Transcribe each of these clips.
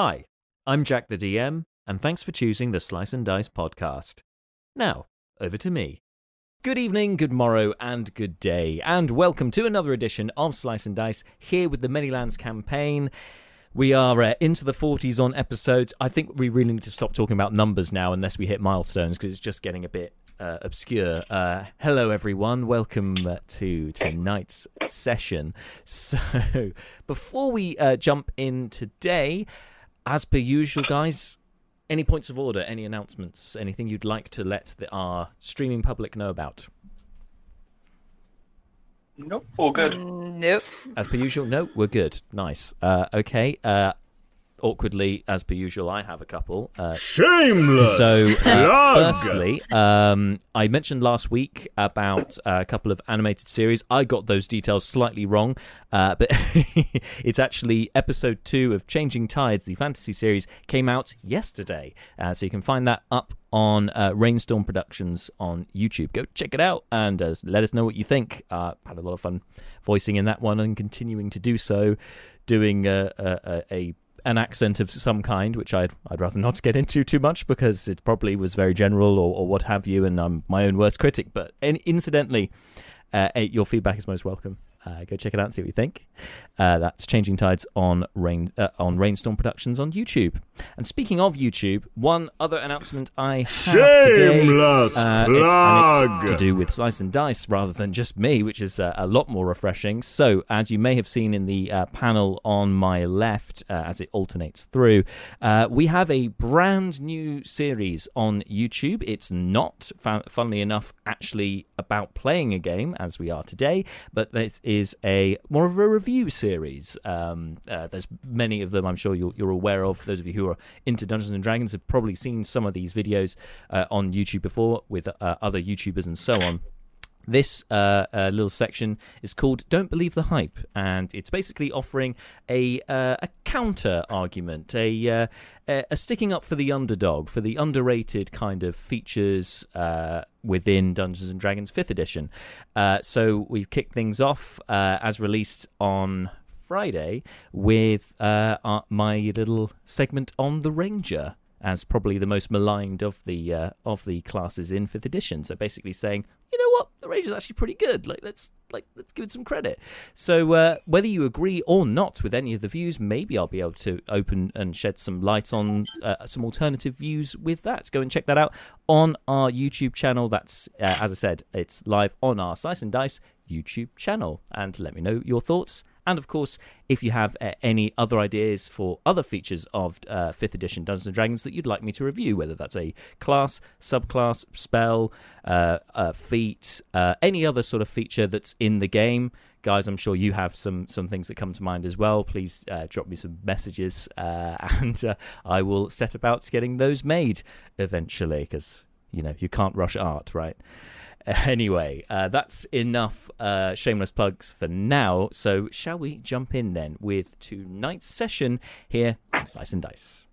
Hi, I'm Jack the DM, and thanks for choosing the Slice and Dice podcast. Now, over to me. Good evening, good morrow, and good day, and welcome to another edition of Slice and Dice here with the Many Lands campaign. We are uh, into the 40s on episodes. I think we really need to stop talking about numbers now unless we hit milestones because it's just getting a bit uh, obscure. Uh, hello, everyone. Welcome to tonight's session. So, before we uh, jump in today, as per usual, guys, any points of order, any announcements, anything you'd like to let the, our streaming public know about? Nope, all good. Nope. As per usual, no, we're good. Nice. Uh, okay. Uh, awkwardly, as per usual, I have a couple. Uh, Shameless. So, uh, firstly, um, I mentioned last week about uh, a couple of animated series. I got those details slightly wrong, uh, but it's actually episode two of Changing Tides, the fantasy series, came out yesterday. Uh, so you can find that up on uh, Rainstorm Productions on YouTube. Go check it out and uh, let us know what you think. Uh, had a lot of fun voicing in that one and continuing to do so, doing a, a, a an accent of some kind, which I'd I'd rather not get into too much because it probably was very general or, or what have you, and I'm my own worst critic. But in, incidentally, uh, eh, your feedback is most welcome. Uh, go check it out and see what you think. Uh, that's Changing Tides on Rain uh, on Rainstorm Productions on YouTube. And speaking of YouTube, one other announcement I have today. Shameless Uh, it's, plug. it's to do with Slice and Dice rather than just me, which is uh, a lot more refreshing. So, as you may have seen in the uh, panel on my left, uh, as it alternates through, uh, we have a brand new series on YouTube. It's not, fun- funnily enough, actually about playing a game as we are today, but it is a more of a review series. Um, uh, there's many of them I'm sure you're, you're aware of. Those of you who are into Dungeons and Dragons have probably seen some of these videos uh, on YouTube before with uh, other YouTubers and so on. This uh, uh, little section is called "Don't Believe the Hype," and it's basically offering a uh, a counter argument, a, uh, a sticking up for the underdog, for the underrated kind of features uh, within Dungeons and Dragons Fifth Edition. Uh, so we've kicked things off as released on Friday with uh, our, my little segment on the Ranger as probably the most maligned of the uh, of the classes in fifth edition. So basically saying, you know what, the Ranger's actually pretty good. Like let's like let's give it some credit. So uh, whether you agree or not with any of the views, maybe I'll be able to open and shed some light on uh, some alternative views with that. Go and check that out on our YouTube channel. That's uh, as I said, it's live on our Slice and Dice YouTube channel, and let me know your thoughts. And of course, if you have uh, any other ideas for other features of uh, 5th edition Dungeons and Dragons that you'd like me to review, whether that's a class, subclass, spell, uh, uh, feat, uh, any other sort of feature that's in the game, guys, I'm sure you have some some things that come to mind as well. Please uh, drop me some messages, and I will set about getting those made eventually, because you know you can't rush art, right? Anyway, uh, that's enough uh, shameless plugs for now. So, shall we jump in then with tonight's session here on Slice and Dice?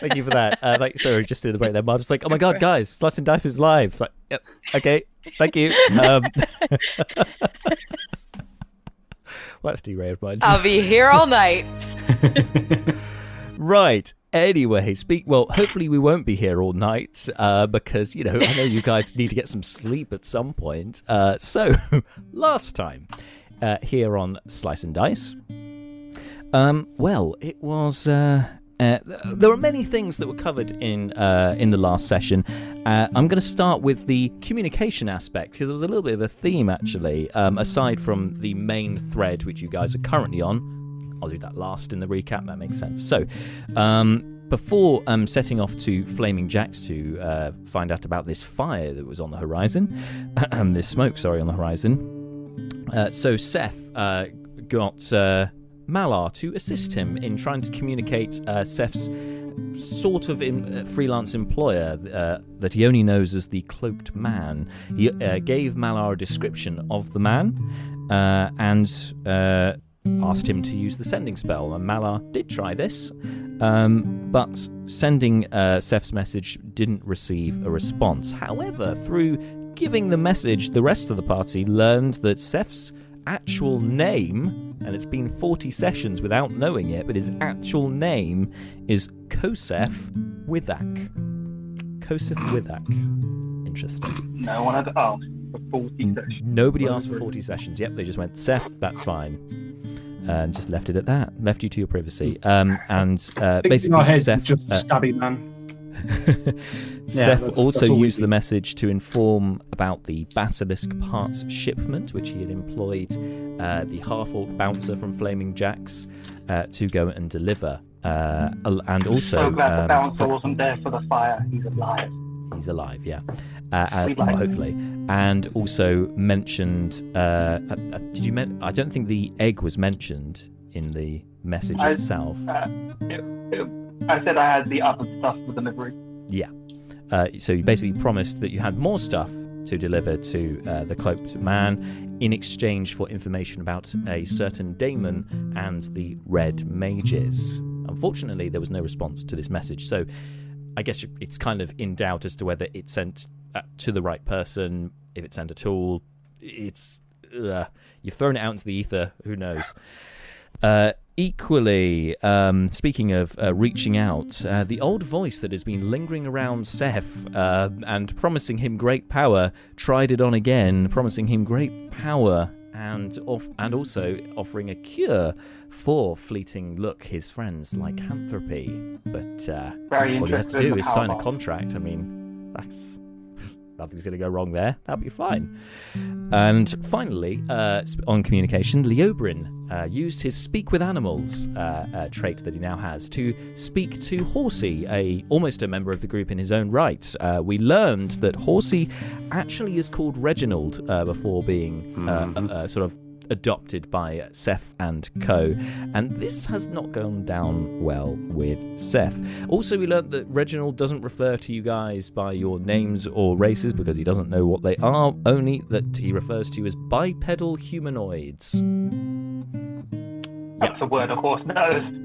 Thank you for that. Uh, like, sorry, just in the break there, Marge just like, oh my god, guys, Slice and Dice is live. Like, yep, okay, thank you. Um, well, that's derailed, mind. I'll be here all night. Right. Anyway, speak. Well, hopefully we won't be here all night uh, because you know I know you guys need to get some sleep at some point. Uh, so, last time uh, here on Slice and Dice, um, well, it was. Uh, uh, there were many things that were covered in uh, in the last session. Uh, I'm going to start with the communication aspect because there was a little bit of a theme actually, um, aside from the main thread which you guys are currently on. I'll do that last in the recap. That makes sense. So, um, before um, setting off to Flaming Jacks to uh, find out about this fire that was on the horizon, this smoke, sorry, on the horizon. Uh, so Seth got Malar to assist him in trying to communicate uh, Seth's sort of uh, freelance employer uh, that he only knows as the Cloaked Man. He uh, gave Malar a description of the man uh, and uh, asked him to use the sending spell. And Malar did try this, um, but sending uh, Seth's message didn't receive a response. However, through giving the message, the rest of the party learned that Seth's actual name, and it's been 40 sessions without knowing it, but his actual name is Kosef Withak. Kosef Withak. Interesting. No one had asked for 40 sessions. Nobody asked for 40 sessions. Yep, they just went, Seth, that's fine. And just left it at that. Left you to your privacy. Um, and uh, I think in basically, Seth, just uh, stabby man. Yeah, Seth that's- also that's used the message to inform about the Basilisk parts shipment, which he had employed uh, the half orc bouncer from Flaming Jacks uh, to go and deliver. Uh, and also, so glad the um, bouncer wasn't there for the fire. He's alive. he's alive, yeah. Uh, uh, well, hopefully, and also mentioned. Uh, uh, uh, did you? Men- I don't think the egg was mentioned in the message I- itself. Uh, it- it- I said I had the other stuff for delivery. Yeah. Uh, so you basically promised that you had more stuff to deliver to uh, the cloaked man in exchange for information about a certain daemon and the red mages. Unfortunately, there was no response to this message, so I guess it's kind of in doubt as to whether it sent uh, to the right person, if it sent at all. It's uh, you've thrown it out into the ether. Who knows? Uh, equally, um, speaking of uh, reaching out, uh, the old voice that has been lingering around Seth uh, and promising him great power tried it on again, promising him great power and off- and also offering a cure for fleeting look his friends lycanthropy. But uh, all he has to do is sign a contract. I mean, that's nothing's going to go wrong there. That'll be fine. And finally, uh, on communication, Leobrin uh, used his speak with animals uh, uh, trait that he now has to speak to Horsey, a almost a member of the group in his own right. Uh, we learned that Horsey actually is called Reginald uh, before being uh, sort of adopted by Seth and co. And this has not gone down well with Seth. Also, we learnt that Reginald doesn't refer to you guys by your names or races because he doesn't know what they are, only that he refers to you as bipedal humanoids. That's a word a horse knows.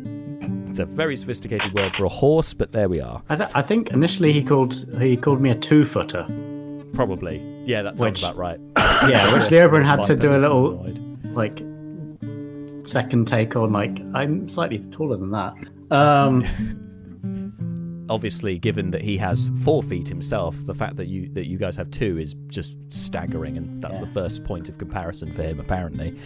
It's a very sophisticated word for a horse, but there we are. I, th- I think initially he called he called me a two footer. Probably. Yeah, that sounds Which- about right. Yeah, which Leobrin had to do a little humanoid. Like second take on like I'm slightly taller than that. Um, obviously given that he has four feet himself the fact that you that you guys have two is just staggering and that's the first point of comparison for him apparently.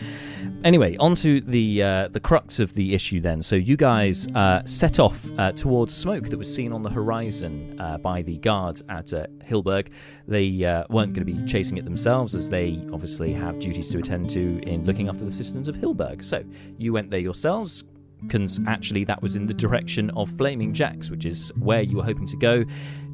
Anyway on to the uh, the crux of the issue then. So you guys uh, set off uh, towards smoke that was seen on the horizon uh, by the guard at uh, Hilberg they uh, weren't going to be chasing it themselves as they obviously have duties to attend to in looking after the citizens of Hilberg so you went there yourselves actually that was in the direction of Flaming Jacks, which is where you were hoping to go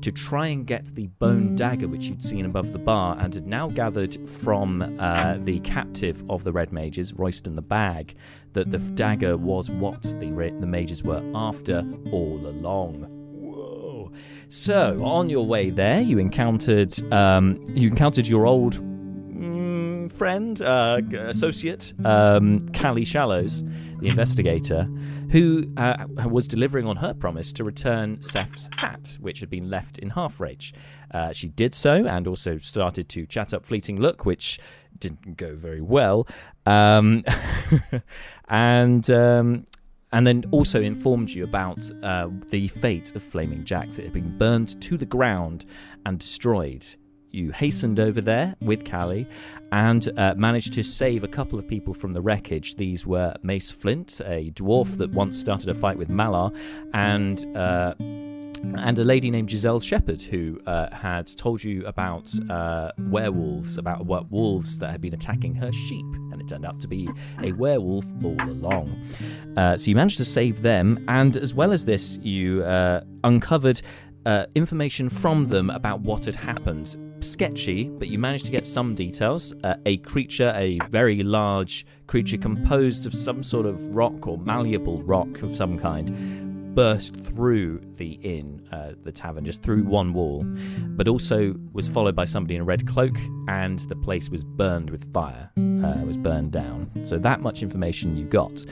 to try and get the bone dagger which you'd seen above the bar and had now gathered from uh, the captive of the Red Mages, Royston the Bag, that the dagger was what the, the mages were after all along. Whoa. So, on your way there, you encountered um, you encountered your old mm, friend, uh, associate, um, Callie Shallows, the investigator, who uh, was delivering on her promise to return Seth's hat, which had been left in Half Rage. Uh, she did so and also started to chat up Fleeting Look, which didn't go very well. Um, and. Um, and then also informed you about uh, the fate of Flaming Jacks. It had been burned to the ground and destroyed. You hastened over there with Callie and uh, managed to save a couple of people from the wreckage. These were Mace Flint, a dwarf that once started a fight with Malar, and uh, and a lady named Giselle Shepherd who uh, had told you about uh, werewolves, about what wolves that had been attacking her sheep, and it turned out to be a werewolf all along. Uh, so you managed to save them, and as well as this, you uh, uncovered uh, information from them about what had happened. Sketchy, but you managed to get some details. Uh, a creature, a very large creature composed of some sort of rock or malleable rock of some kind, burst through the inn, uh, the tavern, just through one wall, but also was followed by somebody in a red cloak, and the place was burned with fire. Uh, it was burned down. So that much information you got,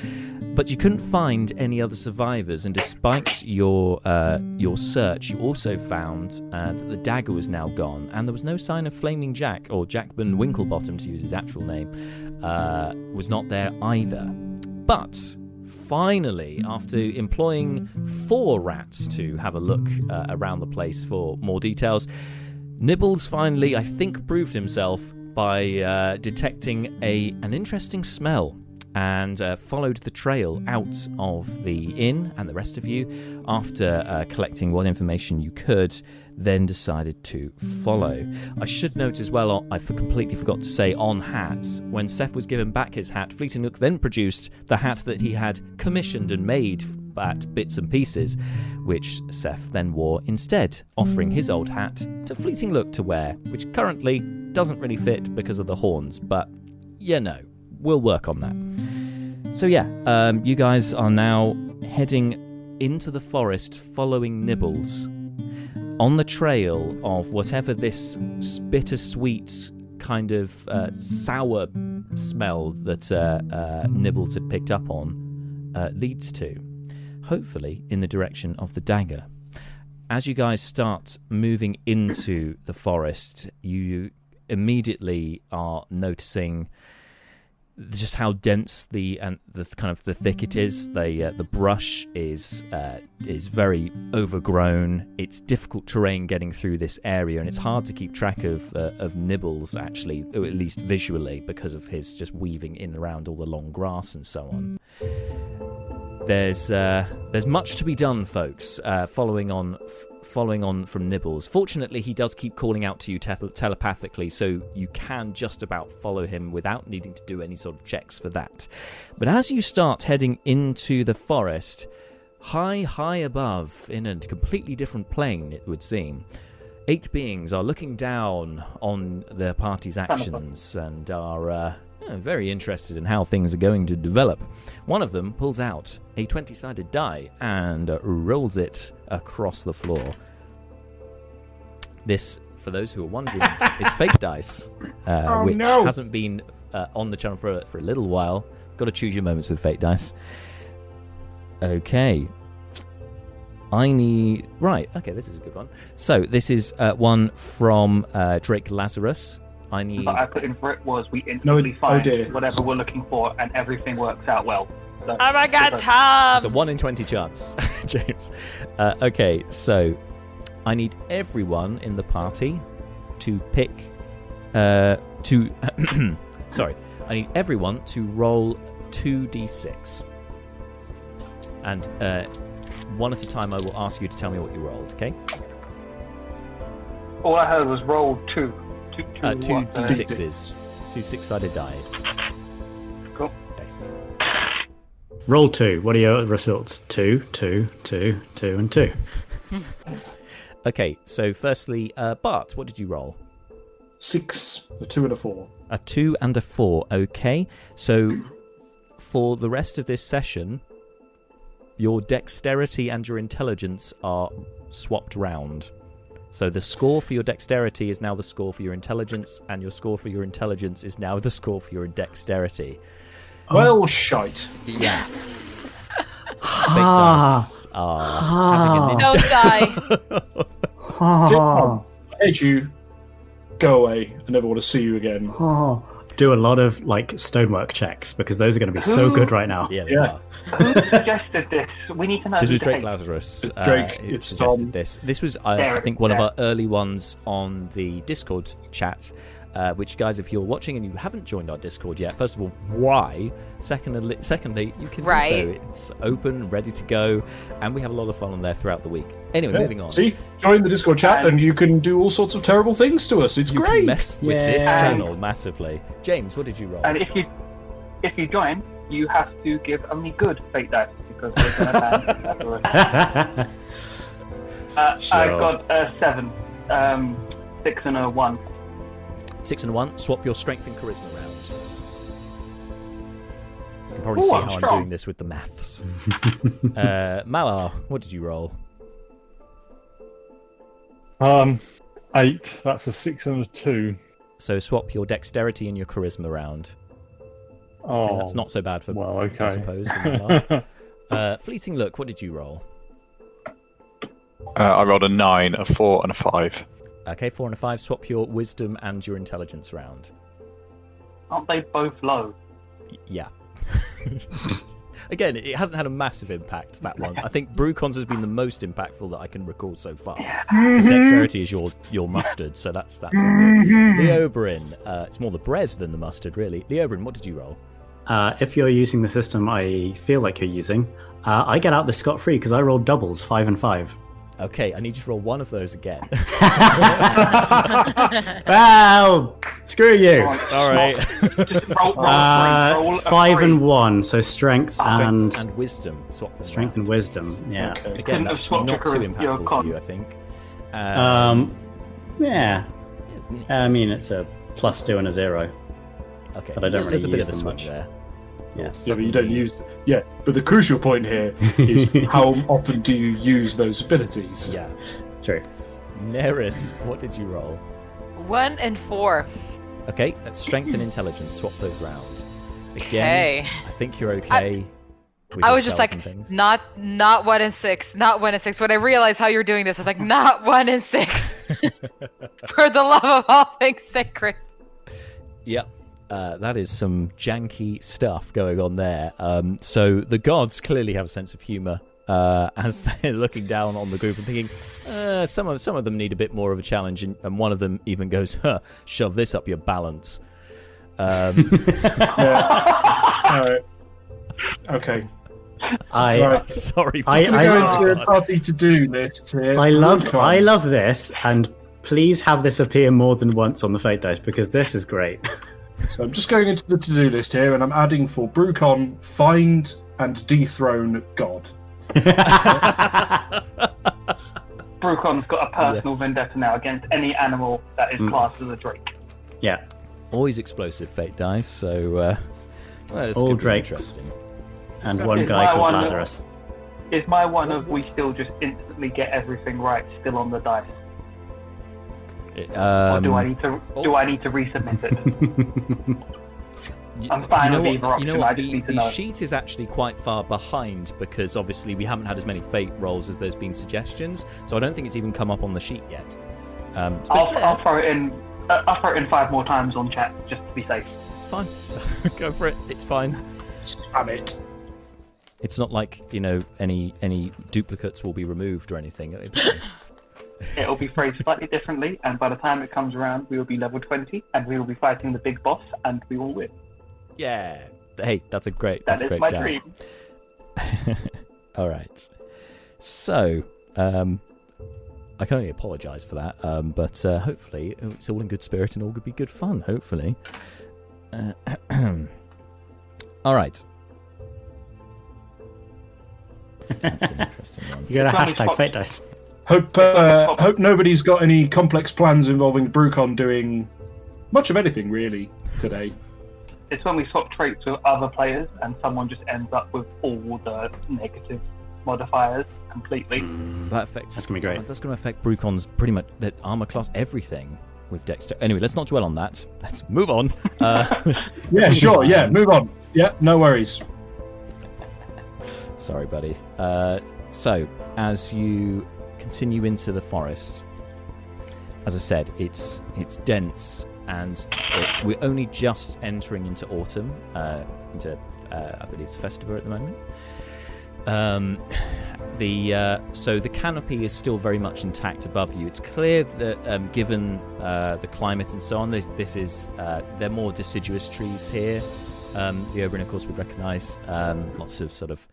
but you couldn't find any other survivors. And despite your uh, your search, you also found uh, that the dagger was now gone, and there was no sign of Flaming Jack or Jackman Winklebottom, to use his actual name, uh, was not there either. But finally, after employing four rats to have a look uh, around the place for more details, Nibbles finally, I think, proved himself by uh, detecting a an interesting smell and uh, followed the trail out of the inn and the rest of you after uh, collecting what information you could then decided to follow. I should note as well i completely forgot to say on hats. When seth was given back his hat fleeting look then produced the hat that he had commissioned and made at bits and pieces which seth then wore instead offering his old hat to fleeting look to wear which currently doesn't really fit because of the horns but you know we'll work on that. So yeah, um, you guys are now heading into the forest, following Nibbles on the trail of whatever this bittersweet kind of uh, sour smell that uh, uh, Nibbles had picked up on uh, leads to. Hopefully, in the direction of the dagger. As you guys start moving into the forest, you immediately are noticing just how dense the and the kind of the thick it is. The uh, the brush is uh, is very overgrown. It's difficult terrain getting through this area, and it's hard to keep track of uh, of Nibbles actually, at least visually, because of his just weaving in and around all the long grass and so on. There's uh, there's much to be done, folks. Uh, following on following on from Nibbles. Fortunately, he does keep calling out to you te- telepathically, so you can just about follow him without needing to do any sort of checks for that. But as you start heading into the forest, high, high above, in a completely different plane, it would seem, eight beings are looking down on their party's actions and are. Uh, very interested in how things are going to develop. One of them pulls out a 20 sided die and uh, rolls it across the floor. This, for those who are wondering, is fake dice, uh, Oh, which no. hasn't been uh, on the channel for, for a little while. Got to choose your moments with fake dice. Okay. I need. Right, okay, this is a good one. So, this is uh, one from uh, Drake Lazarus. I need. But I put in for it was we instantly oh find dear. whatever we're looking for, and everything works out well. So, Oh my god, so- Tom! It's a 1 in 20 chance, James. Uh, okay, so I need everyone in the party to pick. Uh, to. sorry. I need everyone to roll 2d6. And uh, one at a time, I will ask you to tell me what you rolled, okay? All I heard was roll two. Two, two, Uh, two what, uh, d6s. Two six sided die. Cool. Dice. Roll two. What are your results? Two, two, two, two, and two. Okay, so firstly, uh, Bart, what did you roll? Six, a two and a four. A two and a four. Okay. So for the rest of this session, your dexterity and your intelligence are swapped round. So the score for your dexterity is now the score for your intelligence, and your score for your intelligence is now the score for your dexterity. Oh. Well, shite. Yeah. Ha. Victors are having an Don't die. Oh, I hate you. Go away. I never want to see you again. Oh. Do a lot of like stonework checks because those are going to be so good right now. Yeah, they Yeah. are. Who suggested this? We need to know. This was Drake Lazarus It's uh, Drake, who it's suggested Tom. this. This was, uh, I think, one of our early ones on the Discord chat. Uh, which, guys, if you're watching and you haven't joined our Discord yet, first of all, why? Secondly, secondly, you can Right. do so. It's open, ready to go, and we have a lot of fun on there throughout the week. Anyway, Yeah. moving on. See, join the Discord chat And- and you can do all sorts of terrible things to us. It's you great. can mess with this channel massively. James, what did you roll? And if you if you join, you have to give only good fate dice because we're gonna ban that already. Uh, Sure. I got a seven, um, six and a one. Six and one. Swap your strength and charisma round. You can probably Ooh, see I'm how I'm doing this with the maths. uh, Malar, what did you roll? Um, eight. That's a six and a two. So swap your dexterity and your charisma round. I think Oh, that's not so bad for, well. okay. I suppose. uh, fleeting look, what did you roll? Uh, I rolled a nine, a four, and a five. Okay, four and a five. Swap your wisdom and your intelligence round. Aren't they both low? Y- Yeah. Again, it hasn't had a massive impact. That one, I think, Brucons has been the most impactful that I can recall so far. Because dexterity is your your mustard, so that's that's. all good. Leobrin, uh, it's more the bread than the mustard, really. Leobrin, what did you roll? Uh, if you're using the system I feel like you're using, uh, I get out the scot free because I rolled doubles, five and five. Okay, I need you to roll one of those again. Well, screw you. Come on, Sorry. Just roll, roll, Uh, roll a five three. and one, so strength and and wisdom. Swap them strength and wisdom. Yeah. Okay. Again, Couldn't that's not too charisma- impactful for you, I think. Um, yeah. I mean, it's a plus two and a zero. okay. but I don't There's really a bit use of a them swing much. there. Yeah. Yeah, but you don't Suddenly- use. Yeah, but the crucial point here is how often do you use those abilities? Yeah. True. Neris, what did you roll? One and four. Okay, that's strength and intelligence. Swap those round. Again, Okay. I think you're okay. with I was just like, not not one and six, not one and six. When I realized how you're doing this, I was like, not one and six. For the love of all things sacred. Yep. Uh, that is some janky stuff going on there. Um, so the gods clearly have a sense of humour uh, as they're looking down on the group and thinking, uh, some of some of them need a bit more of a challenge, and, and one of them even goes, huh, "Shove this up your balance." Um, All right. Okay. I Right. sorry, I- I'm I- going to a party to do list here. I love I love this, and please have this appear more than once on the fate dice because this is great. So I'm just going into the to-do list here, and I'm adding for Brucon, find and dethrone God. Brucon's got a personal vendetta now against any animal that is Mm. classed as a drake. yeah. always explosive fate dice. So, uh, well, this All could be drakes. interesting. And one guy my called one- Lazarus. Is my one of we still just instantly get everything right still on the dice, It, or do I um, need to do I need to resubmit it? Y- I'm fine you know with either what, You know what? The, the know. sheet is actually quite far behind because obviously we haven't had as many fate rolls as there's been suggestions. So I don't think it's even come up on the sheet yet. Um, I'll. I'll throw it in. Uh, I'll throw it in five more times on chat just to be safe. fine. Go for it. It's fine. Spam it. It's not like you know any any duplicates will be removed or anything. It'll be fine. It'll be phrased slightly differently, and by the time it comes around, we will be level 20, and we will be fighting the big boss, and we will win. yeah. Hey, that's a great. That That's a great my shout. dream. All right. So, um, I can only apologise for that, um, but uh, hopefully it's all in good spirit and all could be good fun. Hopefully. Uh, all right. That's an interesting one. You got a hashtag spot. fate dice. Hope uh, hope nobody's got any complex plans involving Brucon doing much of anything really today. It's when we swap traits with other players, and someone just ends up with all the negative modifiers completely. That affects. That's gonna be great. That's going to affect Brucon's pretty much that armor class, everything with Dexter. Anyway, let's not dwell on that. Let's move on. Uh, Yeah, sure. Yeah, move on. Yeah, no worries. sorry, buddy. Uh, so, as you continue into the forest, as I said, it's it's dense, and it, we're only just entering into autumn. Uh, into uh, I believe it's Festiva at the moment. Um, the uh, so the canopy is still very much intact above you. It's clear that um, given uh, the climate and so on, this, this is uh, they're more deciduous trees here. Um, the Oberyn, of course, would recognise um, lots of sort of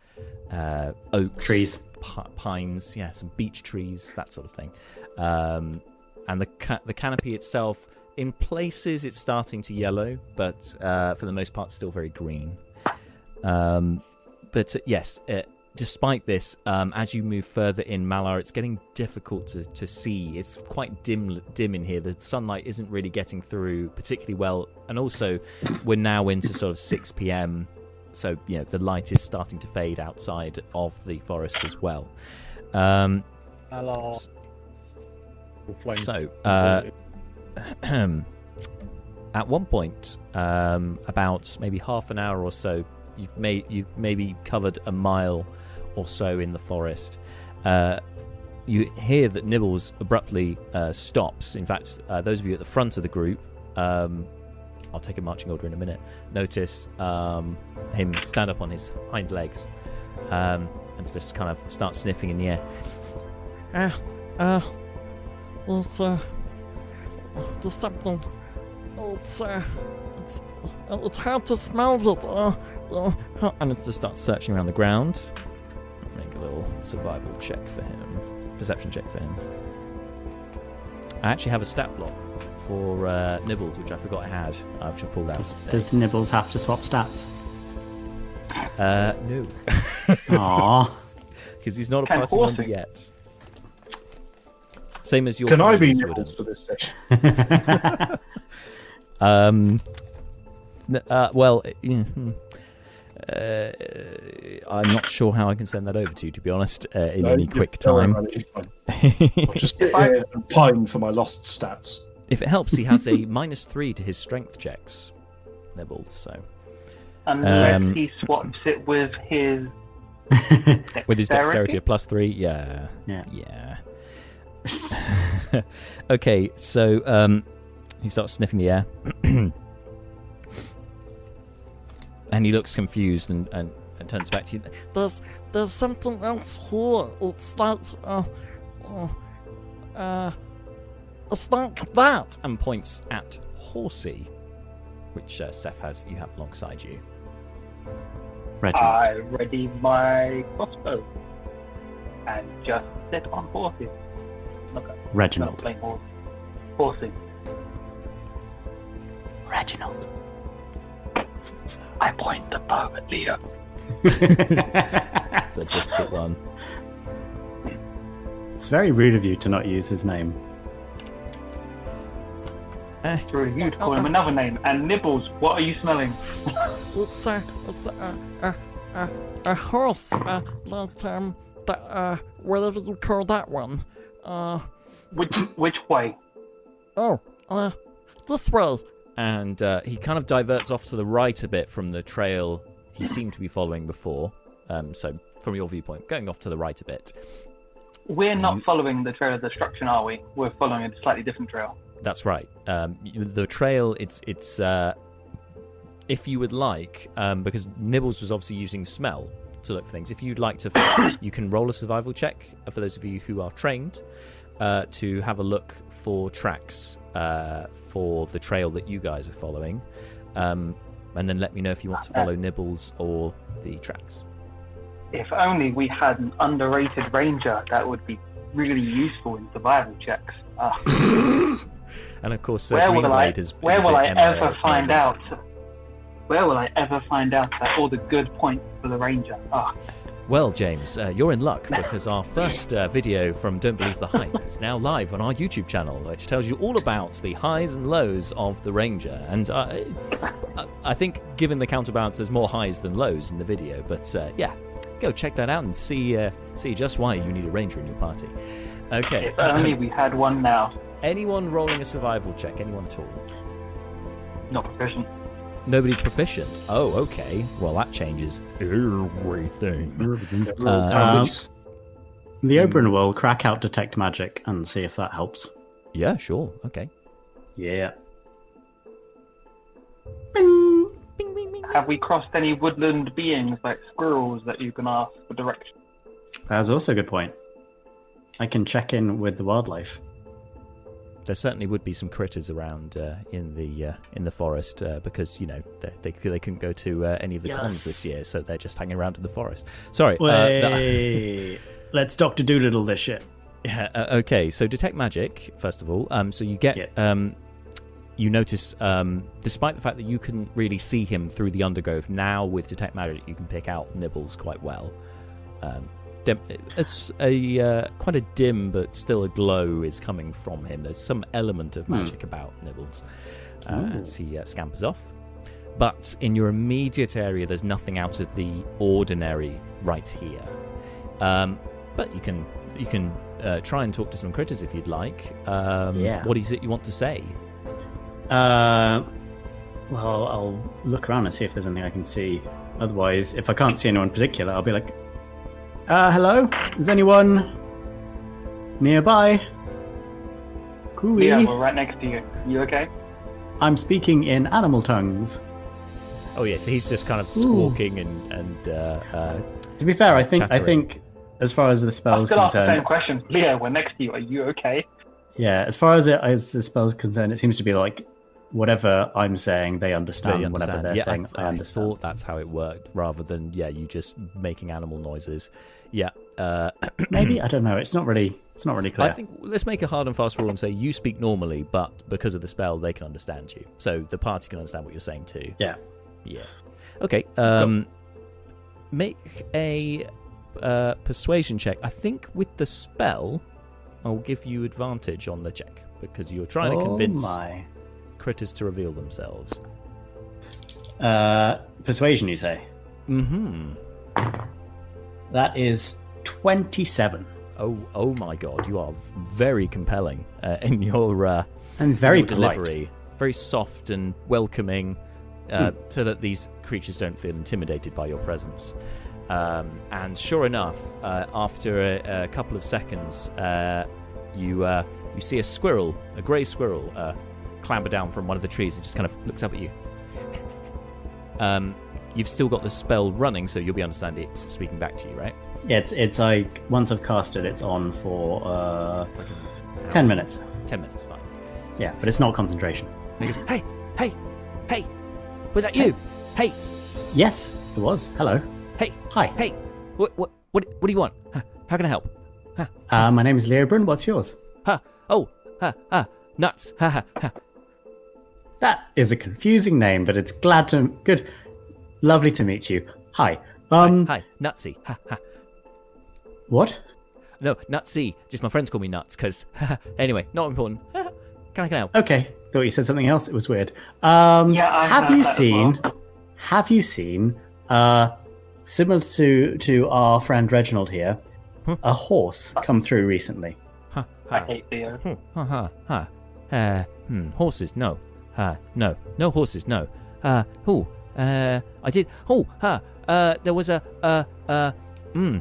uh, oaks, Trees. Pi- pines, yeah, some beech trees, that sort of thing. Um, and the ca- the canopy itself, in places, it's starting to yellow, but uh, for the most part, still very green. Um, but uh, yes, uh, despite this, um, as you move further in Malar, it's getting difficult to, to see. It's quite dim dim in here. The sunlight isn't really getting through particularly well, and also we're now into sort of six p.m. So you know the light is starting to fade outside of the forest as well. Um, Hello. so, uh, at one point, um, about maybe half an hour or so, you've made you've maybe covered a mile or so in the forest. Uh, you hear that Nibbles abruptly uh, stops. In fact, uh, those of you at the front of the group, um, I'll take a marching order in a minute. Notice um, him stand up on his hind legs um, and just kind of start sniffing in the air. Uh, uh, it's uh, something. It's uh, it's, it's hard to smell it. Uh, uh, and it just starts searching around the ground. Make a little survival check for him, perception check for him. I actually have a stat block for uh, Nibbles, which I forgot I had. I've just pulled out. Does, does Nibbles have to swap stats? Uh, no, Aww. because he's not a Can party member yet. Same as your. Can I be friends, nipples Wooden. for this session? Um. Uh, well, uh, yeah, hmm. uh, I'm not sure how I can send that over to you, to be honest, uh, in No, any quick time. about it, it's fine. I'll just sit here and pine for my lost stats. If it helps, he has a minus three to his strength checks. Nibbles, so Unless Um, he swaps it with his with his dexterity of plus three, yeah, Yeah. yeah. okay, so um, he starts sniffing the air, and he looks confused and, and, and turns back to you. There's there's something else here. It's like uh, uh, it's like that. and points at Horsey, which uh, Seth has you have alongside you. Reginald. I ready my crossbow and just sit on horses. Okay, not Reginald. playing horse. Horsing. Reginald. I point the bow at Leo. It's a difficult one. it's very rude of you to not use his name. It's really you to call him another name. And Nibbles, what are you smelling? It's a it's a a a, a horse. Uh, like um that uh whatever you call that one. Uh Which which way? oh uh this way. and uh, he kind of diverts off to the right a bit from the trail he seemed to be following before. Um, so, from your viewpoint, going off to the right a bit. We're not You- following the trail of destruction, are we? We're following a slightly different trail. That's right. Um, the trail, it's it's. Uh, if you would like, um, because Nibbles was obviously using smell to look for things. If you'd like to, you can roll a survival check uh, for those of you who are trained uh, to have a look for tracks uh, for the trail that you guys are following, um, and then let me know if you want to follow Nibbles or the tracks. If only we had an underrated ranger, that would be really useful in survival checks. Ah, And of course, uh, where will I? Is, is where will I ever the find out? Where will I ever find out that all the good points for the ranger? Ah, Well, James, uh, you're in luck because our first uh, video from Don't Believe the Hype is now live on our YouTube channel, which tells you all about the highs and lows of the Ranger. And uh, I, I think, given the counterbalance, there's more highs than lows in the video. But uh, yeah, go check that out and see uh, see just why you need a ranger in your party. Okay. If only we had one now. Anyone rolling a survival check? Anyone at all? Not proficient. Nobody's proficient. Oh, okay. Well, that changes everything. Um, Uh, the Oberon will crack out detect magic and see if that helps. yeah, sure. Okay. Yeah. Have we crossed any woodland beings like squirrels that you can ask for direction? That's also a good point. I can check in with the wildlife. There certainly would be some critters around uh, in the uh, in the forest uh, because you know they, they they couldn't go to uh, any of the cons this year, so they're just hanging around in the forest. Sorry. uh, Wait. Let's Doctor Doolittle this shit. Yeah, uh, okay, so detect magic first of all. Um, so you get Yeah. um, you notice um, despite the fact that you couldn't really see him through the undergrowth, now with detect magic you can pick out Nibbles quite well. Um, dim- it's a uh, quite a dim but still a glow is coming from him. There's some element of magic about Nibbles uh, as he uh, scampers off. But in your immediate area, there's nothing out of the ordinary right here. Um, but you can you can uh, try and talk to some critters if you'd like. Um, Yeah. What is it you want to say? Uh, well, I'll look around and see if there's anything I can see. Otherwise, if I can't see anyone in particular, I'll be like, uh, hello? Is anyone nearby? Cooey. Yeah, we're right next to you. You okay? I'm speaking in animal tongues. Oh yeah, so he's just kind of squawking and and uh, uh, To be fair, I think I think as far as the I spell is still ask the same concerned, question. Leo, we're next to you. Are you okay? yeah, as far as it as the spell is concerned, it seems to be like whatever I'm saying, they understand. they Whatever understand. they're yeah, saying, I, I, I understand. thought that's how it worked, rather than yeah, you just making animal noises. Yeah. Uh, Maybe I don't know. It's not really. It's not really clear. I think let's make a hard and fast rule and say you speak normally, but because of the spell, they can understand you. So the party can understand what you're saying too. Yeah. Yeah. Okay. Um, make a uh, persuasion check. I think with the spell, I'll give you advantage on the check because you're trying to oh convince my. critters to reveal themselves. Uh, persuasion, you say? Hmm. That is twenty-seven. Oh. Oh my God! You are very compelling uh, in your. Uh, I'm very your delivery, very soft and welcoming, uh, so that these creatures don't feel intimidated by your presence. Um, and sure enough, uh, after a, a couple of seconds, uh, you uh, you see a squirrel, a grey squirrel, uh, clamber down from one of the trees and just kind of looks up at you. Um, you've still got the spell running, so you'll be understand it's speaking back to you, right? Yeah, it's it's like once I've cast it, it's on for uh, Like ten minutes. Ten minutes, fine. Yeah, but it's not concentration. He goes, "Hey, hey, hey, was that you? Hey, Yes, it was. Hello. hey, Hi. Hey, what what what what do you want? Huh, How can I help? Uh, my name is Leobrin. What's yours? Ha! Oh, ha ha! Nuts! Ha ha ha! That is a confusing name, but it's glad to good, lovely to meet you. Hi. Um, Hi, Nutsy! Ha ha! what? No, Nutsy. Just my friends call me Nuts, cause anyway, not important. Ha, ha. Can I can I help? Okay, thought you said something else. It was weird. Um, Yeah, I have you seen? well. Have you seen? Uh, similar to to our friend Reginald here, a horse come through recently. Ha I ha! hate Leo. Hmm, Ha ha ha! Uh, hmm. Horses? No. Uh, no. No horses. No. Uh, oh. Uh, I did. Oh, ha. Uh, there was a uh uh. Hmm.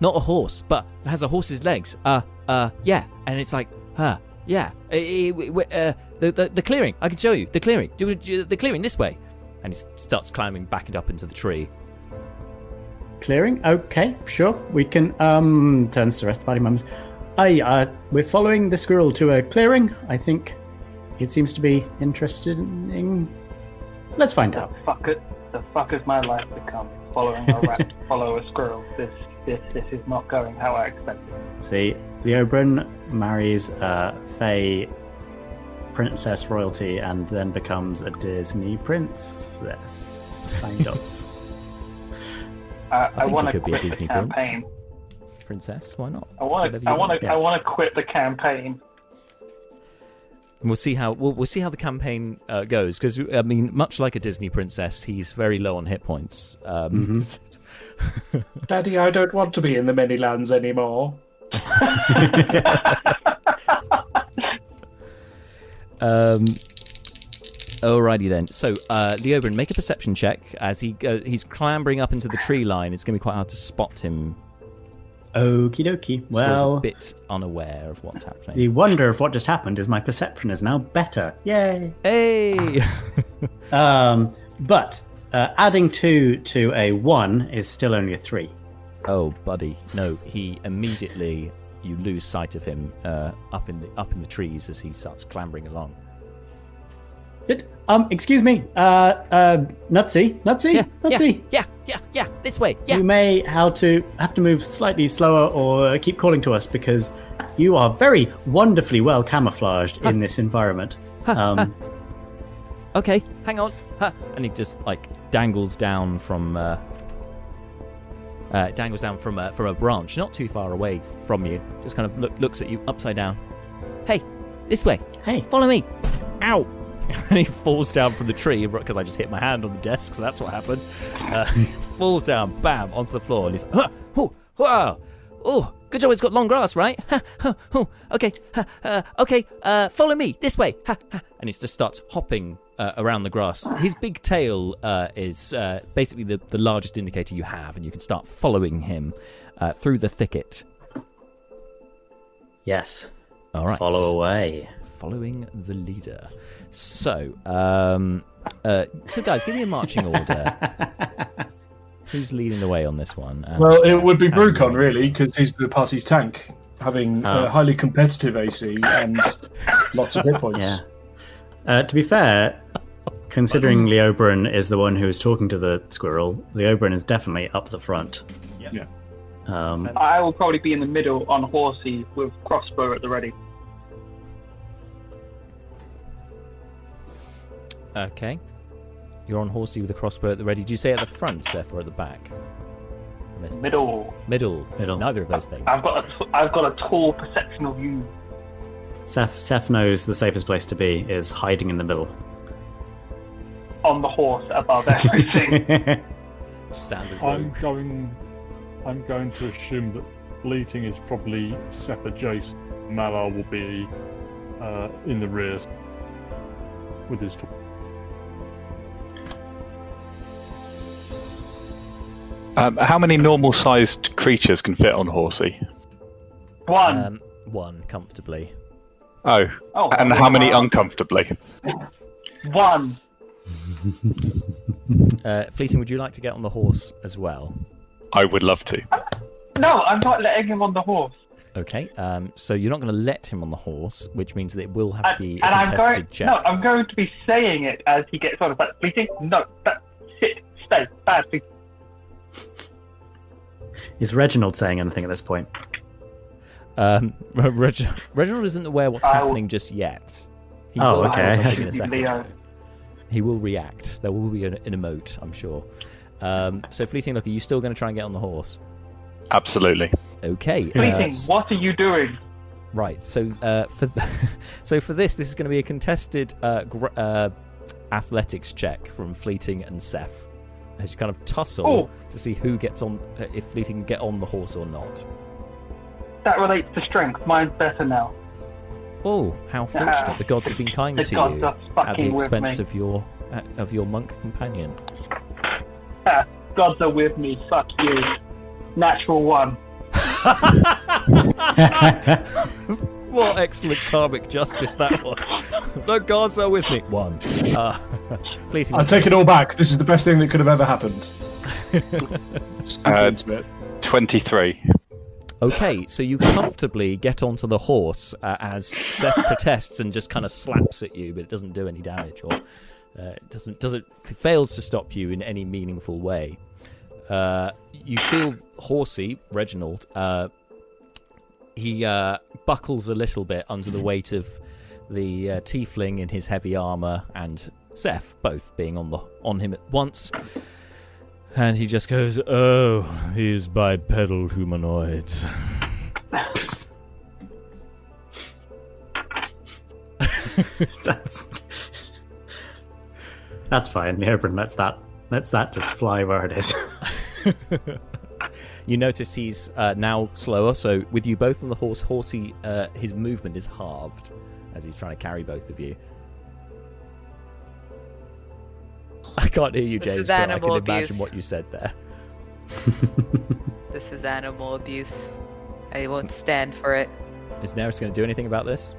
Not a horse, but it has a horse's legs. Uh, uh, yeah. And it's like, huh, yeah. Uh, uh, uh, the, the the clearing. I can show you the clearing. Do do- the clearing this way. And he starts climbing back and up into the tree. Clearing? Okay, sure. We can. Um, turns to the rest of the party members. I uh, we're following the squirrel to a clearing. I think it seems to be interested in. Let's find out. Fuck it. The fuck has my life become? Following a rat, follow a squirrel. This, this, this is not going how I expected. See, Leobrin marries uh, Faye princess royalty and then becomes a Disney princess. Kind of. Uh, I, think want to could be a quit the Disney prince. campaign. Princess, why not? I want to. I want want. to. Yeah. I want to quit the campaign. And we'll see how we'll, we'll see how the campaign uh, goes because I mean, much like a Disney princess, he's very low on hit points. Um, Daddy, I don't want to be in the many lands anymore. Um, alrighty then. So, uh, Leobrin, make a perception check as he go, he's clambering up into the tree line. It's going to be quite hard to spot him. Okie dokie. Well, a bit unaware of what's happening. the wonder of what just happened is my perception is now better. Yay! Hey! Um, but uh, adding two to a one is still only a three. oh, buddy, no. He immediately you lose sight of him uh, up in the up in the trees as he starts clambering along. Did, um, excuse me, uh, uh, Nutsy, Nutsy, Nutsy. yeah, yeah, yeah. This way. Yeah. You may how to have to move slightly slower or keep calling to us because you are very wonderfully well camouflaged in this environment. Um, okay, hang on. Huh. And he just like dangles down from uh, uh, dangles down from a, from a branch, not too far away from you. Just kind of look, looks at you upside down. Hey, this way. hey, Follow me. Ow. And he falls down from the tree because I just hit my hand on the desk, so that's what happened. Uh, falls down, bam, onto the floor, and he's oh, wow, oh, good job. It's got long grass, right? Ha, ha, oh, okay, ha, uh, okay. Uh, follow me this way. Ha, ha. And he just starts hopping uh, around the grass. His big tail uh, is uh, basically the, the largest indicator you have, and you can start following him uh, through the thicket. yes, All right, follow away. following the leader. So, um, uh, so guys, give me a marching order. Who's leading the way on this one? And- Well, it would be and- Brucon, really, because he's the party's tank, having Oh. uh, highly competitive AC and lots of hit points. Yeah. Uh, to be fair, considering Leobrin is the one who is talking to the squirrel, Leobrin is definitely up the front. Yeah. Um, I will probably be in the middle on horsey with crossbow at the ready. Okay. You're on horsey with a crossbow at the ready. Did you say at the front, Seth, or at the back? I missed that. Middle. Middle. Middle. Neither of those things. I've got a t- I've got a tall perception of you. Seth, Seth knows the safest place to be is hiding in the middle. on the horse above everything. Standard I'm rogue. going. I'm going to assume that Bleating is probably Seth adjacent. Malar will be uh, in the rear with his. T- Um, how many normal-sized creatures can fit on Horsey? One. Um, one comfortably. Oh, oh, and how many one. uncomfortably? One. Uh, Fleeting, would you like to get on the horse as well? I would love to. No, I'm not letting him on the horse. Okay. Um, so you're not going to let him on the horse, which means that it will have to And, be and a I'm contested going. check. No, I'm going to be saying it as he gets on. But fleeting. No, that sit, stay, bad fleeting. Is Reginald saying anything at this point? Um, Reg- Reginald isn't aware what's I'll- happening just yet. He Oh, will okay. something in a second. Leo. He will react. There will be an, an emote, I'm sure. Um, so, Fleeting Look, are you still going to try and get on the horse? Absolutely. Okay. uh, Fleeting, s- what are you doing? right. So, uh, for th- so for this, this is going to be a contested uh, gr- uh, athletics check from Fleeting and Seth, as you kind of tussle Oh. to see who gets on, uh, if Fleeting can get on the horse or not. That relates to strength. Mine's better now. Oh, how fortunate! The gods have been kind to you at the expense of your uh, of your monk companion. Ha, Gods are with me. Fuck you. Natural one. What excellent karmic justice that was! the gods are with me. One. Uh, Fleeting. I take it all back. This is the best thing that could have ever happened. Uh, Twenty-three. Okay, so you comfortably get onto the horse uh, as Seth protests and just kind of slaps at you, but it doesn't do any damage or uh, doesn't doesn't fails to stop you in any meaningful way. Uh, you feel horsey, Reginald. Uh, he uh, buckles a little bit under the weight of the uh, tiefling in his heavy armor and Seth both being on the on him at once. And he just goes, "Oh, these bipedal humanoids." That's, that's fine. The Oberon lets that lets that just fly where it is. You notice he's uh, now slower, so with you both on the horse, Horsey, uh, his movement is halved as he's trying to carry both of you. I can't hear you, This James, but I can imagine abuse. what you said there. This is animal abuse. I won't stand for it. Is Neris going to do anything about this?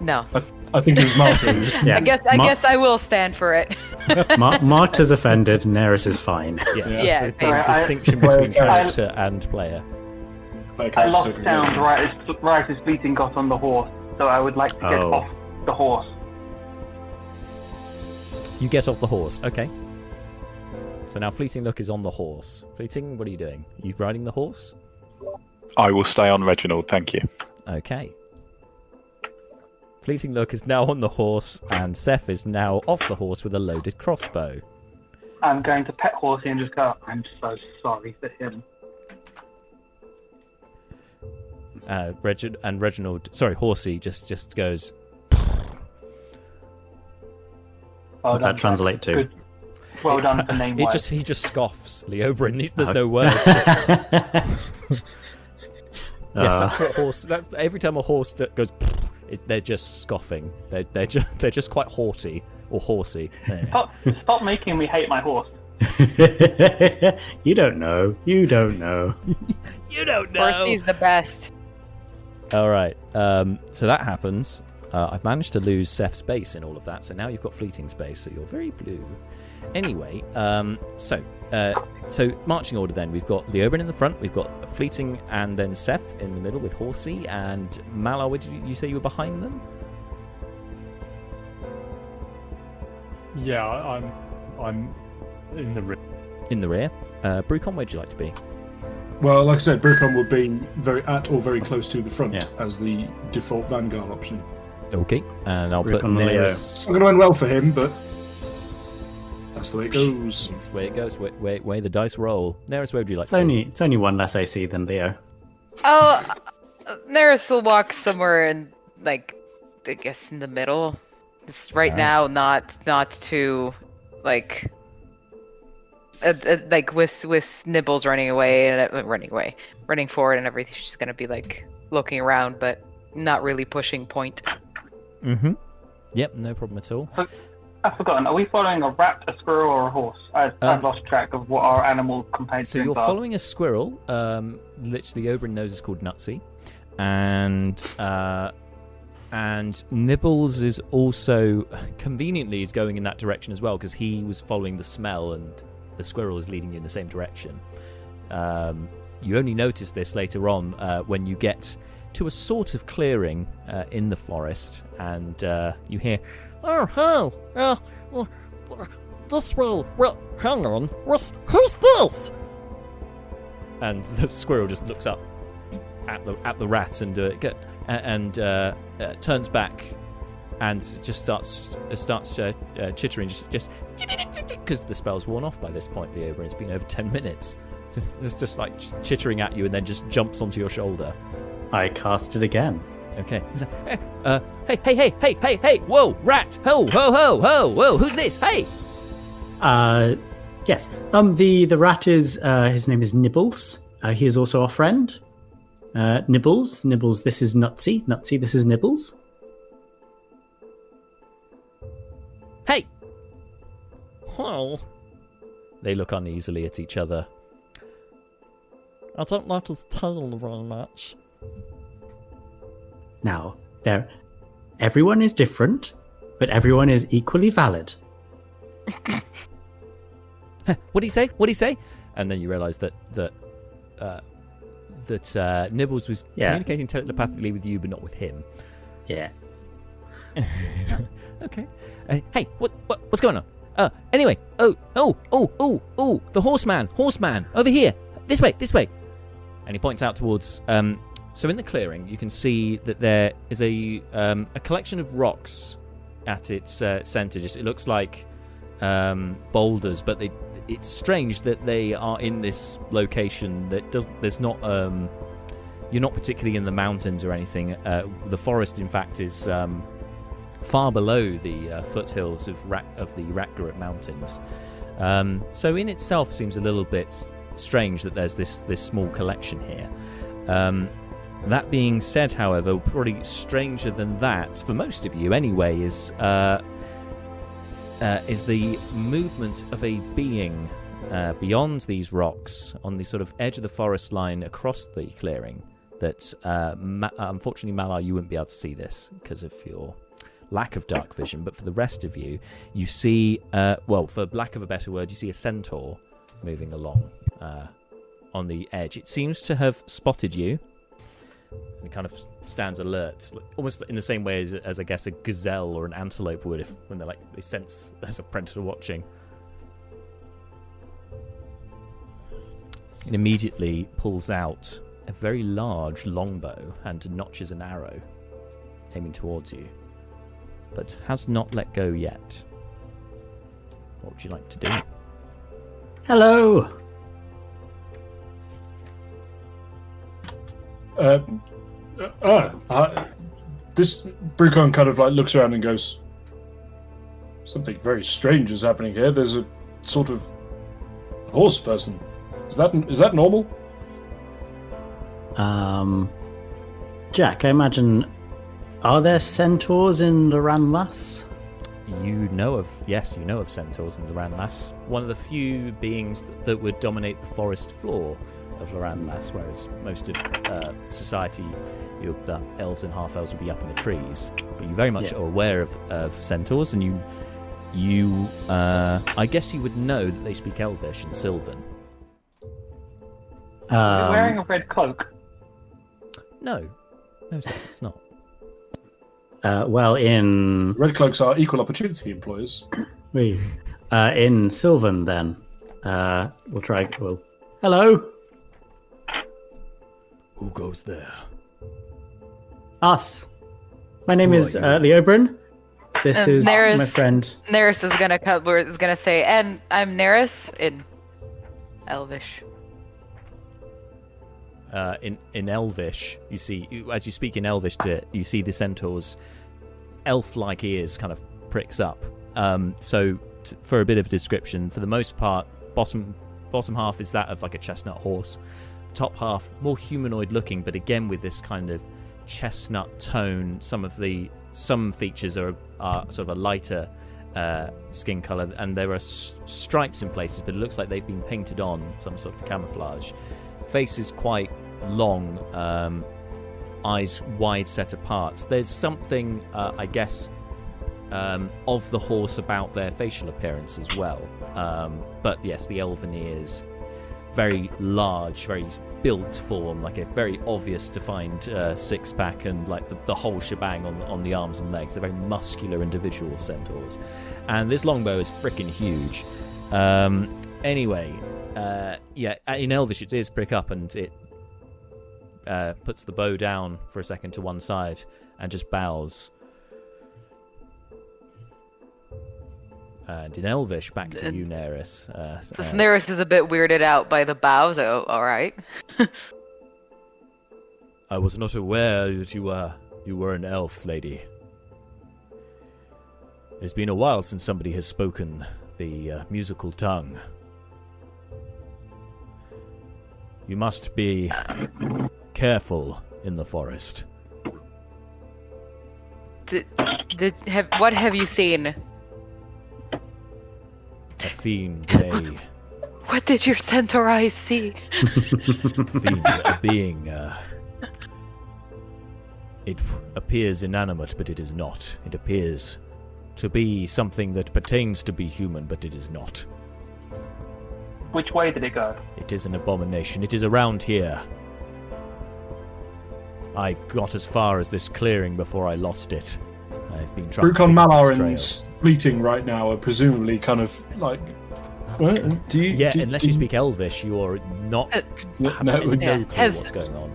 No. I, I think it was Martin. yeah. I guess I Mar- guess I will stand for it. Mar- Marked is offended. Neris is fine. Yes. Yeah, The, the basically. Distinction I- between I- character and player. I lost sound right as, right as Fleeting got on the horse, so I would like to get Oh. off the horse. You get off the horse. Okay. So now Fleeting Look is on the horse. Fleeting, what are you doing? you riding the horse? I will stay on Reginald, thank you. Okay. Fleeting Look is now on the horse, and Seth is now off the horse with a loaded crossbow. I'm going to pet Horsey and just go, I'm so sorry for him. Uh, Regi- and Reginald, sorry, Horsey just just goes. Well What's done, that translate to? Good. Well done for name He just he just scoffs. Leobrin. He's, there's Oh. no words. Just, Uh, yes, that's what a horse. That's every time a horse d- goes. It, they're just scoffing. They're they're just they're just quite haughty or horsey. Stop, stop making me hate my horse. you don't know. You don't know. You don't know. Horsey's the best. All right. Um, so that happens. Uh, I've managed to lose Seth's space in all of that, so now you've got fleeting space, so you're very blue. Anyway, um, so uh, so marching order then we've got the Leobrin in the front, we've got Fleeting and then Seth in the middle with Horsey and Malar. Would you, you say you were behind them? Yeah, I- I'm I'm in the rear. In the rear. Uh, Brucon, where'd you like to be? Well, like I said, Brucon will be very at or very close to the front Yeah. as the default vanguard option. Okay, and I'll Brucon put and Leo. It's Neris. not going to end well for him, but that's the way it goes. That's the way it goes. Way, way, way the dice roll. Neris, where would you like It's to be? only it's only one less AC than Leo. Oh, Neris will walk somewhere in, like, I guess in the middle. Just right Alright. now, not not too, like, uh, uh, like with with Nibbles running away and uh, running away, running forward and everything. She's gonna be like looking around, but not really pushing point. Mm-hmm. Yep, no problem at all. I've forgotten. Are we following a rat, a squirrel, or a horse? I, I've Um, lost track of what our animal companions So you're are. following a squirrel, um, which the Oberon knows is called Nutsy, and uh, and Nibbles is also conveniently is going in that direction as well because he was following the smell, and the squirrel is leading you in the same direction. Um, you only notice this later on uh, when you get to a sort of clearing uh, in the forest, and uh, you hear Oh, hey, uh, uh, this way. Well, hang on. What's, who's this? and the squirrel just looks up at the at the rat and uh, get, and uh, uh, turns back and just starts uh, starts uh, uh, chittering just just because the spell's worn off by this point, Leo. And it's been over ten minutes. So it's just like chittering at you and then just jumps onto your shoulder. I cast it again. Okay. He's like, "Eh, uh, hey, hey, hey, hey, hey, hey, whoa, rat, ho, ho, ho, ho, whoa, who's this? Hey, Uh, yes. Um, the the rat is uh, his name is Nibbles. Uh, he is also our friend. Uh, Nibbles, Nibbles. This is Nutsy. Nutsy. This is Nibbles. hey. Hey, They look uneasily at each other. I don't like his tail very much. Now, there, everyone is different, but everyone is equally valid. what do you say? What do you say? And then you realise that that uh, that uh, Nibbles was Yeah. communicating telepathically with you, but not with him. Yeah. Okay. Uh, hey, what, what what's going on? Uh, anyway, oh oh oh oh oh, the horseman, horseman, over here, this way, this way. And he points out towards. Um, so in the clearing, you can see that there is a um, a collection of rocks at its uh, center. Just it looks like um, boulders, but they, it's strange that they are in this location that does. There's not um, you're not particularly in the mountains or anything. Uh, the forest, in fact, is um, far below the uh, foothills of Rak- of the Rakgarat Mountains. Um, so, in itself, seems a little bit strange that there's this this small collection here. Um, that being said, however, probably stranger than that for most of you, anyway, is uh, uh, is the movement of a being uh, beyond these rocks on the sort of edge of the forest line across the clearing. That uh, Ma- unfortunately, Malar, you wouldn't be able to see this because of your lack of dark vision. But for the rest of you, you see, uh, well, for lack of a better word, you see a centaur moving along uh, on the edge. It seems to have spotted you and it kind of stands alert, almost in the same way as, as I guess a gazelle or an antelope would if when they're like they sense there's a predator watching. It immediately pulls out a very large longbow and notches an arrow, aiming towards you, but has not let go yet. What would you like to do? Hello. Uh, uh, ah, uh, this Brucon kind of like looks around and goes, "Something very strange is happening here. There's a sort of horse person. Is that is that normal?" Um, Jack, I imagine. Are there centaurs in Loranlas? You know of yes, you know of centaurs in Loranlas. One of the few beings that, that would dominate the forest floor of Loranlas, whereas most of uh, society, you, the elves and half elves would be up in the trees. But you very much Yeah. are aware of, of centaurs, and you you uh, I guess you would know that they speak Elvish and Sylvan. You're Um, wearing a red cloak. No, no, sir, it's not. uh, well, in Red cloaks are equal opportunity employers. we, uh, in Sylvan, then uh, we'll try. Well, hello, Who goes there? us. My name Who is are uh, Leobrin. This And is there my friend. Neris is gonna come. we're- Is gonna say, and I'm Neris in Elvish. uh, in in Elvish, you see as you speak in Elvish, to you see the centaur's elf-like ears kind of pricks up. Um, so, t- for a bit of a description, for the most part, bottom bottom half is that of like a chestnut horse. Top half more humanoid-looking, but again with this kind of chestnut tone. Some of the some features are are sort of a lighter uh, skin color, and there are s- stripes in places, but it looks like they've been painted on some sort of camouflage. Face is quite long, um, eyes wide set apart. There's something, uh, I guess, um, of the horse about their facial appearance as well. Um, but yes, the elven ears, very large, very built form, like a very obvious defined uh, six pack and like the, the whole shebang on on the arms and legs. They're very muscular individual centaurs, and this longbow is freaking huge. Um, anyway, uh, yeah, in Elvish it is prick up and it uh, puts the bow down for a second to one side and just bows. And in Elvish, back to Uh, you, Neris. Uh, uh, Neris is a bit weirded out by the bow, though. All right. I was not aware that you were you were an elf, lady. It's been a while since somebody has spoken the uh, musical tongue. You must be careful in the forest. Did, did have what have you seen? A fiend, a What did your centaur eyes see? fiend, a being. Uh, it appears inanimate, but it is not. It appears to be something that pertains to be human, but it is not. Which way did it go? It is an abomination. It is around here. I got as far as this clearing before I lost it. I've been trying Brucon to Malar and. Fleeting right now are presumably kind of like. What? Do you? Yeah, do- unless do you speak Elvish, you're not Uh, No, have no, any we- no Yeah. clue Has- what's going on.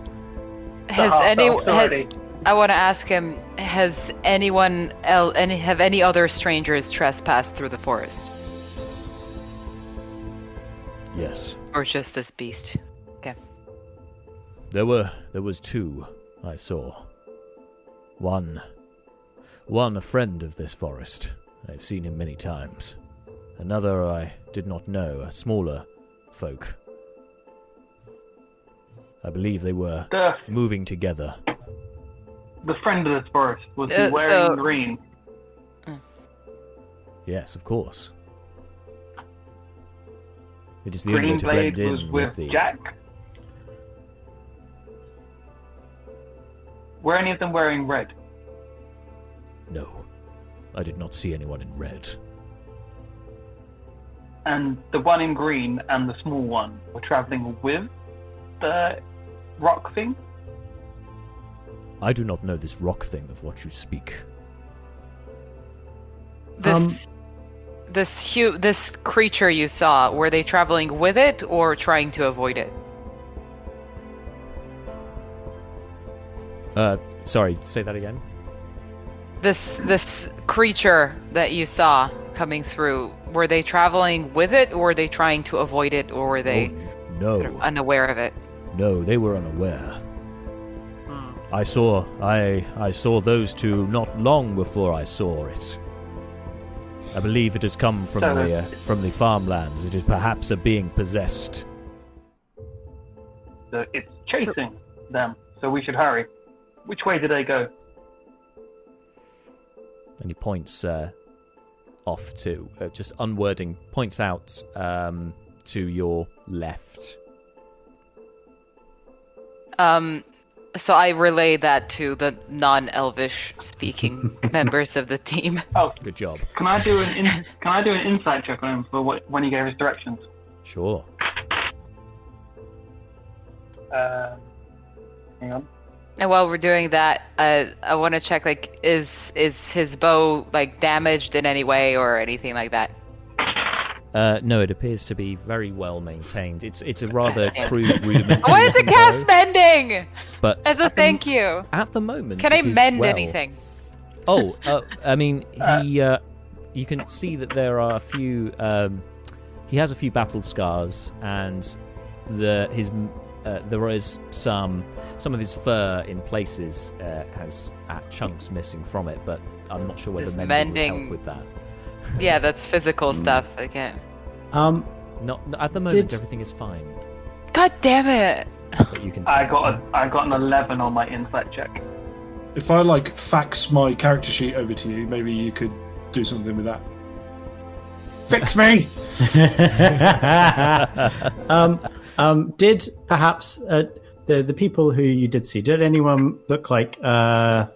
Has The half any? elf Has, already. I want to ask him. Has anyone el- any have any other strangers trespassed through the forest, Yes. or just this beast? Okay. There were there was two I saw. One one a friend of this forest. I've seen him many times. Another I did not know, a smaller folk. I believe they were The moving together. the friend of this forest was he Uh, wearing so- green. Yes, of course. It is the only way Green to blade blend was in with with the Jack. Were any of them wearing red? No. I did not see anyone in red. And the one in green and the small one were traveling with the rock thing? I do not know this rock thing of what you speak. This this hu- this creature you saw, were they traveling with it or trying to avoid it? Uh, sorry, say that again. This this creature that you saw coming through, were they traveling with it or were they trying to avoid it or were they Oh, no, sort of unaware of it? no, they were unaware. Hmm. I saw, I, I saw those two not long before I saw it. I believe it has come from So- the uh, from the farmlands. It is perhaps a being possessed. So it's chasing them, so we should hurry. Which way did they go? And he points uh, off to uh, just unwording points out um, to your left Um, so I relay that to the non-Elvish speaking members of the team. Oh, good job can I do an in, can I do an insight check on him for what, when he gave his directions? sure Uh, hang on. And while we're doing that, uh, I want to check like is is his bow like damaged in any way or anything like that? uh, no it appears to be very well maintained it's it's a rather crude rudimentary I wanted to bow, cast mending but as a at the- thank you. at the moment Can I mend well. anything? Oh, uh, I mean, he. Uh, you can see that there are a few. Um, he has a few battle scars, and the his uh, there is some some of his fur in places uh, has uh, chunks missing from it, but I'm not sure whether Is mending, would help with that. Yeah, that's physical stuff. I can't. Um, Not at the moment. Did- Everything is fine, God damn it! but you can. I got a, I got an eleven on my insight check. If I like fax my character sheet over to you, maybe you could do something with that. Fix me. um, um, did perhaps uh, the the people who you did see did anyone look like uh,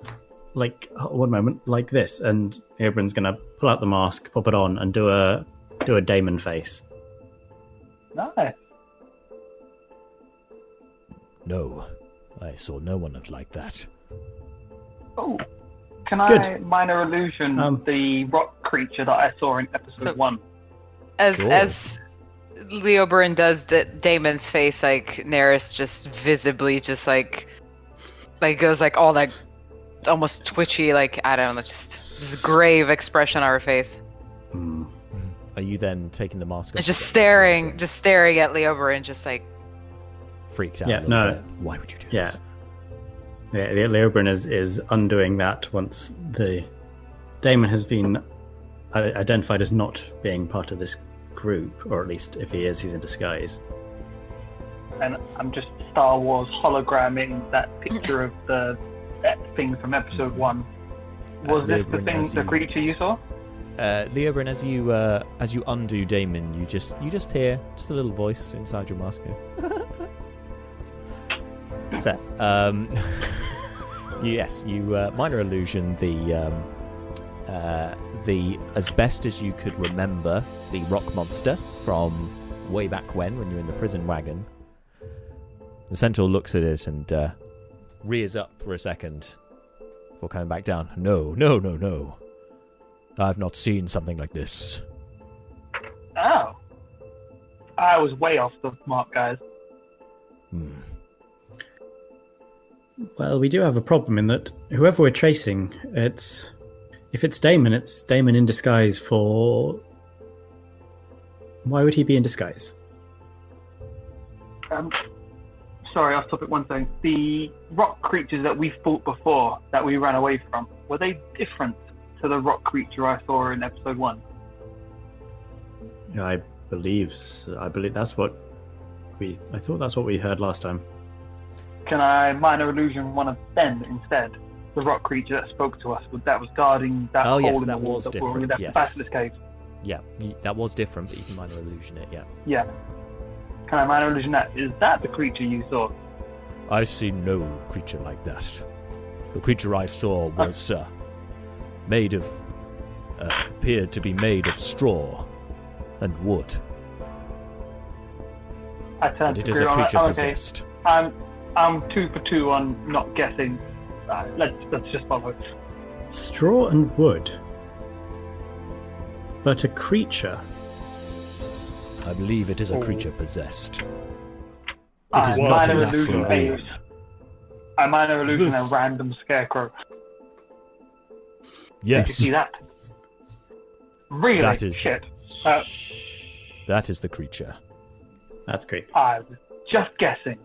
like oh, one moment like this? And Abram's gonna pull out the mask, pop it on, and do a do a Damon face. Nice. No, I saw no one like that. Oh, can I minor illusion Um, the rock creature that I saw in episode So- one? As Sure. as Leobrin does D- Damon's face, like Neris just visibly just like like goes like all like almost twitchy, like I don't know, just this grave expression on her face. Hmm. Are you then taking the mask off? Just again? staring, just staring at Leobrin, just like freaked out. Yeah, a little no. bit. Why would you do Yeah. this? Yeah, the Leobrin is, is undoing that once the Damon has been identified as not being part of this group, or at least if he is, he's in disguise. And I'm just Star Wars hologramming that picture of the that thing from episode one. Was Uh, this the thing, has the you- creature you saw? Uh, Leobrin, as you uh, as you undo Damon, you just you just hear just a little voice inside your mask. Seth, um, yes, you uh, minor illusion the um, uh, the as best as you could remember the rock monster from way back when when you're in the prison wagon. The Centaur looks at it and uh, rears up for a second before coming back down. No, no, no, no. I've not seen something like this. Oh. I was way off the mark, guys. Hmm. Well, we do have a problem in that whoever we're tracing, it's if it's Damon, it's Damon in disguise for. Why would he be in disguise? Um, sorry, off topic one thing. The rock creatures that we fought before, that we ran away from, were they different to the rock creature I saw in episode one? I believe. I believe that's what we. I thought that's what we heard last time. Can I minor illusion one of them instead? The rock creature that spoke to us, that was guarding that Oh, hole yes, in that the wall was that were in different, that yes. basilisk cave. Yeah, that was different, but you can minor illusion it. Yeah. Yeah. Can I minor illusion that? Is that the creature you saw? I see no creature like that. The creature I saw was uh, made of, uh, appeared to be made of straw and wood. I turned And it to is a Guru, I'm like, creature "Oh, okay, possessed. I'm I'm two for two on not guessing. Uh, let's let's just follow. Straw and wood. But a creature. I believe it is a Oh. creature possessed. I is not minor a natural illusion being. a, I minor illusion This- a random scarecrow. Did you Yes, see that? Really? That is- Shit. Uh, that is the creature. That's creepy. I was just guessing.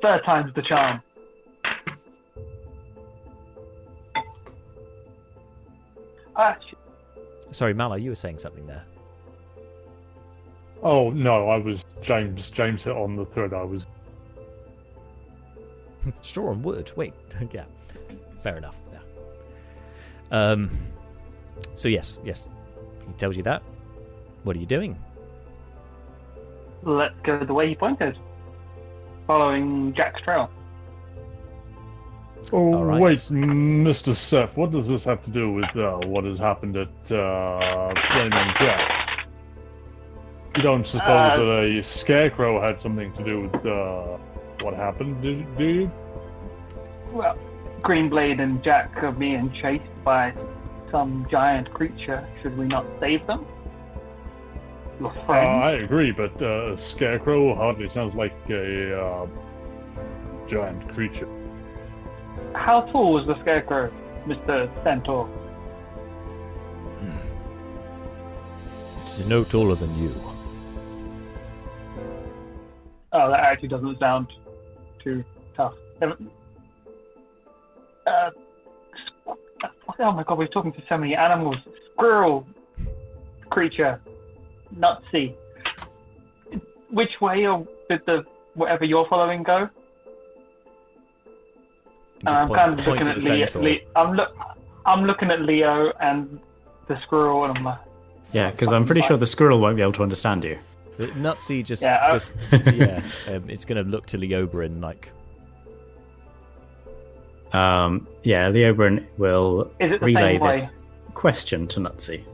Third time's the charm. Ah, shit. Sorry, Malar, you were saying something there. Oh no, I was James. James hit on the thread. I was. Straw and wood. Wait, yeah, fair enough. Yeah. Um. So yes, yes, he tells you that. What are you doing? Let's go the way he pointed. Following Jack's trail. Oh All right. wait, Mr. Seth, what does this have to do with uh, what has happened at uh, Flame and Jack? You don't suppose Uh, that a scarecrow had something to do with uh, what happened, do, do you? Well, Greenblade and Jack are being chased by some giant creature. Should we not save them? Your Uh, friend? I agree, but uh, a scarecrow hardly sounds like a uh, giant creature. How tall was the scarecrow, Mr. Centaur? It is no taller than you. Oh, that actually doesn't sound too tough. Uh, oh my god, we're talking to so many animals. Squirrel creature, nutsy. Which way or did the whatever you're following go? He And just I'm points- kind of looking at at Leo. Le- I'm look. I'm looking at Leo and the squirrel, and I'm like, Yeah, because I'm pretty sure the squirrel won't be able to understand you. The Nutsy just, Yeah, I- just yeah, um, it's going to look to Leobrin like, Um, yeah, Leobrin will Is it the relay same way? this question to Nutsy.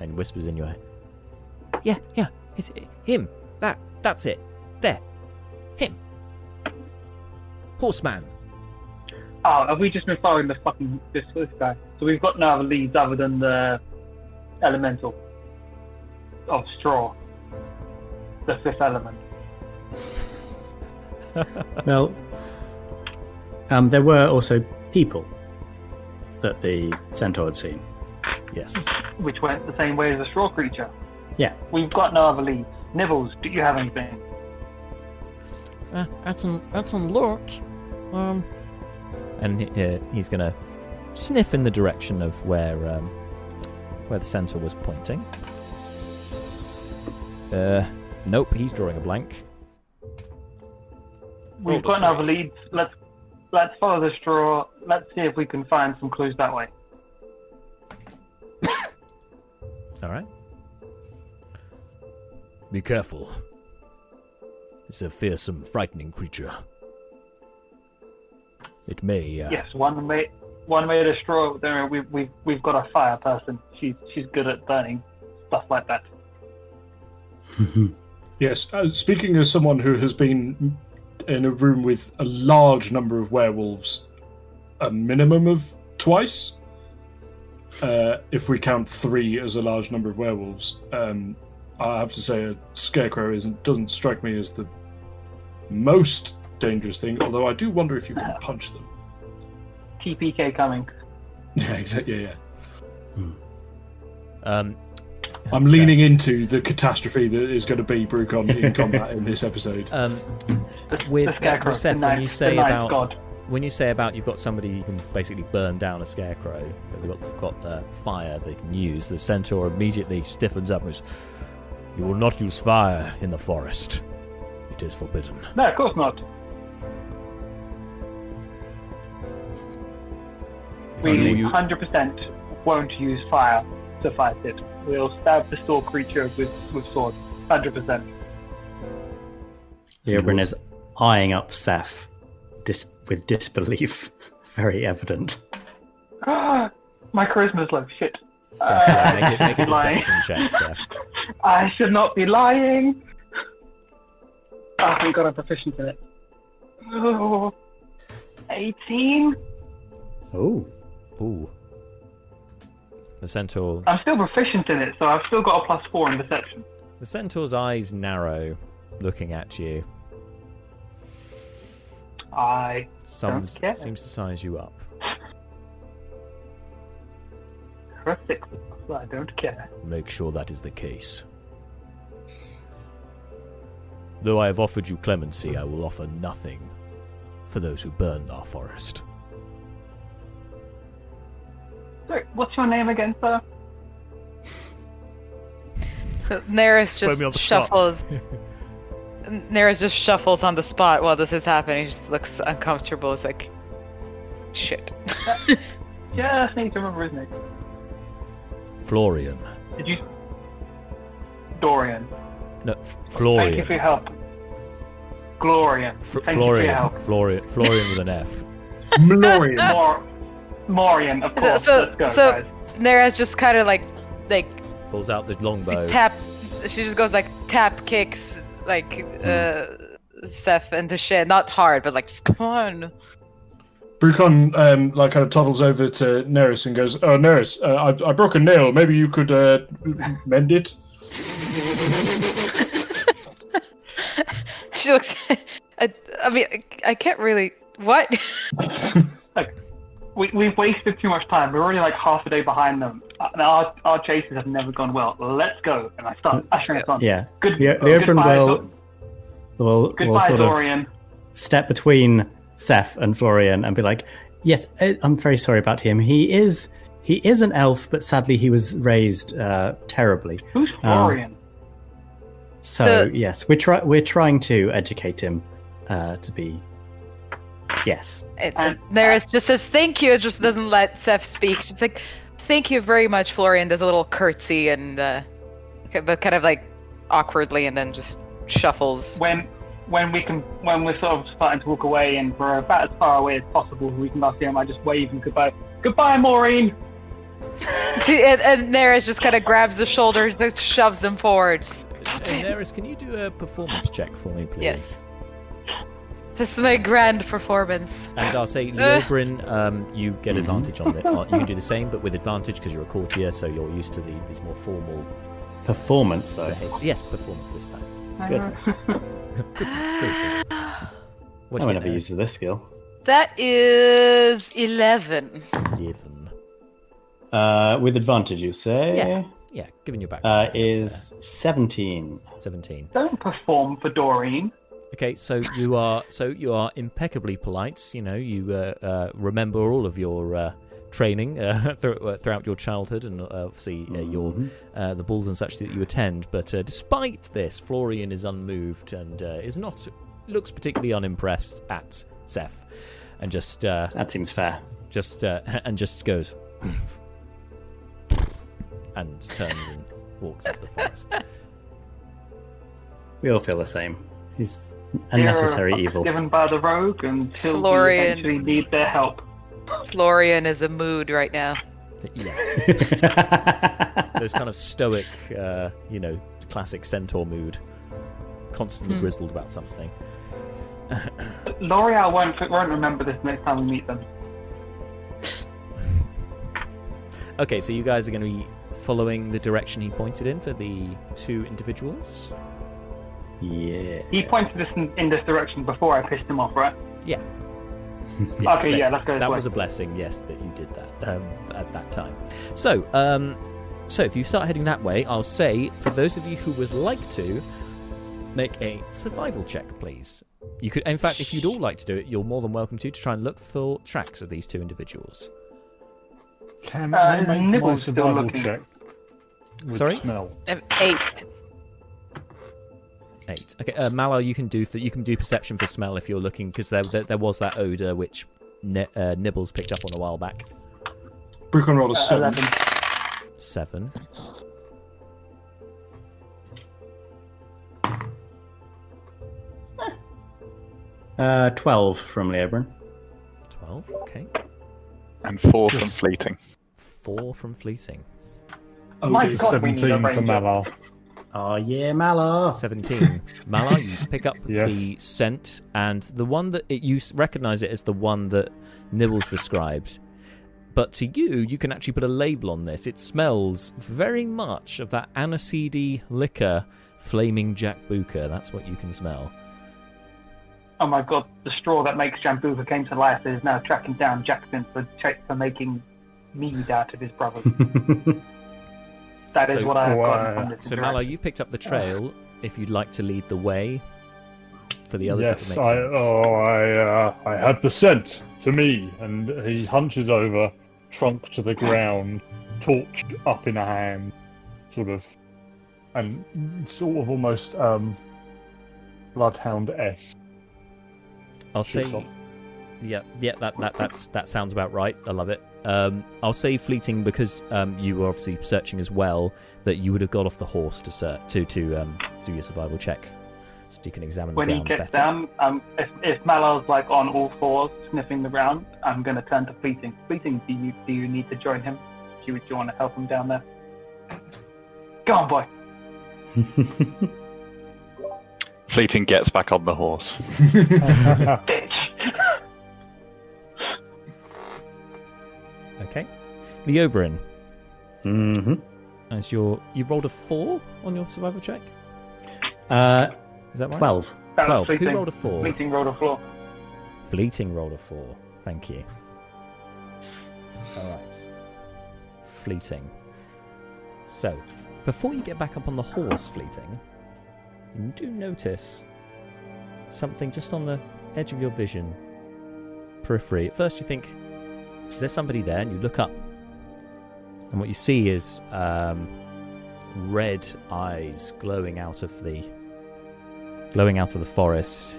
and whispers in your ear. Yeah, yeah, it's it, him. That, that's it. There, him. Horseman. Oh, have we just been following the fucking this, this guy? So we've got no other leads other than the elemental of straw, the fifth element. Well, um, there were also people that the centaur had seen. Yes. which went the same way as the straw creature. Yeah. We've got no other leads. Nibbles, do you have anything? Uh, I can I can look. Um, And he- uh, he's going to sniff in the direction of where um, where the centaur was pointing. Uh, nope, he's drawing a blank. We've got another lead. Let's let's follow the straw. Let's see if we can find some clues that way. All right. Be careful. It's a fearsome, frightening creature. It may. Uh, Yes, one made one made of straw. There, we we we've got a fire person. She's she's good at burning stuff like that. Yes, uh, speaking as someone who has been in a room with a large number of werewolves, a minimum of twice, uh, if we count three as a large number of werewolves, um, I have to say a scarecrow isn't doesn't strike me as the most dangerous thing. Although I do wonder if you can punch them. TPK coming. Yeah, exactly. Yeah, yeah. Um, I'm so- leaning into the catastrophe that is going to be Brucon in combat in this episode. Um, With, the uh, scarecrow, with Seth, the when you say about- god. When you say about you've got somebody you can basically burn down a scarecrow, they've got, got uh, fire they can use, the centaur immediately stiffens up and goes, You will not use fire in the forest. It is forbidden. No, of course not. We you- 100% won't use fire to fight it. We'll stab the sword creature with, with sword. 100%. Leobrin is eyeing up Seth dis- with disbelief. Very evident. My charisma's low. Shit. Seth, uh, make, it, make a deception check, Seth. I should not be lying. Oh, thank God I'm proficient in it. Oh, 18? Oh, Ooh. The centaur. I'm still proficient in it, so I've still got a plus four in deception. The centaur's eyes narrow, looking at you. I Sums, Don't care. seems to size you up. six, so I don't care. Make sure that is the case. Though I have offered you clemency, I will offer nothing for those who burned our forest. Sorry, what's your name again, sir? Neris Put me on just shuffles. Neris just shuffles on the spot while this is happening. He just looks uncomfortable. It's like, shit. Just need to remember his name. Florian. Did you? Dorian. No, F- Thank you for your help. Glorian. F- Thank you for your Florian. help. Florian. Florian with an F. Mlorian. Mor- Morian, of course. so- Let's go, so- guys. Neris just kind of like, like Pulls out the longbow. tap. She just goes like tap kicks like uh Seth into shit. Not hard, but like just come on. Brucon um, like kind of toddles over to Neris and goes, "Oh, Neris, uh, I, I broke a nail. Maybe you could uh, mend it." She looks. I, I mean, I, I can't really. What? We, we've wasted too much time. We're already like half a day behind them. Uh, and our, our chases have never gone well. Let's go. And I start ushering us on. yeah. Good, Le- Leobrin goodbye, will, Dor- will, will goodbye sort of step between Seth and Florian and be like, "Yes, I- I'm very sorry about him. He is he is an elf, but sadly he was raised uh, terribly. Who's Florian? So, So- yes, we're try- we're trying to educate him uh, to be yes. And, And- and Neris just says thank you. It just doesn't let Seth speak. She's like, thank you very much, Florian. Does a little curtsy and, uh, but kind of like awkwardly, and then just shuffles. when when we can when we're sort of starting to walk away and we're about as far away as possible, we can last see him. I just wave and goodbye. Goodbye, Maureen. And, and Neris just kind of grabs the shoulders, and shoves them forward. Stop Hey, it. Neris, can you do a performance check for me, please? Yes. This is my grand performance. And I'll say, Uh. Leobrin, um, you get Mhm. advantage on it. Uh, You can do the same, but with advantage because you're a courtier, so you're used to the, these more formal Performance though. behavior. Yes, performance this time. Goodness, Goodness gracious. What no you one get, ever this skill. That is 11. Eleven. Uh, with advantage, you say? Yeah. Yeah, giving you back. Uh, is seventeen. seventeen. Don't perform for Doreen. Okay, so you are so you are impeccably polite. You know, you uh, uh, remember all of your uh, training uh, thro- uh, throughout your childhood, and uh, obviously uh, your Mhm. uh, the balls and such that you attend. But uh, despite this, Florian is unmoved and uh, is not looks particularly unimpressed at Seth, and just uh, That seems fair. just uh, and just goes and turns and walks into the forest. We all feel the same. He's unnecessary You're evil. Given by the rogue until we Florian. eventually need their help. Florian is a mood right now. Yeah. those kind of stoic, uh, you know, classic centaur mood, constantly Hmm. grizzled about something. L'Oreal won't won't remember this next time we meet them. Okay, so you guys are going to be following the direction he pointed in for the two individuals. Yeah. He pointed us in, in this direction before I pissed him off, right? Yes, Okay, that, yeah, let's go That way. was a blessing, yes, that you did that um, at that time. So, um, so if you start heading that way, I'll say for those of you who would like to, make a survival check, please. You could, in fact, if you'd all like to do it, you're more than welcome to to try and look for tracks of these two individuals. Can Uh, I make my survival check? With Sorry? Smell. Um, Eight. Eight. Okay, uh, Malar, you can do for you can do perception for smell if you're looking because there, there there was that odor which Ni- uh, Nibbles picked up on a while back. Brucon rolled a Uh, seven. 11. Seven. Uh, 12 from Leobrin. Twelve. Okay. And four from fleeting. Four from fleeting. Oh, My dear. God, we need a 17 for ranger. Malar. Oh, yeah, Malar. 17. Malar, you pick up Yes. the scent, and the one that it, you recognize it as the one that Nibbles described. But to you, you can actually put a label on this. It smells very much of that aniseedy liquor, flaming Jack Booker. That's what you can smell. Oh my god, the straw that makes Jambuka came to life is now tracking down Jackson for, for making mead out of his brothers. That is So- what I have gotten uh, from this. So, interaction. Malar, you've picked up the trail. If you'd like to lead the way for the others, yes, that would make I, sense. oh, I, uh, I had the scent to me, and he hunches over, trunk to the ground, torch up in a hand, sort of, and sort of almost um, bloodhound s. I'll say, Shoots off. yeah, yeah, that, that that's that sounds about right. I love it. Um, I'll say fleeting because um, you were obviously searching as well. That you would have got off the horse to ser- to to um, do your survival check, so you can examine the when he gets better. down, um, if, if Malar's like on all fours sniffing the ground, I'm going to turn to Fleeting. Fleeting, do you do you need to join him? Do you, do you want to help him down there? Go on, boy. Fleeting gets back on the horse. Okay, Leobrin, hmm as your you rolled a four on your survival check. Uh, Is that right? 12. That Twelve. Who rolled a four? Fleeting rolled a floor. Fleeting rolled a four. Thank you. All right. Fleeting. So, before you get back up on the horse, Fleeting, you do notice something just on the edge of your vision, periphery. At first, you think, "Is there somebody there?" And you look up, and what you see is um, red eyes glowing out of the glowing out of the forest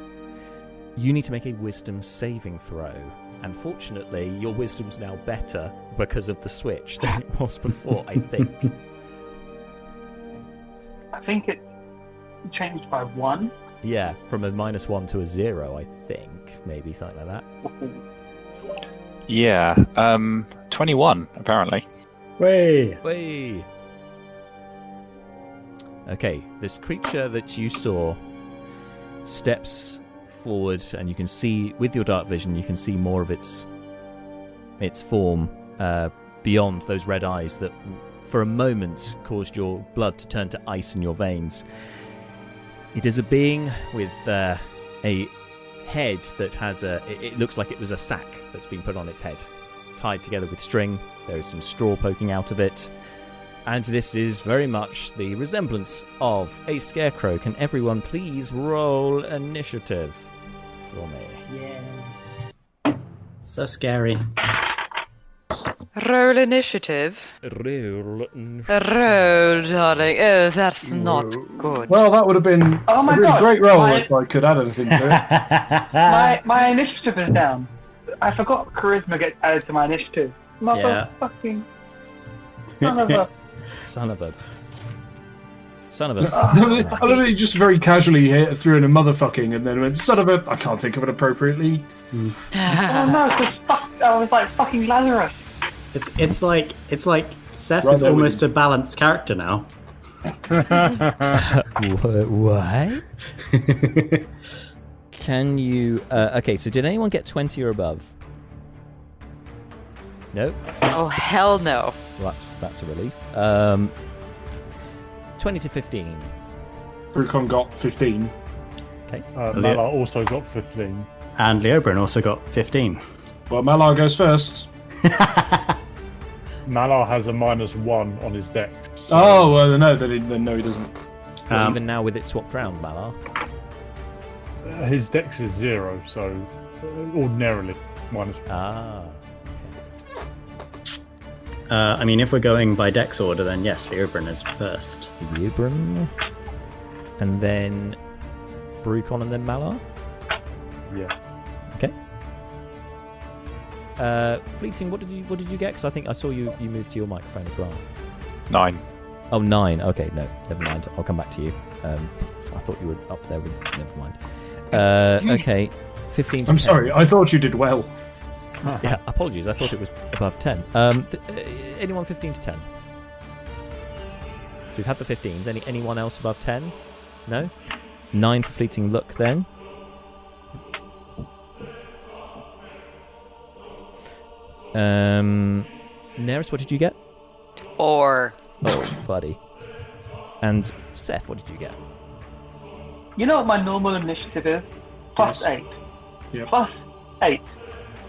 you need to make a wisdom saving throw. And fortunately, your wisdom's now better because of the switch than it was before, I think. I think it changed by one. yeah, from a minus one to a zero, I think. Maybe something like that. Yeah. Um, 21, apparently. Way. Whee! Okay, this creature that you saw steps forward, and you can see with your dark vision, you can see more of its its form uh, beyond those red eyes that, for a moment, caused your blood to turn to ice in your veins. It is a being with uh, a head that has a. It, it looks like it was a sack that's been put on its head, tied together with string. There is some straw poking out of it. And this is very much the resemblance of a scarecrow. Can everyone please roll initiative for me? Yeah. So scary. Roll initiative. Roll. Roll, darling. Oh, that's not good. Well, that would have been Oh my a really God, great roll my- if I could add anything to it. my my initiative is down. I forgot charisma gets added to my initiative. Yeah. Motherfucking son of a. Son of a. Son of I a. love that you just very casually hit, threw in a motherfucking and then went, son of a. I can't think of it appropriately. Oh no, it's just fuck. I was like fucking Lazarus. It's it's like it's like Seth Right is there with almost a balanced character now. Wha- what? Can you. Uh, okay, so did anyone get 20 or above? No? oh, hell no. Well, that's, that's a relief. Um, 20 to 15. Brucon got 15. Uh, Malar also got 15. And Leobrin also got 15. Well, Malar goes first. Malar has a minus one on his deck. so- Oh, well, no, then, he, then no, he doesn't. Well, Um, even now with it swapped round, Malar. his dex is zero, so uh, ordinarily minus. Ah. Uh, I mean, if we're going by dex order, then yes, Leobrin is first. Ubrin. And then Brucon and then Malar. Yes. Okay. Uh, Fleeting, what did you what did you get? Because I think I saw you you moved to your microphone as well. Nine. Oh, nine. Okay, no, never mind. I'll come back to you. Um, so I thought you were up there with. Never mind. Uh, okay, fifteen. To I'm 10. sorry, I thought you did well. Yeah, apologies. I thought it was above ten. Um, th- uh, anyone fifteen to ten? So we've had the fifteens. Any anyone else above ten? No. Nine for fleeting look then. Um, Neris, what did you get? Four. Oh, buddy. And Seth, what did you get? You know what my normal initiative is? Plus Yes. eight. Yeah. Plus eight.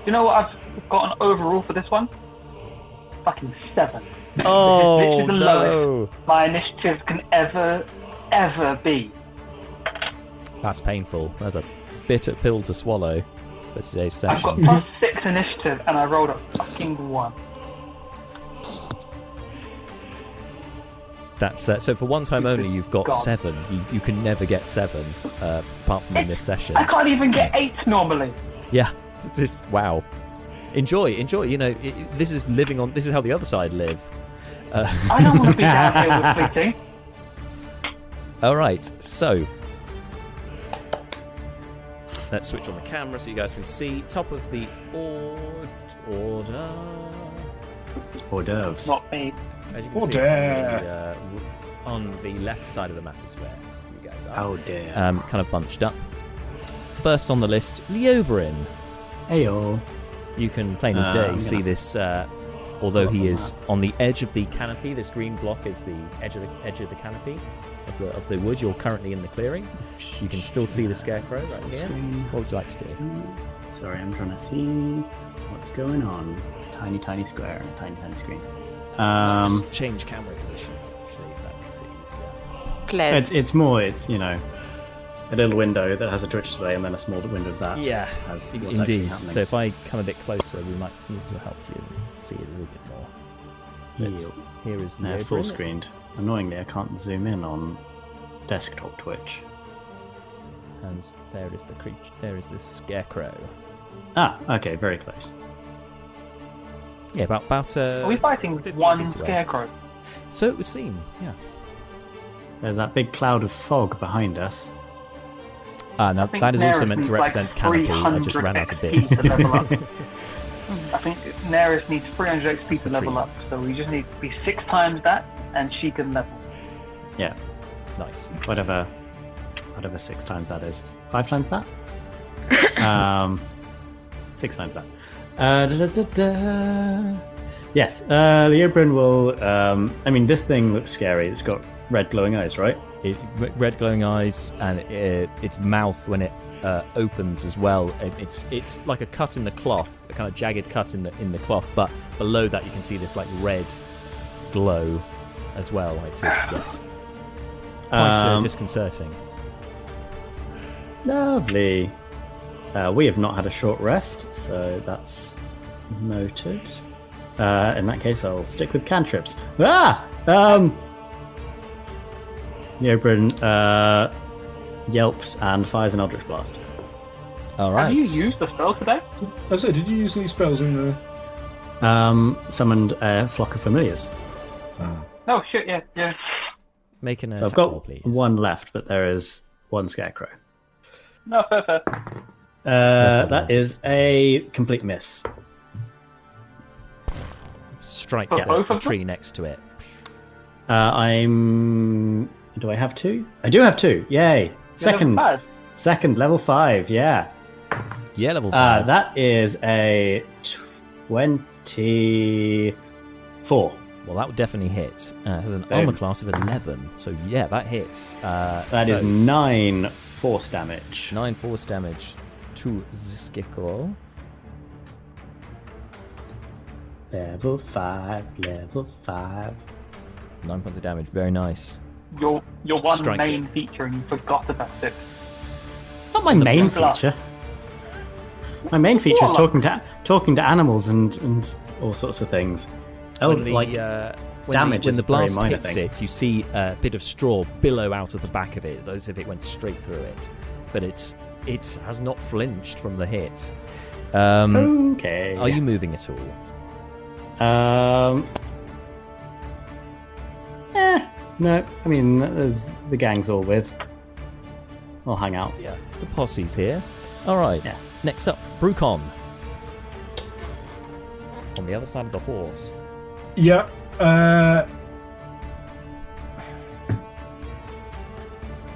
You know what I've got an overall for this one? Fucking seven. Oh This is the no! My initiative can ever, ever be. That's painful. That's a bitter pill to swallow for today's I've got session. plus six initiative and I rolled a fucking one. That's uh, so for one time only. You've got God. seven. You, you can never get seven, uh, apart from in this session. I can't even get eight normally. Yeah, this wow. Enjoy, enjoy. You know, i i- this is living on. This is how the other side live. Uh, I don't want to be down here with fleeting. all right, so let's switch on the camera so you guys can see top of the ord- order. Hors d'oeuvres. Not me. As you can Oh, see, it's on the, uh, on the left side of the map is where you guys are. Oh dear. Um, kind of bunched up. First on the list, Leobrin. Heyo. You can plain as Uh, day I'm see gonna- this. Uh, although he is on the edge of the canopy, this green block is the edge of the edge of the canopy of the of the wood. You're currently in the clearing. You can still see the scarecrow right here. What would you like to do? Sorry, I'm trying to see what's going on. Tiny, tiny square and a tiny, tiny screen. Um, Just change camera positions actually, if that makes it easier. Glad. it's, it's more, it's, you know, a little window that has a Twitch display and then a small window of that Yeah, has what's actually indeed. happening. So if I come a bit closer, we might need to help you see it a little bit more. Let's- Ew. Here is They're Leobrin. full screened. Annoyingly, I can't zoom in on desktop Twitch. And there is the creature. There is the scarecrow. Ah, okay, very close. Yeah, about about. Uh, Are we fighting 50 one feet away. scarecrow? So it would seem. Yeah. There's that big cloud of fog behind us. Ah, now I think that is also meant to needs, like, represent canopy. I just ran out of XP bits. to level up. I think Neris needs 300 XP That's to level tree. up, so we just need to be six times that, and she can level. Yeah, nice. whatever, whatever six times that is. Five times that? um, six times that. Uh, da, da, da, da. Yes, uh, Leobrin will. Um, I mean, this thing looks scary. It's got red glowing eyes, right? It, red glowing eyes and it, its mouth when it uh, opens as well. It, it's it's like a cut in the cloth, a kind of jagged cut in the in the cloth. But below that, you can see this like red glow as well. It's it's yes, quite uh, Um, disconcerting. Lovely. Uh, we have not had a short rest, so that's noted. Uh, in that case, I'll stick with cantrips. Ah! Um. Leobrin uh, yelps and fires an Eldritch Blast. All right. Have you used the spell today? I said, did you use any spells in the? Um, summoned a flock of familiars. Oh shit, yeah, yeah. Make an So I've attack roll, got please. one left, but there is one scarecrow. No, fair, fair. Uh, that is a complete miss. Strike For the, both the of them? tree next to it. Uh, I'm. Do I have two? I do have two. Yay! You're Second, level five. second level five. Yeah. Yeah, level Uh, that is a twenty-four. Well, that would definitely hit. Uh, it has an Boom. armor class of eleven, so yeah, that hits. Uh, That is so- nine force damage. Nine force damage to the. Level five. Level five. Nine points of damage. Very nice. Your your one Strike main it. feature, and you forgot about it. It's not my main Blah. feature. My main feature is Blah. talking to talking to animals and and all sorts of things. Oh, when the, like uh, when damage the, when is the blast minor hits it, you see a bit of straw billow out of the back of it, as if it went straight through it. But it's it has not flinched from the hit. Um, okay. Are you moving at all? Um. Eh, no. I mean, there's the gang's all with. I'll hang out. Yeah. The posse's here. All right. Yeah. Next up, Brucon. On the other side of the horse. Yeah. Uh,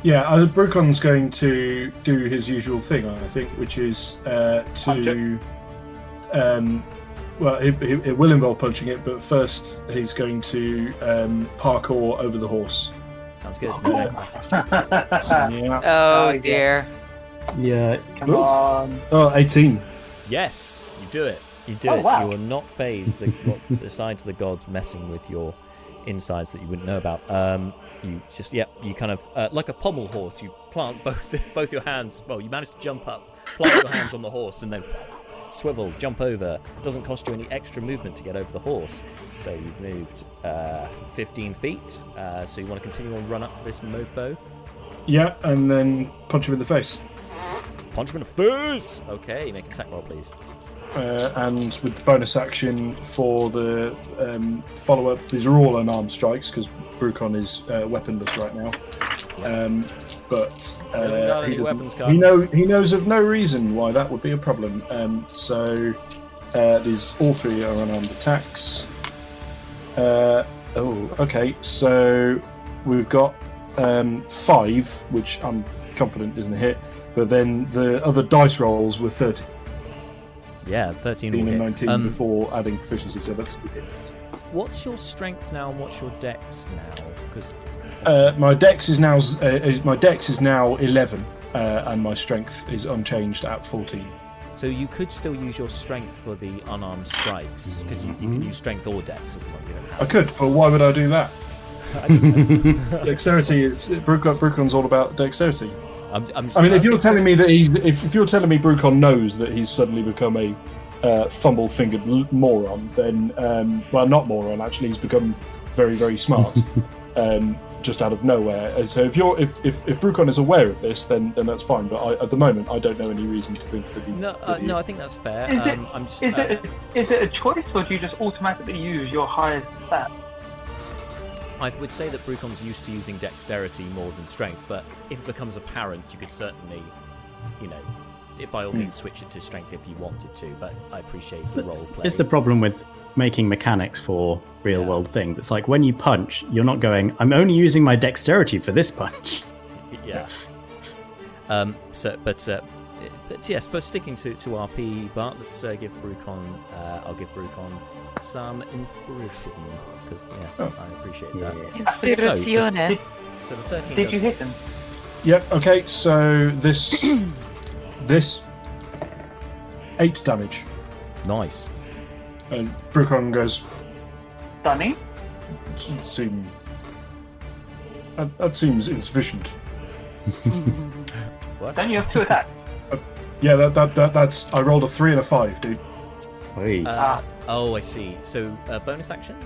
yeah, uh, Brucon's going to do his usual thing, I think, which is uh, to. Um, well, it, it, it will involve punching it, but first he's going to um, parkour over the horse. Sounds good. Oh, No acrobatics check, please. Yeah. Oh, Oh, dear. Yeah. Come on. Oh, 18. yes, you do it. You do Oh, it. wow. You are not phased. The, what, the sides of the gods messing with your insides that you wouldn't know about. Um, you just, yep, you kind of uh, like a pommel horse. You plant both both your hands. Well, you manage to jump up, plant your hands on the horse, and then swivel, jump over. Doesn't cost you any extra movement to get over the horse. So you've moved uh, 15 feet. Uh, so you want to continue on run up to this mofo. Yeah, and then punch him in the face. Punch him in the face. Okay, make an attack roll, please. Uh, and with the bonus action for the um, follow up, these are all unarmed strikes because Brucon is uh, weaponless right now. Um, but uh, any he, weapons he know he knows of no reason why that would be a problem. Um, so uh, these all three are unarmed attacks. Uh, oh, okay. So we've got um, five, which I'm confident isn't a hit. But then the other dice rolls were 13 Yeah, 13 will and hit. 19 Um, before adding proficiency, so that's two. What's your strength now and what's your dex now? Because Uh, my dex is now uh, is my dex is now 11, uh, and my strength is unchanged at 14. so you could still use your strength for the unarmed strikes because you, you can use strength or dex as well. You I could, but why would I do that? I- Dexterity is Brucon, Brucon's all about dexterity. I'm, I'm I mean, if you're telling me that he's if, if you're telling me Brucon knows that he's suddenly become a uh, fumble-fingered moron, then um, well, not moron. Actually, he's become very very smart. um, just out of nowhere. And So if you're if, if, if Brucon is aware of this, then then that's fine. But I, at the moment, I don't know any reason to think that he. No, uh, he- no, I think that's fair. Is it- Um, I'm just. Is uh, it, is it a choice, or do you just automatically use your highest stat? I would say that Brucon's used to using dexterity more than strength, but if it becomes apparent, you could certainly, you know, it, by all Hmm. means switch it to strength if you wanted to. But I appreciate the role play. It's the problem with making mechanics for real Yeah. world things. It's like when you punch, you're not going, I'm only using my dexterity for this punch. yeah. Um. So, but, uh, but yes, for sticking to to RP, Bart, let's uh, give Brucon. Uh, I'll give Brucon some inspiration because yes, Oh. I appreciate that. Inspirazione. So the thirteen. Did you hit him? Yep. Okay. So this this eight damage, Nice. and Brucon goes. Stunning. Seem that, that seems insufficient. What? Then you have two attacks. Yeah, that, that, that that's. I rolled a three and a five, dude. Oi. Uh, oh, I see. So uh, bonus action.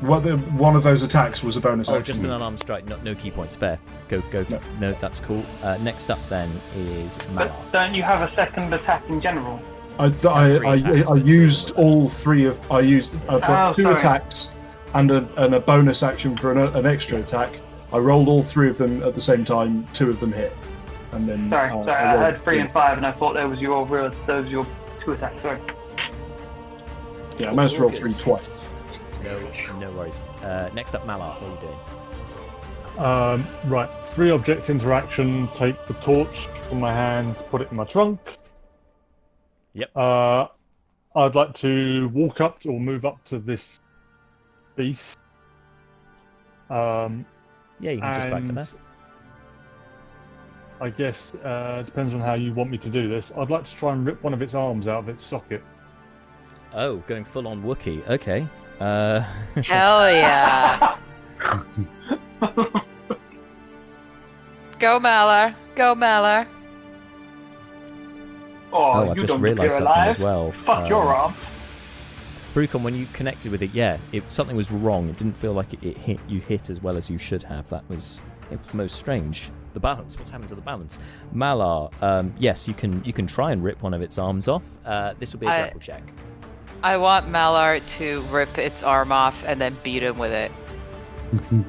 What are you using? What the, one of those attacks was a bonus Oh, action. just an unarmed strike. No, no key points. Fair. Go, go. No. No, that's cool. Uh, next up then is But don't you have a second attack in general? I, I, I, I, I used all three of. I used. I've got Oh, two sorry. attacks and a, and a bonus action for an, an extra attack. I rolled all three of them at the same time. Two of them hit, and then. Sorry, uh, sorry. I rolled heard three and five, and I thought that was your real. Those were your two attacks. Sorry. Yeah, I managed to roll three twice. No, no worries. Uh, next up, Malar. What are you doing? Um, right, three object interaction. Take the torch from my hand, put it in my trunk. Yep. Uh, I'd like to walk up to, or move up to this beast. Um, Yeah, you can just back in there. I guess uh, depends on how you want me to do this. I'd like to try and rip one of its arms out of its socket. Oh, going full on Wookie. Okay. Uh, Hell yeah. Go Malar. Go Malar. Oh, I you just don't realised appear something alive. as well. Fuck your Um, arm. Brucon, when you connected with it, yeah, it, something was wrong. It didn't feel like it, it hit you hit as well as you should have. That was it was most strange. The balance. What's happened to the balance? Malar. Um, yes, you can you can try and rip one of its arms off. Uh, this will be a grapple check. I want Malar to rip its arm off and then beat him with it.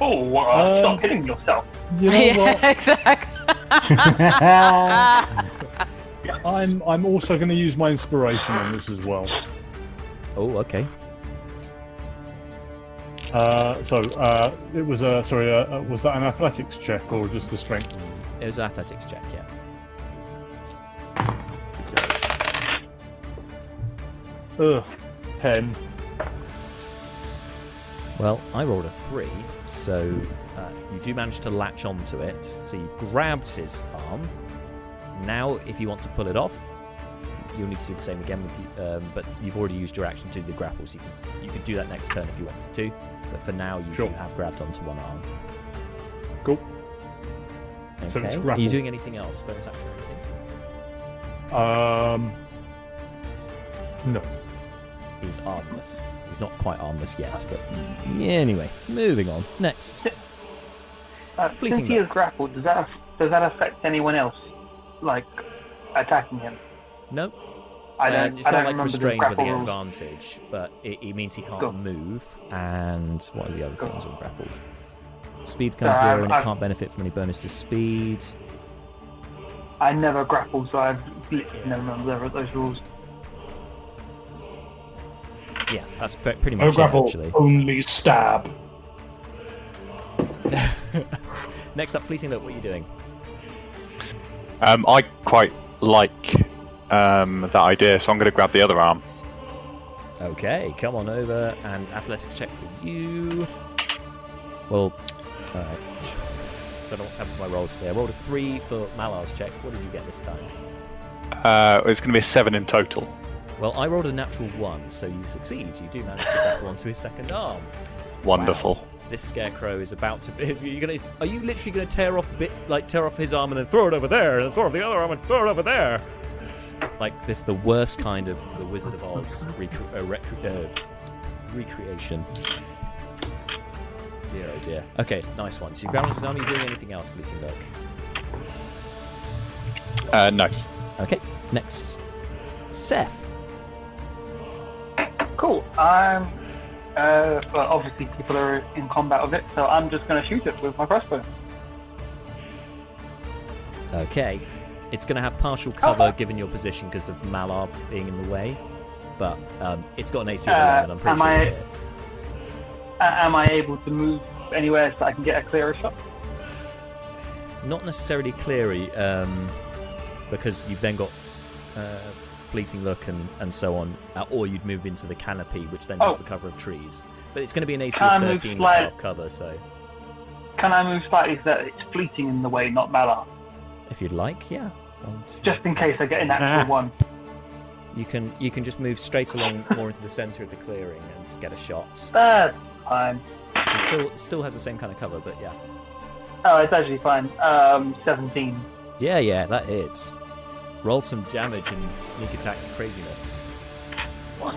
Oh, uh, Um, stop hitting yourself. You know yeah, what? exactly. Yes. I'm I'm also going to use my inspiration on this as well. Oh, okay. Uh, so uh, it was a sorry. Uh, uh, was that an athletics check or just the strength? It was an athletics check. Yeah. Ugh, ten. Well, I rolled a three, so uh, you do manage to latch onto it. So you've grabbed his arm. Now, if you want to pull it off, you'll need to do the same again. With the, um, but you've already used your action to do the grapple, so you can you could do that next turn if you wanted to. But for now, you, Sure. you have grabbed onto one arm. Cool. Okay. So it's grapple. Are you doing anything else? Bonus action anything? Um, no. He's armless. He's not quite armless yet, but anyway, moving on. Next. Uh, since he is grappled, does that does that affect anyone else, like attacking him? No, I don't. Um, it's I not don't like restrained with the advantage, but it, it means he can't Cool. move. And what are the other Cool. things on grappled? Speed becomes So zero, I've- and it I've- can't benefit from any bonus to speed. I never grappled, so I've literally never remember those rules. Yeah, that's pretty No much it, grapple, actually. only stab. Next up, fleeting look. What are you doing? Um, I quite like um, that idea, so I'm going to grab the other arm. Okay, come on over and athletics check for you. Well, alright. Don't know what's happened to my rolls today. I rolled a three for Malar's check. What did you get this time? Uh, it's going to be a seven in total. Well, I rolled a natural one, so you succeed. You do manage to grapple onto his second arm. Wonderful. This scarecrow is about to. Is, you gonna? Are you literally gonna tear off bit like tear off his arm and then throw it over there, and then throw off the other arm and throw it over there? Like this, the worst kind of the Wizard of Oz recre- uh, rec- uh, recreation. Dear oh dear. Okay, nice one. So you grab his arm. Are you doing anything else, Look? Uh, no. Okay, next, Seth. Cool. I'm. Uh, well, obviously people are in combat with it, so I'm just going to shoot it with my crossbow. Okay. It's going to have partial cover given your position because of Malar being in the way, but um, it's got an AC of Uh, 11. I'm pretty am sure. I- you hit. A- am I able to move anywhere so I can get a clearer shot? Not necessarily cleary, um, because you've then got uh, fleeting look and, and so on, uh, or you'd move into the canopy, which then has Oh. the cover of trees. But it's going to be an AC of 13 with half cover, so Can I move slightly so that it's fleeting in the way, not Malar? if you'd like, yeah. One, two- Just in case I get an actual one. You can you can just move straight along more into the centre of the clearing and get a shot. That's fine. It still still has the same kind of cover, but yeah. Oh, it's actually fine. Um, 17. Yeah, yeah, that hits. Roll some damage and sneak attack craziness. One.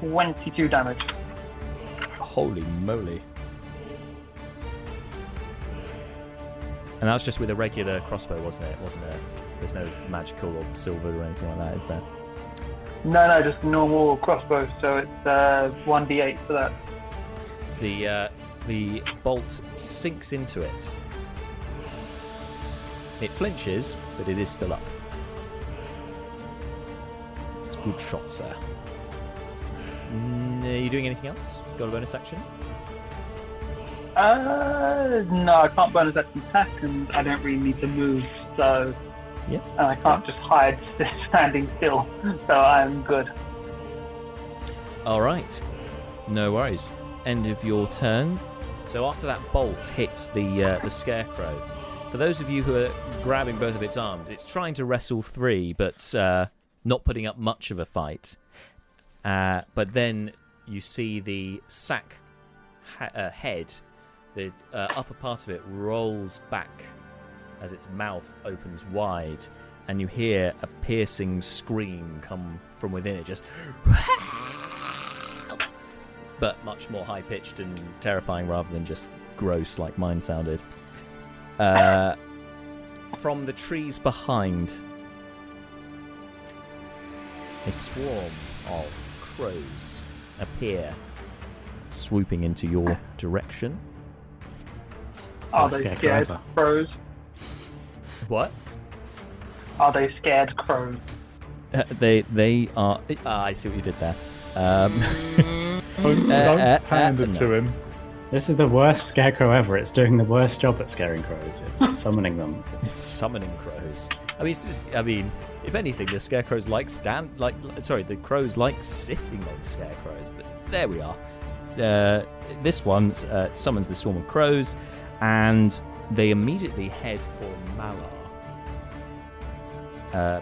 22 damage. Holy moly. And that's just with a regular crossbow, wasn't it? Wasn't there? There's no magical or silver or anything like that, is there? No, no, just normal crossbow, so it's uh, 1d8 for that. The uh, the bolt sinks into it. It flinches, but it is still up. It's a good shot, sir. Mm, are you doing anything else? Got a bonus action? Uh, no, I can't bonus action attack, and I don't really need to move, so. Yeah. And I can't just hide standing still, so I'm good. All right, no worries. End of your turn. So after that bolt hits the uh, the scarecrow, for those of you who are grabbing both of its arms, it's trying to wrestle three, but uh, not putting up much of a fight. Uh, but then you see the sack ha- uh, head, the uh, upper part of it rolls back as its mouth opens wide, and you hear a piercing scream come from within it, just. But much more high pitched and terrifying rather than just gross like mine sounded. Uh, from the trees behind, a swarm of crows appear, swooping into your direction. Are they scarecrow scared over. crows? What? Are they scared crows? Uh, they they are. Ah, I see what you did there. Um, Don't, Uh, don't uh, hand uh, it no. to him. This is the worst scarecrow ever. It's doing the worst job at scaring crows. It's summoning them. It's, summoning crows. I mean, it's just, I mean, if anything, the scarecrows like stand like sorry, the crows like sitting on scarecrows. But there we are. Uh, this one uh, summons the swarm of crows, and they immediately head for Malar. Uh,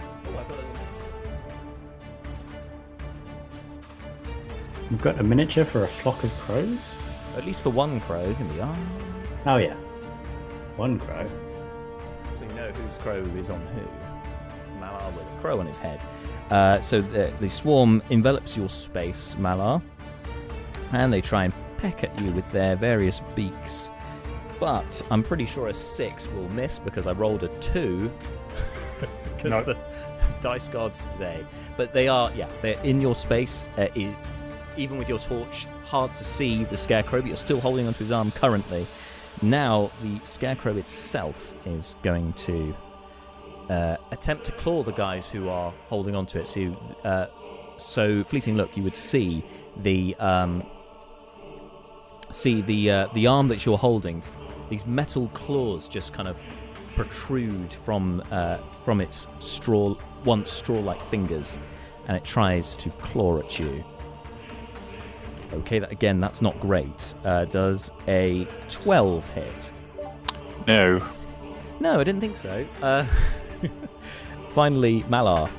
we've got a miniature for a flock of crows. at least for one crow, can be ah, Oh yeah, one crow. so you know whose crow is on who. Malar with a crow on his head. Uh, so the, the swarm envelops your space, Malar, and they try and peck at you with their various beaks. But I'm pretty sure a six will miss because I rolled a two. Because No. the, the dice gods today. But they are, yeah, they're in your space. Uh, even with your torch, hard to see the scarecrow, but you're still holding onto his arm currently. Now the scarecrow itself is going to uh, attempt to claw the guys who are holding onto it. So, uh, so fleeting look, you would see the um, see the uh, the arm that you're holding. These metal claws just kind of protrude from uh, from its straw once straw-like fingers, and it tries to claw at you. Okay, that again, that's not great. Uh, does a twelve hit? No. No, I didn't think so. Uh, finally, Malar.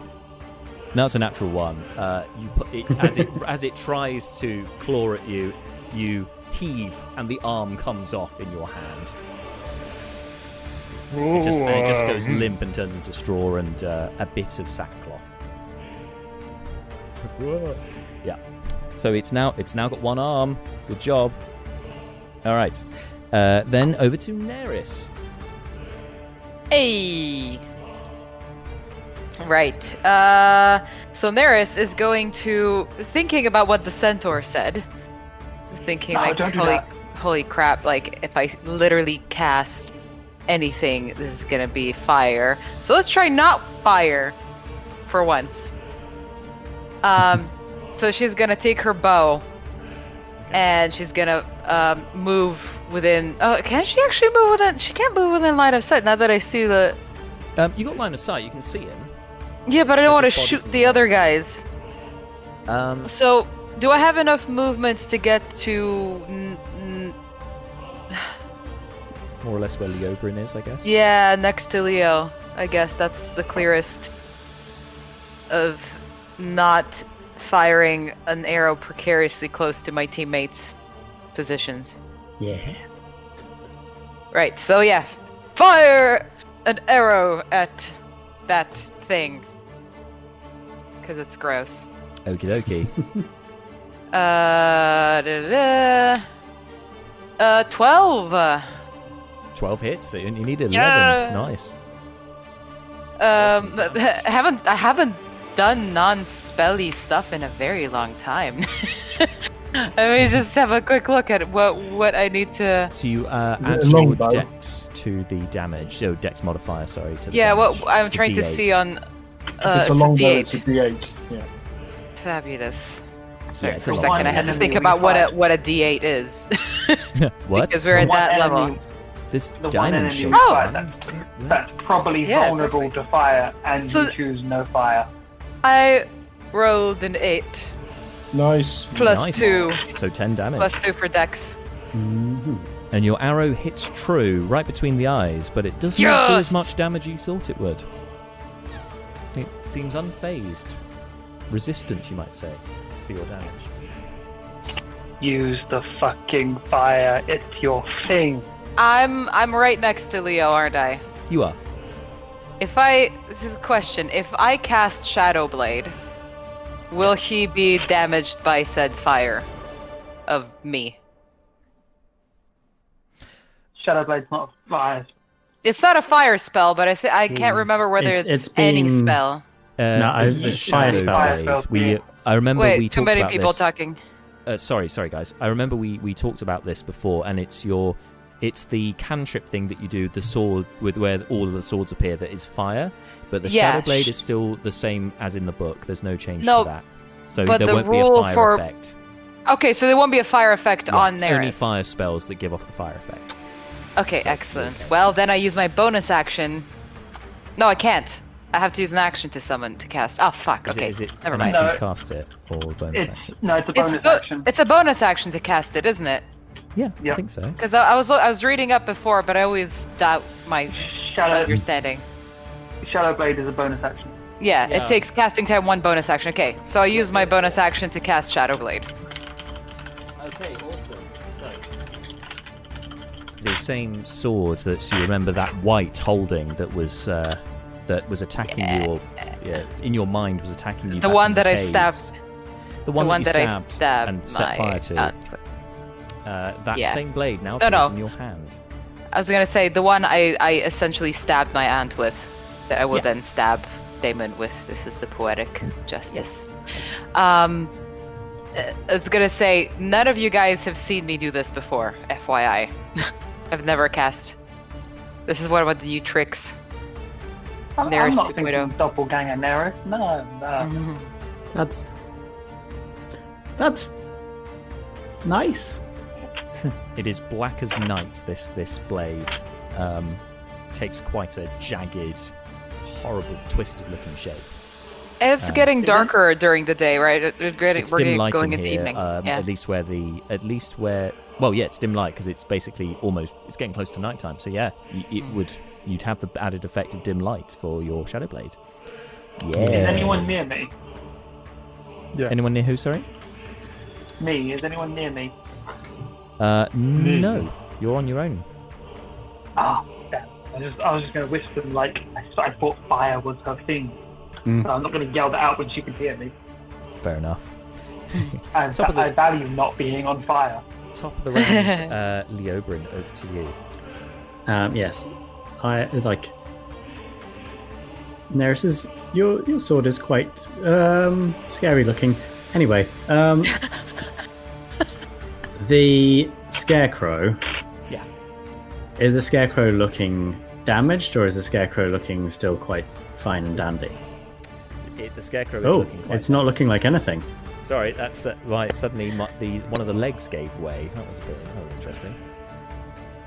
Now it's a natural one. Uh, you put it, as it as it tries to claw at you, you heave, and the arm comes off in your hand. It just, and it just goes limp and turns into straw and uh, a bit of sackcloth. Yeah. So it's now it's now got one arm. Good job. All right. Uh, then over to Neris. Hey. Right. Uh, so Neris is going to thinking about what the centaur said. Thinking No, like, don't do holy, that. holy crap! Like, if I literally cast anything, this is gonna be fire. So let's try not fire for once. Um, so she's gonna take her bow, and she's gonna um, move within. Oh, can she actually move within? She can't move within line of sight. Now that I see the. Um, you got line of sight. You can see him. Yeah, but I don't want to shoot the the other guys. Um, So, do I have enough movements to get to? N- n- more or less where Leobrin is, I guess. yeah, next to Leo. I guess that's the clearest of not firing an arrow precariously close to my teammates' positions. Yeah. Right. So yeah, fire an arrow at that thing because it's gross. Okie dokie. Uh, da, da, uh, twelve. Uh, 12 hits. So you you need 11. Yeah. Nice. Um, Awesome. haven't I haven't done non-spelly stuff in a very long time. Let me just have a quick look at what what I need to. So you uh, add your longbow? dex to the damage. So dex modifier, sorry. To the Yeah, damage. what I'm It's trying to see on. If Uh, it's a it's long a bow, it's a D8. D8. Yeah. Fabulous. Sorry, Yeah, for a a long second, I had to think about what a what a D8 is. what? because we're at The one that level. this The one diamond enemy shape. Oh! fire that's, that's probably Yeah, vulnerable to fire, and So- you choose no fire. I rolled an eight Nice. plus Nice. two So 10 damage. plus two for Dex. hmm And your arrow hits true right between the eyes, but it does not do as Yes! much damage you thought it would. It seems unfazed. Resistant, you might say, to your damage. Use the fucking fire. It's your thing. I'm I'm right next to Leo, aren't I? You are. If I this is a question. If I cast Shadow Blade, will he be damaged by said fire of me? Shadowblade's not a fire. It's not a fire spell, but I th- I can't remember whether It's- it's, it's any been- spell. Uh, No, I- this is a fire shadow spells. Fire blade. spells, We, yeah. I remember we Wait, too talked many about people this. talking. Uh, sorry, sorry, guys. I remember we we talked about this before, and it's your it's the cantrip thing that you do, the sword with where all of the swords appear that is fire, but the Yeah, shadow blade is still the same as in the book. There's no change No, to that, so but there the won't be a rule fire for- effect. Okay, so there won't be a fire effect Yeah, on there. only fire spells that give off the fire effect. Okay, So, excellent. okay. Well, then I use my bonus action. No, I can't. I have to use an action to summon to cast. Oh fuck. Is okay, it, is it never an mind. action No. to cast it or bonus It's action? no, it's a It's, bonus bo- action. it's a bonus action to cast it, isn't it? Yeah, I think so. Because I, I was I was reading up before, but I always doubt my Shadow understanding. Shadowblade is a bonus action. Yeah, Yeah. it takes casting time one bonus action. Okay, so I use my bonus action to cast Shadow Blade. Okay, awesome. So the same sword that you remember that white holding that was uh, that was attacking you, or yeah, in your mind was attacking you. The one in that I stabbed. The one, the one that, that you I stabbed, stabbed and set fire to. aunt with. Uh, that yeah. same blade now No, appears no. in your hand. I was gonna say the one I, I essentially stabbed my aunt with, that I will Yeah. then stab Damon with. This is the poetic justice. Um, uh, I was gonna say none of you guys have seen me do this before. FYI, I've never cast. This is one of the new tricks. I'm, I'm not thinking Guido. doppelganger Neris. No, no. Mhm. That's that's nice. It is black as night. This this blade um, takes quite a jagged, horrible, twisted-looking shape. It's Uh, getting darker during the day, right? It- it- We're it's we're dim getting- lighting going into here, evening. um, yeah. at least where the at least where well, yeah, it's dim light because it's basically almost it's getting close to nighttime. So yeah, y- it Hmm. would you'd have the added effect of dim light for your shadow blade. Yeah. Is anyone near me? Yes. Anyone near who? Sorry. Me? Is anyone near me? Uh, no, you're on your own. Ah, damn. I just, I was just going to whisper like I, I thought fire was her thing. Mm. So I'm not going to yell that out when she can hear me. Fair enough. I, Top of the- I value not being on fire. Top of the round, uh, Leobrin, over to you. Um, yes, I like. Neris your your sword is quite um, scary looking. Anyway, um, the scarecrow. Yeah. Is the scarecrow looking damaged, or is the scarecrow looking still quite fine and dandy? It, the scarecrow is Oh, looking quite it's not looking like anything. Sorry, that's uh, why suddenly my, the one of the legs gave way. That was a bit oh, interesting.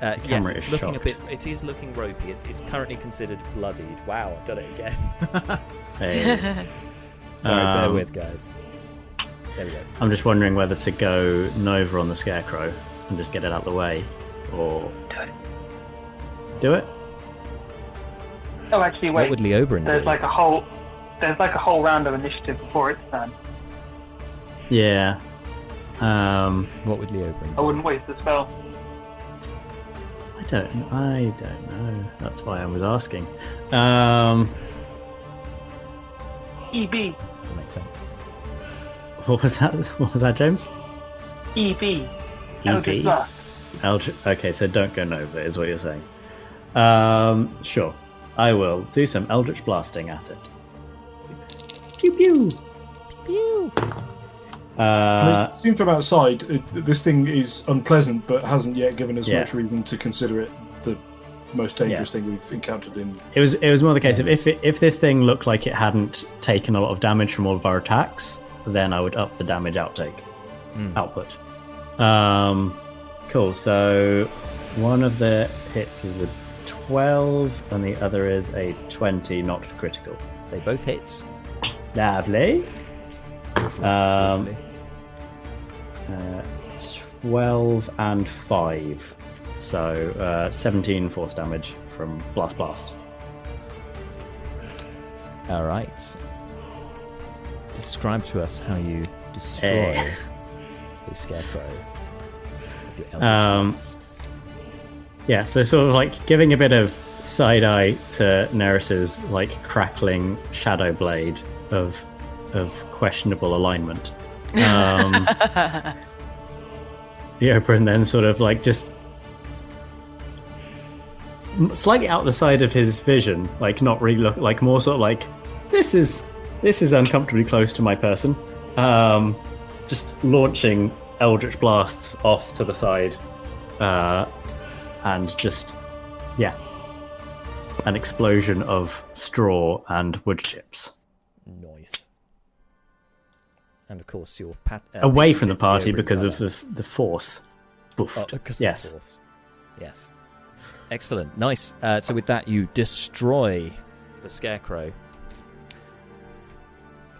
Uh, yes, it's is looking shocked. a bit. It is looking ropey. It, it's currently considered bloodied. Wow, I've done it again. Hey, Sorry, bear Um, with, guys. There we go. I'm just wondering whether to go Nova on the scarecrow and just get it out of the way, or do it. Oh, actually, What wait. would Leobrin There's do? like a whole, there's like a whole round of initiative before it's done. Yeah. Um, What would Leobrin I do? wouldn't waste the spell. I don't. I don't know. That's why I was asking. Um, EB, That makes sense. What was that? What was that, James? EB, Eldritch EB? Blast. Eldritch. Okay, so don't go Nova, is what you're saying. Um, sure. I will do some Eldritch blasting at it. Pew pew. Pew. I Uh, mean, seen from outside, it, this thing is unpleasant, but hasn't yet given us Yeah. much reason to consider it the most dangerous thing we've encountered in. It was it was more the case of if it, if this thing looked like it hadn't taken a lot of damage from all of our attacks, then I would up the damage outtake Hmm. output. Um, cool. So one of the hits is a twelve, and the other is a twenty, not critical. They both hit. Lovely. Um, Lovely. uh, twelve and five, so uh, seventeen force damage from blast blast. All right. Describe to us how you destroy Eh. the scarecrow. of Um. Yeah, so sort of like giving a bit of side eye to Neris's like crackling shadow blade of of questionable alignment. Um, the Oprah and then sort of like just slightly out the side of his vision, like not really look like more sort of like this is this is uncomfortably close to my person. Um, just launching eldritch blasts off to the side, uh, and just yeah, an explosion of straw and wood chips Noise. And of course, your pat- uh, away from the party because of the the force. Boofed. Oh, yes. force. Yes. Excellent. Nice. Uh, so with that, you destroy the scarecrow.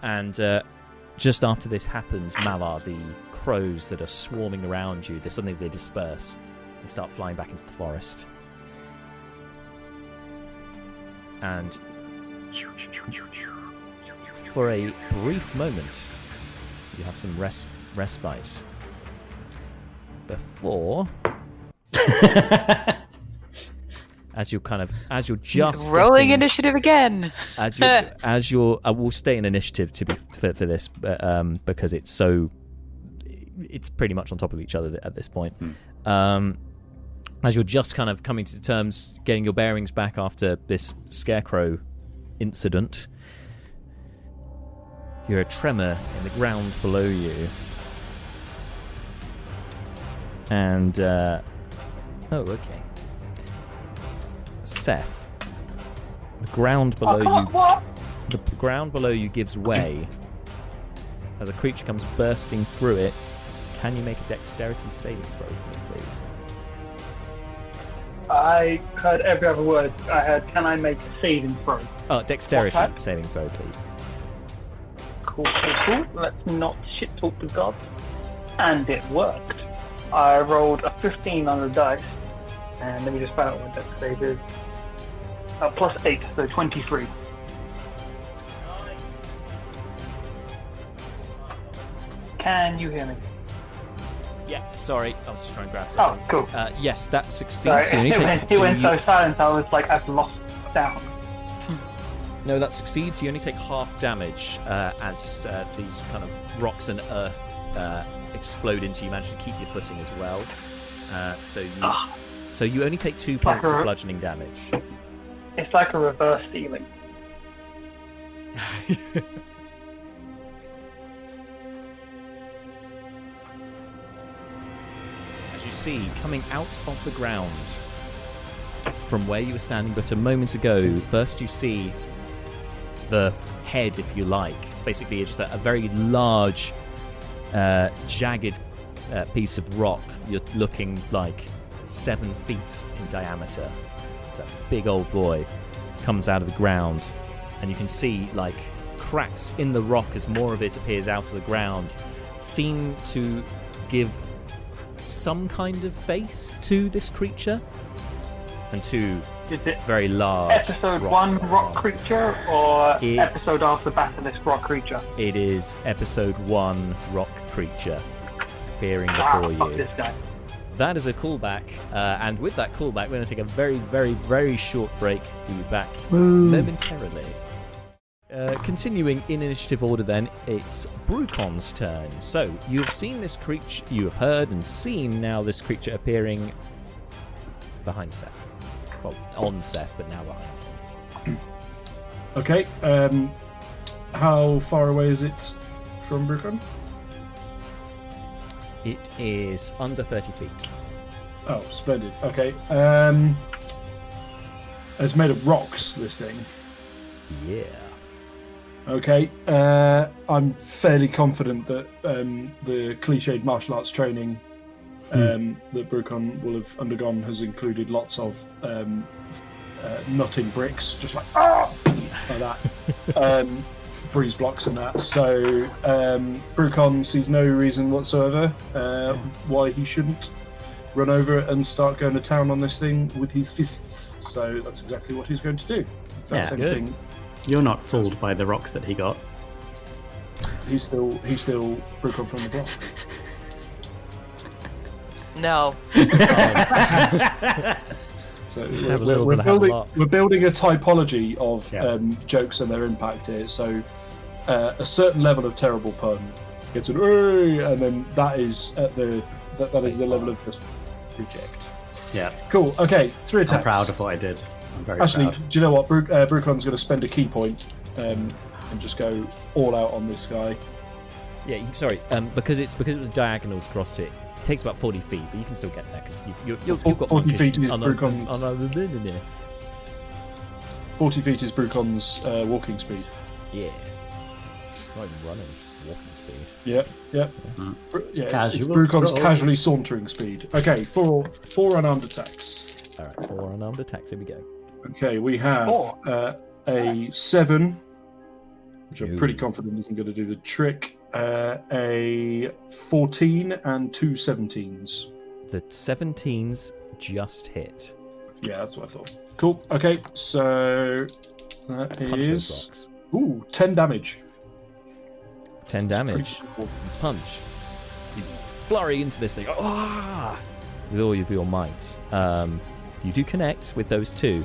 And uh, just after this happens, Malar, the crows that are swarming around you, they suddenly they disperse and start flying back into the forest. And for a brief moment, you have some res- respite before as you're kind of as you're just Rolling getting- initiative again. as you're as you're I will stay in initiative to be for, for this but, um, because it's so it's pretty much on top of each other at this point. Um, as you're just kind of coming to terms getting your bearings back after this scarecrow incident you're a tremor in the ground below you. And uh, oh okay Seth the ground below you the ground below you gives way as a creature comes bursting through it. Can you make a dexterity saving throw for me, please? I heard every other word. I heard, can I make a saving throw? Oh, dexterity What? saving throw, please. Cool, cool, cool. Let's not shit talk the gods. And it worked. I rolled a 15 on the dice. And let me just find out what that save is. Uh, plus 8, so 23. Can you hear me? Yeah, sorry, I was just trying to grab Oh, something. cool. Uh, yes, that succeeds. Sorry, So you only it went, so went you- silent, I was like, I've lost sound. No, that succeeds. You only take half damage uh, as uh, these kind of rocks and earth uh, explode into you. Manage to keep your footing as well. Uh, so you, Ah. So you only take two Like points of bludgeoning damage. It's like a reverse stealing. As you see, coming out of the ground from where you were standing but a moment ago, first you see the head, if you like. Basically, it's just a, a very large, uh, jagged uh, piece of rock. You're looking like seven feet in diameter. It's a big old boy. Comes out of the ground, and you can see like cracks in the rock as more of it appears out of the ground. Seem to give some kind of face to this creature, and two Is it very large. episode rock one rock creature or It's- episode after this rock creature? It is episode one rock creature appearing Ah, before fuck you. That is a callback, uh, and with that callback, we're going to take a very, very, very short break. We'll be back momentarily. Uh, continuing in initiative order, then it's Brucon's turn. So you have seen this creature, you have heard and seen now this creature appearing behind Seth. Well, on Seth, but now behind. Okay. Um, how far away is it from Brucon? It is under 30 feet. Oh, splendid. Okay. Um, it's made of rocks. This thing. Yeah. Okay. Uh, I'm fairly confident that um, the cliched martial arts training um, that Brucon will have undergone has included lots of um, uh, nutting bricks, just like ah, like that, um, breeze blocks and that. So um, Brucon sees no reason whatsoever uh, why he shouldn't run over and start going to town on this thing with his fists. So that's exactly what he's going to do. Exact Yeah, same good. thing. You're not fooled by the rocks that he got. He's still he's still Brucon from the block. No. So Just have a we're, little we're bit building, hemlock. we're building a typology of Yeah. um, jokes and their impact here. So uh, a certain level of terrible pun gets an "Hey," and then that is at the that, that is the level of just reject. yeah, Cool. Okay, three attacks. I'm proud of what I did. I'm very Actually, proud. do you know what? Bru- uh, Brucon's going to spend a ki point um, and just go all out on this guy. Yeah, you, sorry. Um, because it's because it was diagonal to cross to it. It takes about forty feet, but you can still get there because you, you, you, you've got 40 monkish- feet is on a- Brucon's- on a- Forty feet is Brucon's uh, walking speed. Yeah. It's not even running, it's walking speed. Yep, yep. Mm. Bru- yeah, it's- it's, Brucon's stroll. casually sauntering speed. Okay, four four unarmed attacks. All right, four unarmed attacks. Here we go. Okay, we have uh, a seven, which I'm Ooh. pretty confident isn't going to do the trick. Uh, a 14 and two 17s. The 17s just hit. Yeah, that's what I thought. Cool. Okay, so that Punch is ooh 10 damage. 10 damage. Cool. punch. You flurry into this thing. Ah! With all of your might. Um, you do connect with those two,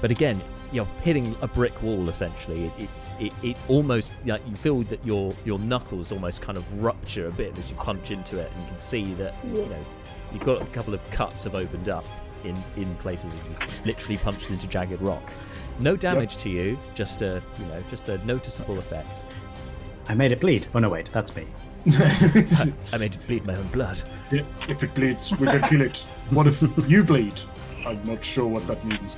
but again, you're hitting a brick wall. Essentially, it, it's it, it almost like you feel that your your knuckles almost kind of rupture a bit as you punch into it, and you can see that you know you've got a couple of cuts have opened up in in places as you literally punched into jagged rock. No damage to you, just a you know just a noticeable effect. I made it bleed. Oh no, wait, that's me. I made it bleed my own blood. Yeah, if it bleeds, we can kill it. What if you bleed? I'm not sure what that means.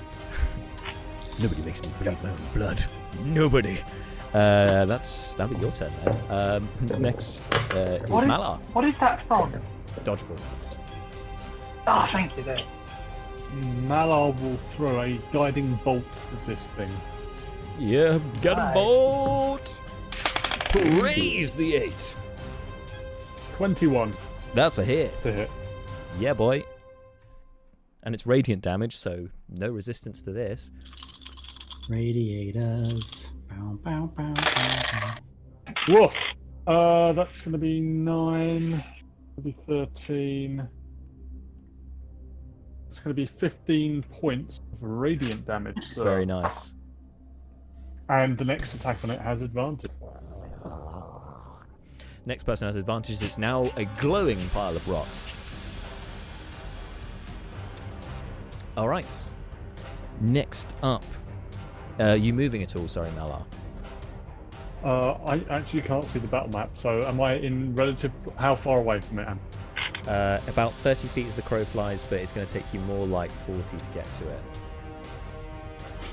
Nobody makes me bleed my own blood. Nobody. Uh, that's that'll be your turn then. Um, next uh, is What is- Malar. What is that from? Dodgeball. Ah, thank you there. Malar will throw a guiding bolt at this thing. Yeah, get a bolt. Praise the eight. 21 That's a hit. to hit. Yeah, boy. And it's radiant damage, so no resistance to this. Radiators. Bow, bow, bow, bow, bow. Woof! Uh, that's going to be 9, maybe 13. It's going to be 15 points of radiant damage. So. Very nice. And the next attack on it has advantage. Next person has advantage. It's now a glowing pile of rocks. All right. Next up, uh, you moving at all? Sorry, Malar. Uh, I actually can't see the battle map, so am I in relative? How far away from it am? Uh, about 30 feet as the crow flies, but it's going to take you more like 40 to get to it.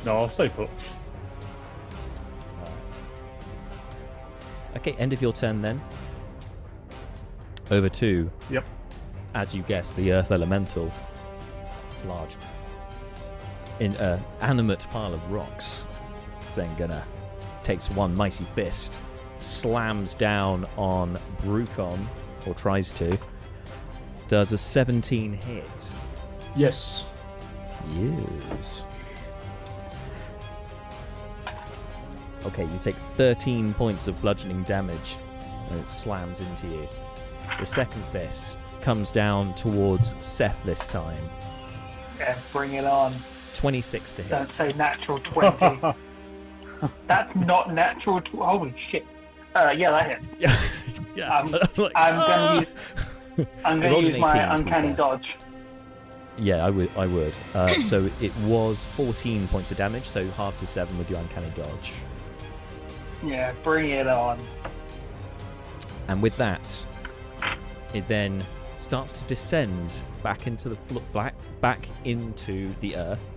No, I'll stay put. Okay, end of your turn then. Over to, Yep. as you guess, the Earth Elemental. It's large, in uh, animate pile of rocks. Then gonna takes one mighty fist, slams down on Brucon, or tries to. Does a 17 hit. Yes. Yes. Okay, you take 13 points of bludgeoning damage and it slams into you. The second fist comes down towards Seth this time. Yeah, bring it on. 26 to Don't say natural 20. That's not natural. Tw- Holy shit. Uh, yeah, that hits. Yeah, yeah. I'm- like, I'm "Ah!" gonna use. I'm gonna use my 18 to be uncanny dodge. Yeah, I would. I would. Uh, so it was 14 points of damage, so half to seven with your uncanny dodge. Yeah, bring it on. And with that, it then starts to descend back into the flo- back back into the earth.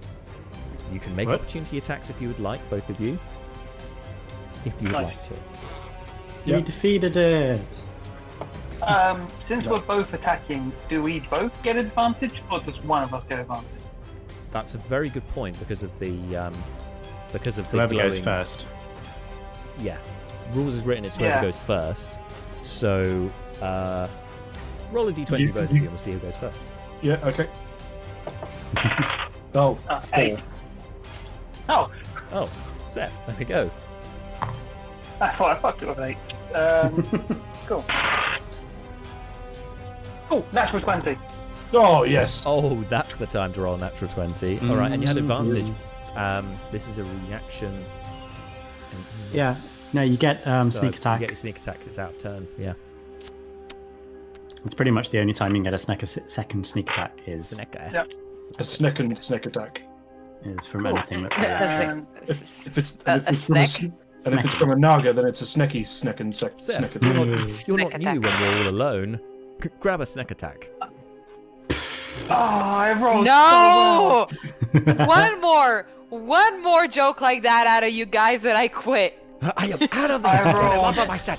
You can make What? opportunity attacks if you would like, both of you. If you would Nice. like to. You We defeated it. Um, since we're both attacking, do we both get advantage, or does one of us get advantage? That's a very good point because of the um, because of the Whoever goes first. Yeah, rules is written. It's whoever Yeah. goes first. So uh, roll a d20 You- both of you- you, and we'll see who goes first. Yeah. Okay. Oh, Uh, four. eight. Oh, Oh, Seth, there we go. I thought I fucked it with an eight. Um, cool. Oh, natural 20. Oh yes. Oh, that's the time to roll a natural 20. All right, and you had advantage. Um, this is a reaction. Yeah. No, you get um, So sneak attack. You get your sneak attacks. It's out of turn. Yeah. It's pretty much the only time you can get a snack, a second sneak attack is Snecker. Yep. A sneck and sneck attack. is from anything that's That's a like- Um, If, if it's, a, if it's a, snack. sn- and if it's from a naga, then it's a snecky sneck and sec, Seth, sneck you're not, you're not Snack new when you're all alone. G- grab a snack attack. Oh, I rolled so well. No! one more, one more joke like that out of you guys, and I quit. I am out of I there. rolled. Off of my set.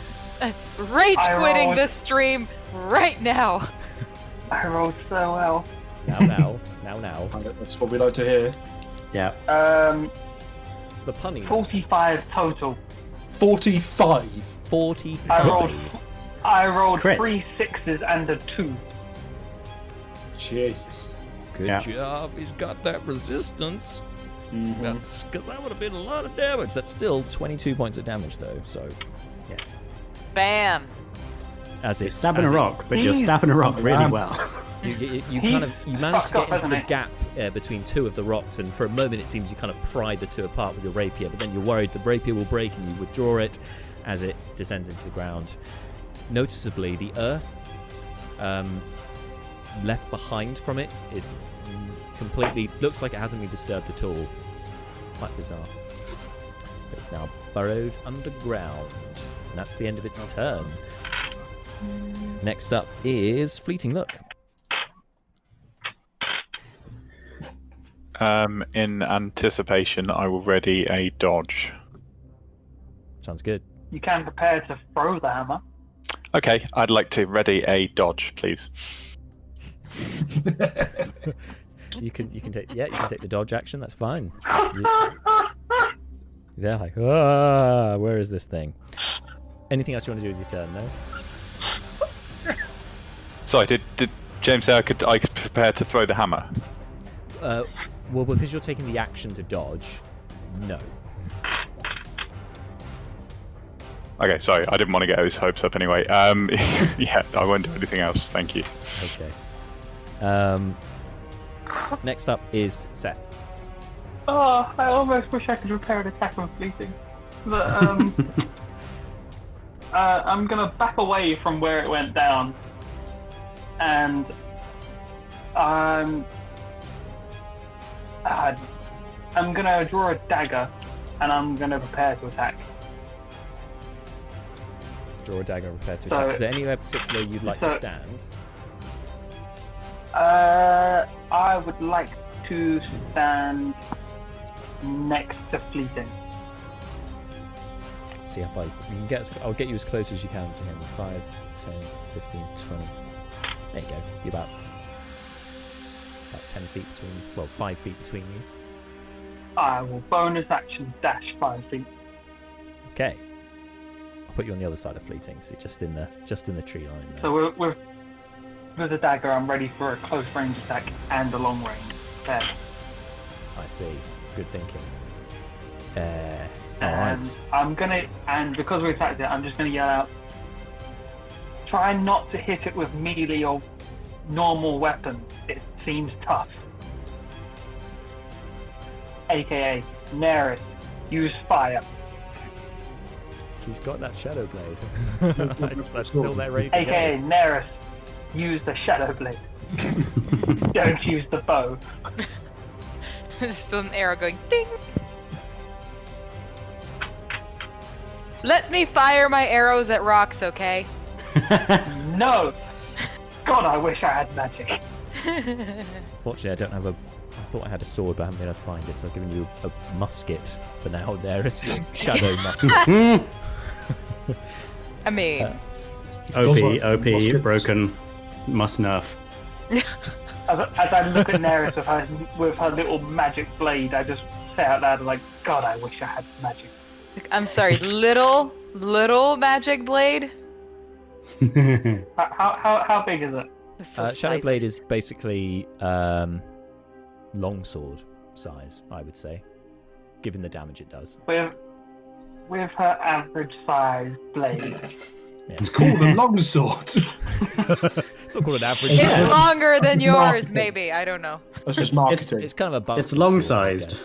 Rage I quitting rolled. this stream right now. I rolled so well. Now, now, now, now. That's what we like to hear. yeah. Um, The punny. 45 total. 45. 45. I rolled. I rolled Crit. three sixes and a two. Jesus. Good Yeah. job. He's got that resistance. Mhm. That's because that would have been a lot of damage. That's still 22 points of damage, though. So, Yeah. Bam. As You're stabbing as a it- rock, but you're stabbing a rock really Wow. well. You, you, you kind of you manage to get up, into the hasn't gap uh, between two of the rocks, and for a moment it seems you kind of pry the two apart with your rapier. But then you're worried the rapier will break, and you withdraw it as it descends into the ground. Noticeably, the earth um, left behind from it is completely looks like it hasn't been disturbed at all. Quite bizarre. But it's now burrowed underground, and that's the end of its turn. Next up is Fleeting Look. Um, in anticipation, I will ready a dodge. Sounds good. You can prepare to throw the hammer. Okay, I'd like to ready a dodge, please. You can you can take yeah you can take the dodge action. That's fine. You- They're like ah, where is this thing? Anything else you want to do with your turn? No. Sorry, did, did James say I could I could prepare to throw the hammer? Uh, well, because you're taking the action to dodge, no. Okay, sorry, I didn't want to get his hopes up anyway. Um, yeah, I won't do anything else. Thank you. Okay. Um. Next up is Seth. Oh, I almost wish I could repair an attack on fleeting. But, um, uh, I'm gonna back away from where it went down. And, um, uh, I'm gonna draw a dagger and I'm gonna prepare to attack. Draw a dagger, and prepare to So- attack. Is there anywhere particular you'd like to stand? Uh, I would like to stand next to fleeting. See if I you can get. As, I'll get you as close as you can to him. 5, 10, 15, 20. There you go. You're about about ten feet between. Well, five feet between you. I will bonus action dash five feet. Okay. I'll put you on the other side of fleeting, so you're just in the just in the tree line there. So with, with, with the dagger, I'm ready for a close range attack and a long range attack. I see. Good thinking. Uh, Um, and right. I'm gonna, and because we attacked it, I'm just gonna yell out. Try not to hit it with melee or normal weapons. It seems tough. AKA Neris, use fire. She's got that shadow blade. that's, that's still there ready to AKA go. Neris, use the shadow blade. Don't use the bow. Just an arrow going ding. Let me fire my arrows at rocks, okay? No. God, I wish I had magic. Fortunately, I don't have a. I thought I had a sword, but I haven't been able to find it, so I've given you a, musket for now. There is your shadow musket. I mean, Uh, OP, OP, muskets. broken, must nerf. As, as I look at Neris with her, with her little magic blade, I just say out loud, like, God, I wish I had magic. I'm sorry, little, little magic blade? How, how, how, how big is it? So Uh, shadow blade is basically um, longsword size, I would say, given the damage it does. With, with her average size blade, It's called a longsword. It's not called an average. It's sword. longer than yours, maybe. I don't know. That's just It's- marketing. It's kind of a bastard It's long sword, sized.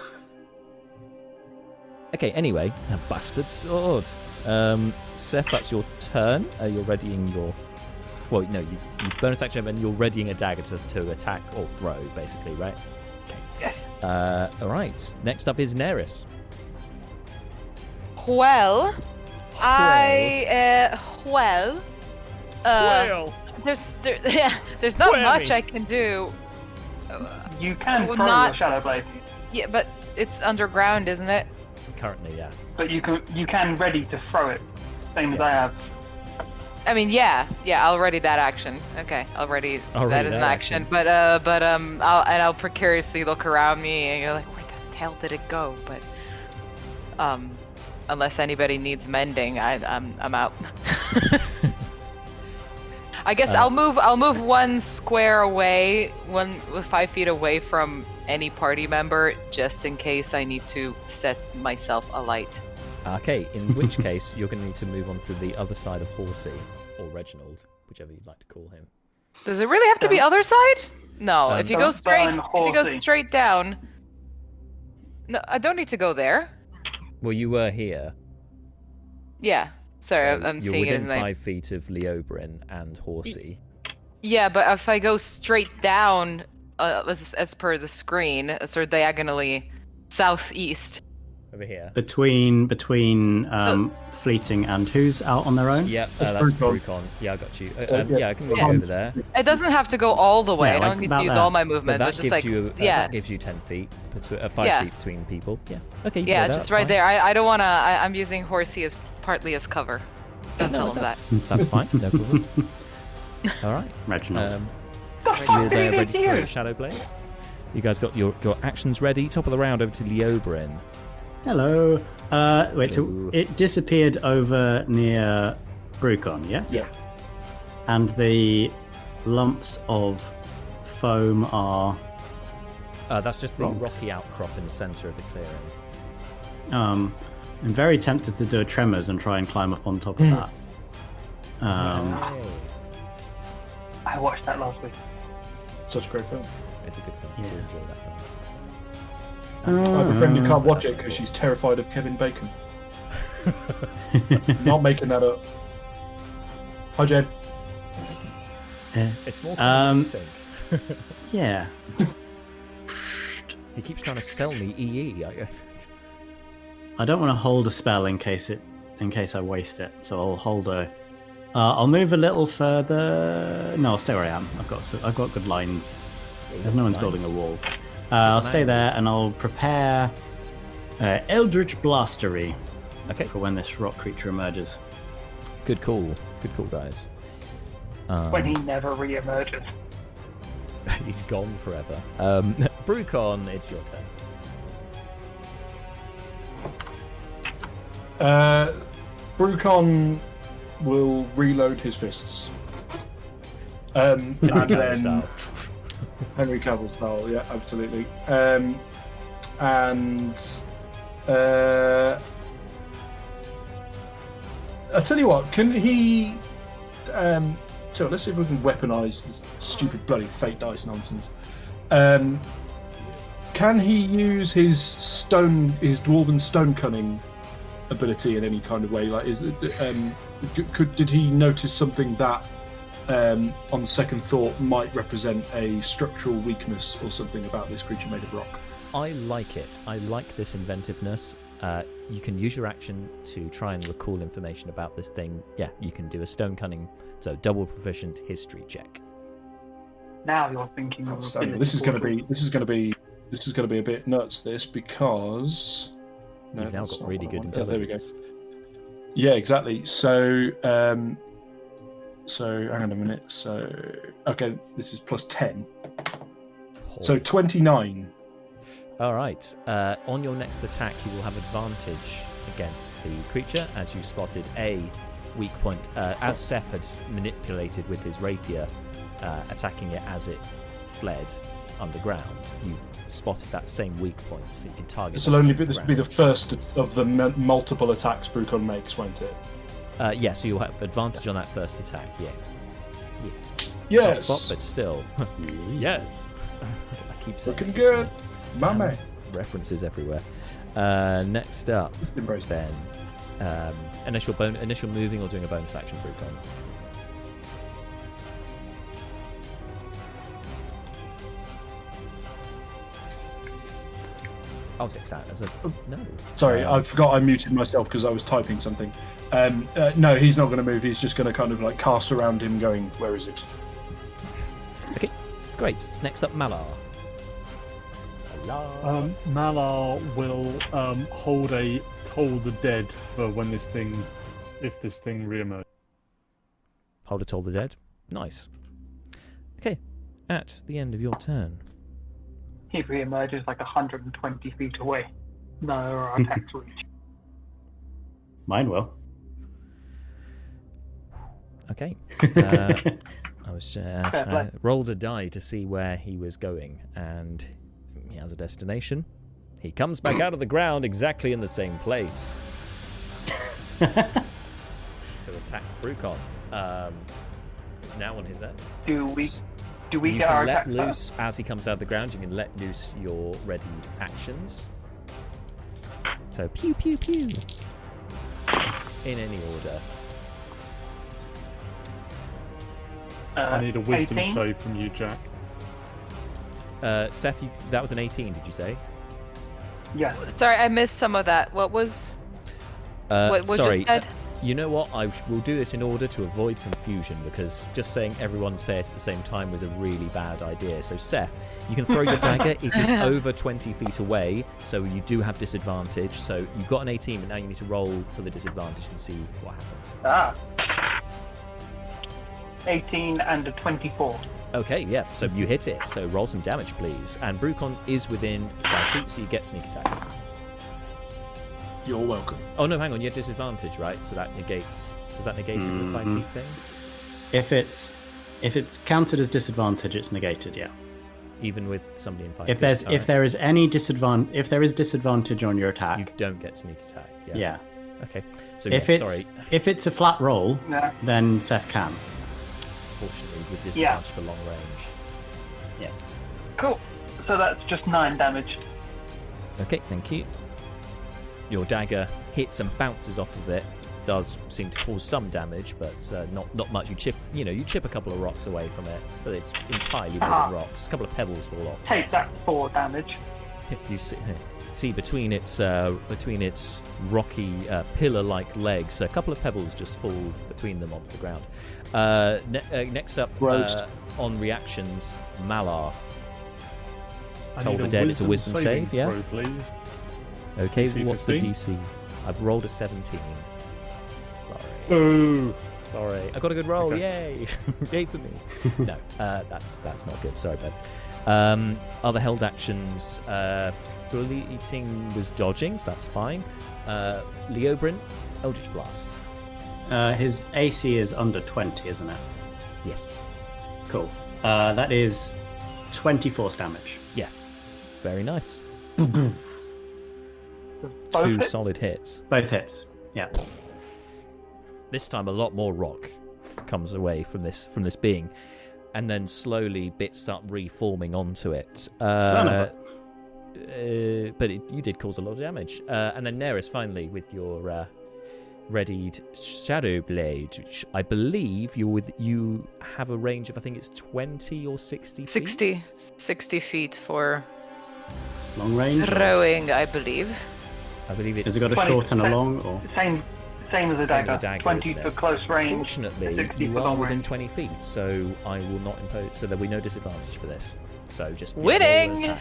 Guess. Okay, anyway, a bastard sword. Um, Seth, that's your turn. Uh, you're readying your. Well, no, you, you bonus action and you're readying a dagger to, to attack or throw, basically, right? Okay. Uh, all right. Next up is Neris. Well, I uh, well, uh, Well, there's there, yeah, there's not Whammy. much I can do. You can throw not- your shadow blade, Yeah, but it's underground, isn't it? Currently, yeah. but you can you can ready to throw it, same as I have. I mean, yeah, yeah. I'll ready that action. Okay, I'll ready I'll that ready as an action. action. But uh, but um, I'll and I'll precariously look around me and you're like, where the hell did it go? But um, unless anybody needs mending, I I'm I'm out. I guess Uh, I'll move. I'll move one square away, one five feet away from any party member, just in case I need to set myself alight. Okay, in which case, you're going to need to move on to the other side of Horsey, or Reginald, whichever you'd like to call him. Does it really have to be Um, other side? No, um, if you go straight, if you go straight down. No, I don't need to go there. Well, you were here. Yeah, sorry, so I'm you're seeing it within as like. five feet of Leobrin and Horsey. Yeah, but if I go straight down, uh, as, as per the screen, sort of diagonally southeast. Over here. Between between um, Fleeting and who's out on their own? Yeah, That's uh, that's Brucon. Brucon. Yeah, I got you. Uh, um, yeah. yeah, I can move Um, over there. It doesn't have to go all the way. Yeah, I don't like need to use that. all my But movement. that but just gives like you uh, yeah, that gives you ten feet, between, uh, five Yeah. feet between people. Yeah. Okay. you yeah, go there, just that's right fine. there. I, I don't wanna. I, I'm using horsey as partly as cover. Don't No, tell him that. that's, that's fine. No problem. All right. Reginald. Um, The you're fuck there ready to throw Shadow Blade. You guys got your, your actions ready. Top of the round over to Leobrin. Hello. Uh, wait, so it disappeared over near Brucon, yes? Yeah. And the lumps of foam are. Uh, that's just the rocky outcrop in the centre of the clearing. Um, I'm very tempted to do a tremors and try and climb up on top of Hmm. that. Um, I watched that last week. Such a great film. It's a good film. Yeah. I do Yeah. enjoy that film. I have a friend who can't watch it because she's terrified of Kevin Bacon. Not making that up. Hi, Jane. It's more Um, um, you think. yeah. He keeps trying to sell me EE. I- I don't want to hold a spell in case it in case I waste it. So I'll hold a. Uh, I'll move a little further. No, I'll stay where I am. I've got I've got good lines. There's no one's building a wall. Uh, I'll stay there and I'll prepare uh, Eldritch Blastery Okay, for when this rock creature emerges. good call. Good call, guys. Um, When he never re-emerges. he's gone forever. Um, Brucon, it's your turn. Uh, Brucon will reload his fists. Um, and then. Henry Cavill style, yeah, absolutely. Um, and uh, I tell you what, can he? Um, so let's see if we can weaponize this stupid bloody fate dice nonsense. Um, can he use his stone, his dwarven stone cunning ability in any kind of way? Like, is it, um, could, could did he notice something that um, on second thought might represent a structural weakness or something about this creature made of rock. I like it. I like this inventiveness. Uh, you can use your action to try and recall information about this thing. Yeah, you can do a stone cunning, so double proficient history check. Now you're thinking of This is going to be this is going to be this is going to be a bit nuts. This because no, You've now got really good want. Oh, there we go. Yeah, exactly. So, um, so hang on a minute. So, okay, this is plus ten. So twenty nine. All right. Uh, on your next attack, you will have advantage against the creature as you spotted a weak point. Uh, as Seth had manipulated with his rapier, uh, attacking it as it fled underground, you spotted that same weak point, so you can target. This it will only be this will be the first of the m- multiple attacks Brucon makes, won't it? Uh, yeah, so you'll have advantage on that first attack. Yeah. Tough Yes. spot, but still. yes. I keep saying Looking it, isn't good. it? My Damn man. it. References everywhere. Uh, next up, Embrace then, um, initial bon- initial moving or doing a bonus action, Brucon. I'll take that as a no. Sorry, Um, I forgot I muted myself because I was typing something. Um, uh, no, he's not going to move. He's just going to kind of like cast around him, going, "Where is it?" Okay, great. Next up, Malar. Malar. Um, Malar will um, hold a toll the dead for when this thing, if this thing reemerges. Hold it all the dead. Nice. Okay. At the end of your turn. He re-emerges like 120 feet away. No attack to reach. Mine will. Okay. Uh, I was uh, uh, rolled a die to see where he was going, and he has a destination. He comes back out of the ground exactly in the same place to attack Brucon. Um, he's now on his end. Do we? Do we you get can our let loose first? as he comes out of the ground. You can let loose your readied actions. So pew pew pew. In any order. Uh, I need a wisdom 18? save from you, Jack. Uh, Seth, you, that was an 18, did you say? Yeah. Sorry, I missed some of that. What was Uh, what? What sorry. you said? You know what? I will do this in order to avoid confusion because just saying everyone say it at the same time was a really bad idea. So, Seth, you can throw your dagger. It is over 20 feet away, so you do have disadvantage. So, you've got an 18, but now you need to roll for the disadvantage and see what happens. Ah. 18 and a 24. Okay, yeah, so you hit it. So, roll some damage, please. And Brucon is within 5 feet, so you get sneak attack. You're welcome. Oh, no, hang on, you have disadvantage, right? So that negates. Does that negate it, the 5 Mhm. feet thing? If it's if it's counted as disadvantage, it's negated. Yeah. Even with somebody in 5 If feet? there's if Alright. there is any disadvantage, if there is disadvantage on your attack, You don't get sneak attack. Yeah. yeah. Okay. So If yeah, it's sorry, if it's a flat roll, Nah. then Seth can. fortunately, with Yeah. disadvantage for long range. Yeah. Cool. So that's just 9 damage. Okay, thank you. Your dagger hits and bounces off of it. Does seem to cause some damage, but uh, not not much. You chip, you know, you chip a couple of rocks away from it, but it's entirely wooden Ah. rocks. A couple of pebbles fall off. Take that 4 damage. You see, see between its uh, between its rocky uh, pillar-like legs, a couple of pebbles just fall between them onto the ground. Uh, ne- uh, next up, Roast. uh, on reactions, Malar. I Toll need the dead, it's a wisdom saving save, yeah? throw, please. Okay, DC what's the DC? I've rolled a 17. Sorry. Boo! Sorry. I got a good roll. Okay. Yay. Yay for me. no, uh, that's that's not good. Sorry, bud. Um, other held actions. Uh, fully eating was dodging, so that's fine. Uh, Leobrin, Eldritch Blast. Uh, his AC is under twenty, isn't it? Yes. Cool. Uh, that is twenty force damage. Yeah. Very nice. Both Two hit? solid hits. Both hits. Yeah. This time, a lot more rock comes away from this from this being, and then slowly bits start reforming onto it. Uh, Son of a- uh, but it, you did cause a lot of damage. Uh, and then Neris, finally, with your uh, readied shadow blade, which I believe you with you have a range of I think it's twenty or sixty. feet? 60, 60 feet for Long range. or- throwing, I believe. I believe it's. Has it got a short and a long? Or Same, same as a Same as dagger. a dagger, 20 isn't for close range. Fortunately, 60 you for are long within range. 20 feet, so I will not impose. So there'll be no disadvantage for this. So just yeah, Winning!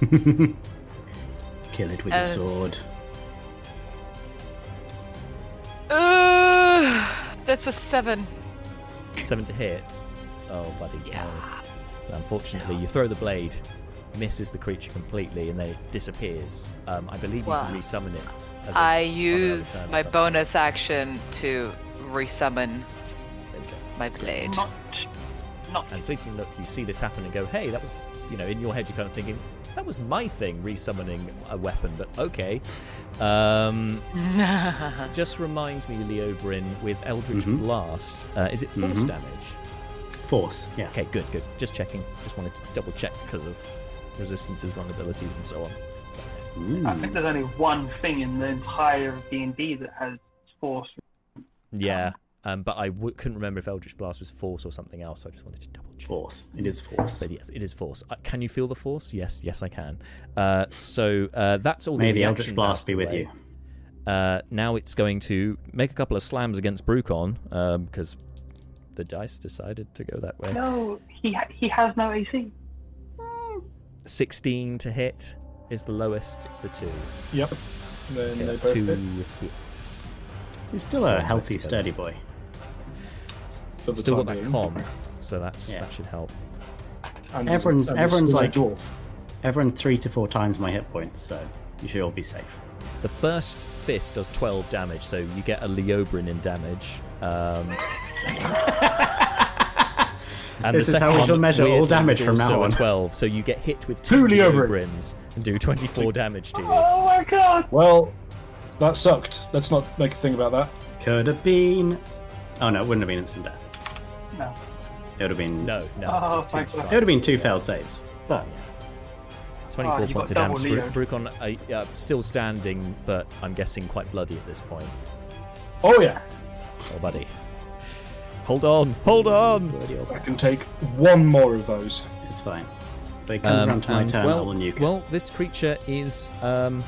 kill it with As- your sword. Uh, that's a seven. Seven to hit. Oh, buddy. Yeah. no. Unfortunately, you throw the blade, misses the creature completely, and then it disappears. Um, I believe you Wow. can resummon it. As a- I use my bonus action to resummon There my blade. Not, not And fleeting look, you see this happen and go, "Hey, that was," you know, in your head you're kind of thinking, that was my thing, resummoning a weapon, but okay. Um, just reminds me, Leobrin, with Eldritch Mhm. Blast, uh, is it force Mhm. damage? Force, yes. Okay, good, good. Just checking. Just wanted to double check because of resistances, vulnerabilities, and so on. Mm. I think there's only one thing in the entire D and D that has force. Yeah, um, but I w- couldn't remember if Eldritch Blast was force or something else. So I just wanted to double check. Force. It is force. But yes, it is force. Uh, can you feel the force? Yes, yes, I can. Uh, so uh, that's all. May the the Eldritch Blast be with way. you. Uh, now it's going to make a couple of slams against Brucon because the dice decided to go that way. No, he ha- he has no AC. 16 to hit is the lowest of the two. Yep. And then Okay, they both two hit hits. He's still a healthy, sturdy boy. for the Still got time that being. com, so that's Yeah. that should help. And Everyone's- and everyone's like- dwarf. Everyone's three to four times my hit points, so you should all be safe. The first fist does 12 damage, so you get a Leobrin in damage. Um, and This the is how second we shall measure all damage from now on. 12, so you get hit with two Two Leobrins. Leobrins and do 24 damage to you. Oh my god! Well, that sucked. Let's not make a thing about that. Could have been. Oh no, it wouldn't have been instant death. No. It would have been. No, no. Oh it's two my It would have been two failed saves. But It's 24 Oh, points of damage. double Bru- Brucon uh, uh, still standing, but I'm guessing quite bloody at this point. Oh yeah, Oh, buddy. Hold on, hold on! I can take one more of those. it's fine. But it comes Um, around to my and, turn, I well, will nuke. well, this creature is um,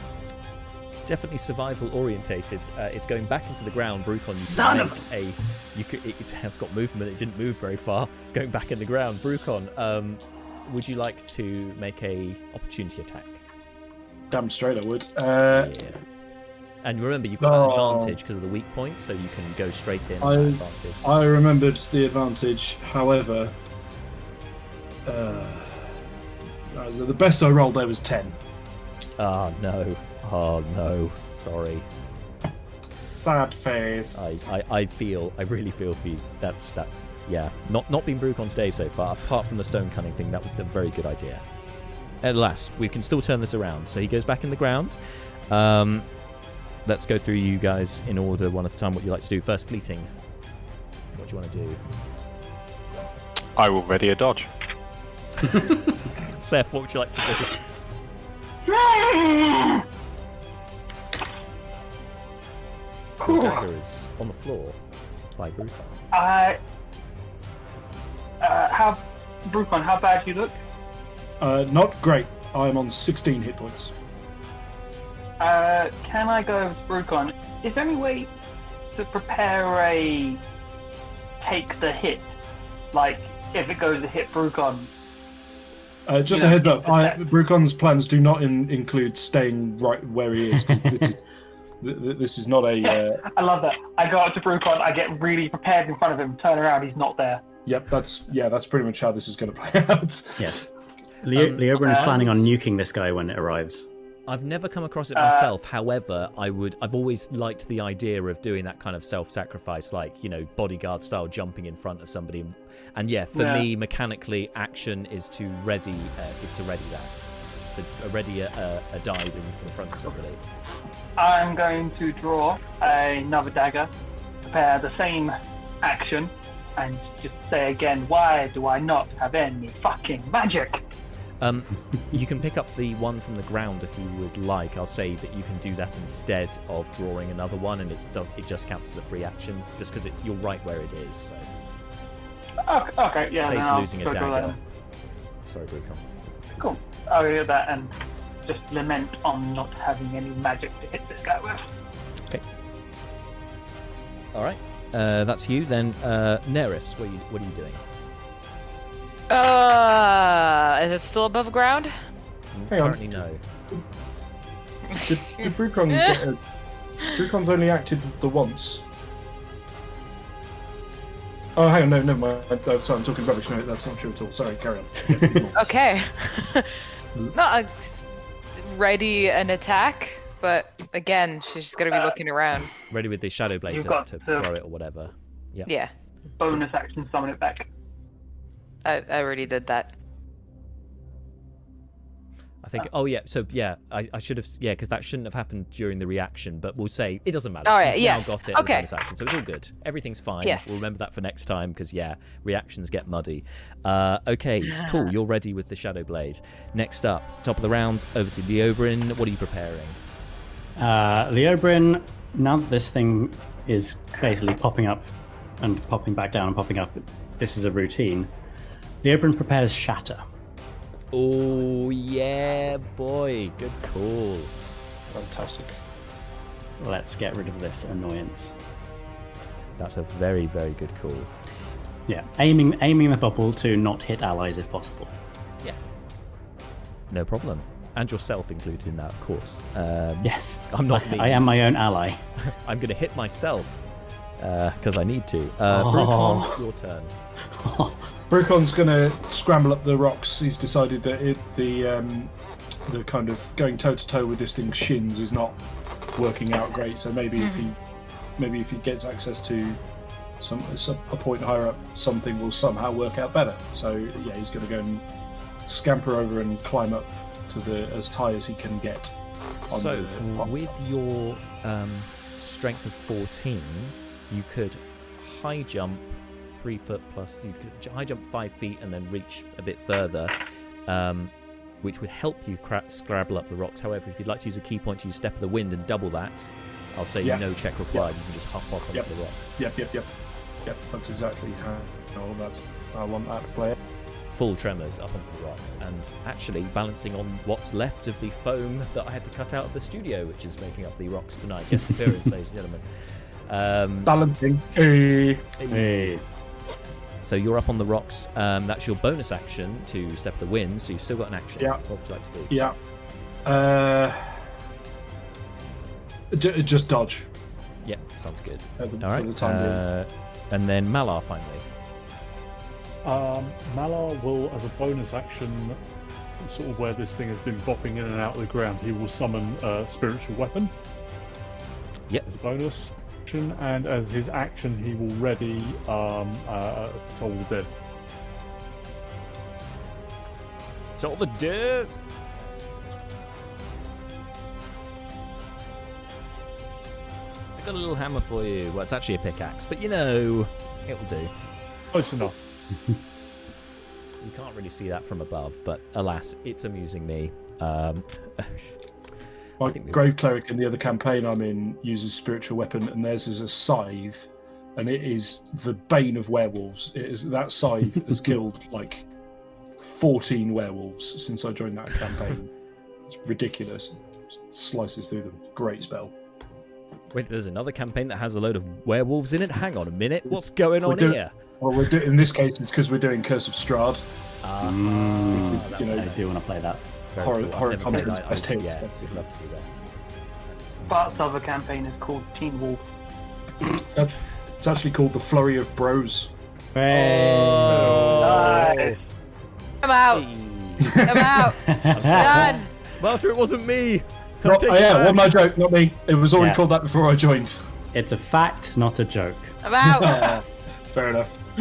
definitely survival orientated. Uh, it's going back into the ground. Brucon, you Son of a. You could, it, it has got movement. It didn't move very far. It's going back in the ground. Brucon, um, would you like to make a opportunity attack? Damn straight I would. Uh, yeah. And remember, you've got an Oh. advantage because of the weak point, so you can go straight in. I-. I remembered the advantage. However, uh, uh, the best I rolled there was ten. Oh no! Oh no! Sorry. Sad face. I, I, I feel I really feel for you. That's that's yeah. Not not been Brucon's day so far. Apart from the stone cunning thing, that was a very good idea. At last, we can still turn this around. So he goes back in the ground. Um, let's go through you guys in order, one at a time. What you like to do first? Fleeting. What do you want to do? I will ready a dodge. Seth, what would you like to do? The dagger is on the floor by Brucon. I. Uh, how, Brucon, how bad you look? Uh, not great. I am on 16 hit points. Uh, can I go with Brucon? Is there any way to prepare a take the hit? Like, if it goes to hit Brucon, Uh, just You a know, heads up. it's I. Brucon's plans do not in, include staying right where he is. this, is th- th- this is not a. Uh, I love that. I go up to Brucon, I get really prepared in front of him, turn around, he's not there. yep, that's yeah. That's pretty much how this is going to play out. yes. Leo, Um, Leobrin is uh, planning on nuking this guy when it arrives. I've never come across it Uh, myself. However, I would. I've always liked the idea of doing that kind of self-sacrifice, like you know, bodyguard style, jumping in front of somebody. And yeah, for Yeah. me, mechanically, action is to ready uh, is to ready that, to uh, ready a, a, a dive in, in front of somebody. I'm going to draw another dagger, prepare the same action, and just say again, why do I not have any fucking magic? Um, you can pick up the one from the ground if you would like. I'll say that you can do that instead of drawing another one, and it does. It just counts as a free action, just because you're right where it is. So Okay, okay yeah, saves I'll losing a go draw dagger. Sorry, Brucon. Cool. I'll do that and just lament on not having any magic to hit this guy with. Okay. All right, uh, that's you. Then uh, Neris, what are you, what are you doing? Uh, is it still above ground? Hang on. Currently, no. Did, did Brucon get a, Brucon's only acted the once. Oh, hang on, no, never mind. I, I'm sorry, I'm talking rubbish. No, that's not true at all. Sorry, carry on. Okay. no, uh, ready an attack, but again, she's just gonna be looking around. Ready with the shadow blade to, got to the- throw it or whatever. Yeah. Yeah, Bonus action, summon it back. I, I already did that. I think. Oh yeah. So yeah, I, I should have. Yeah, because that shouldn't have happened during the reaction. But we'll say it doesn't matter. All right, You've yes. Now got it. Okay. action, so it's all good. Everything's fine. Yes. We'll remember that for next time because yeah, reactions get muddy. Uh, okay. Cool. You're ready with the shadow blade. Next up, top of the round, over to Leobrin. What are you preparing? Uh, Leobrin, now that this thing is basically popping up and popping back down and popping up, this is a routine. Leobrin prepares Shatter. Oh yeah, boy. Good call. Fantastic. Let's get rid of this annoyance. That's a very very good call. Yeah, aiming aiming the bubble to not hit allies if possible. Yeah. No problem. And yourself included in that, of course. Um, Yes, I'm not I, me. I am my own ally. I'm going to hit myself because I need to. Uh, Oh. Brucon, your turn. Brucon's going to scramble up the rocks. He's decided that it, the um, the kind of going toe to toe with this thing's shins is not working out great. So maybe if he maybe if he gets access to some, some a point higher up, something will somehow work out better. So yeah, he's going to go and scamper over and climb up to the as high as he can get. on So, the rock. with your um, strength of 14, you could high jump three foot plus. You could high jump five feet and then reach a bit further, um, which would help you cra- scrabble up the rocks. However, if you'd like to use a ki point to use Step of the Wind and double that, I'll say Yeah. no check required. You can just hop off onto Yep. the rocks. Yep, yep, yep, yep. That's exactly how. that's I want that to play. full tremors up onto the rocks and actually balancing on what's left of the foam that I had to cut out of the studio, which is making up the rocks tonight. Guest appearance, ladies and gentlemen. Um, Balancing. Hey. Hey. So you're up on the rocks. Um, that's your bonus action to step the wind. So you've still got an action. Yeah. What would you like to do? Yeah. Uh, j- just dodge. Yeah, sounds good. At the, All right. The time uh, and then Malar finally. Um, Malar will, as a bonus action, sort of where this thing has been bopping in and out of the ground, he will summon a spiritual weapon. Yep. As a bonus action, and as his action, he will ready um, uh, Toll the Dead. It's all the dirt. I got a little hammer for you. Well, it's actually a pickaxe, but you know, it'll do. Close enough. You can't really see that from above, but alas, it's amusing me. Um, My Grave Cleric in the other campaign I'm in uses spiritual weapon, and theirs is a scythe, and it is the bane of werewolves. It is that scythe has killed like 14 werewolves since I joined that campaign. it's ridiculous. Slices through them. Great spell. wait, there's another campaign that has a load of werewolves in it. Hang on a minute, what's going on do- here? Well, we're do- in this case, it's because we're doing Curse of Strahd. Ah, Mm, that you know, I do want to play that. Very horror- cool. Horror never comedy played is best I- Yeah, basically. I'd love to do that. That's- Bart's other campaign is called Teen Wolf. It's actually called the Flurry of Bros. Oh. Nice. I'm out. Hey. I'm out. I'm. Done. Marta, it wasn't me. Not, oh, yeah, back. what my joke, not me. It was already Yeah. called that before I joined. It's a fact, not a joke. I'm out. Fair enough.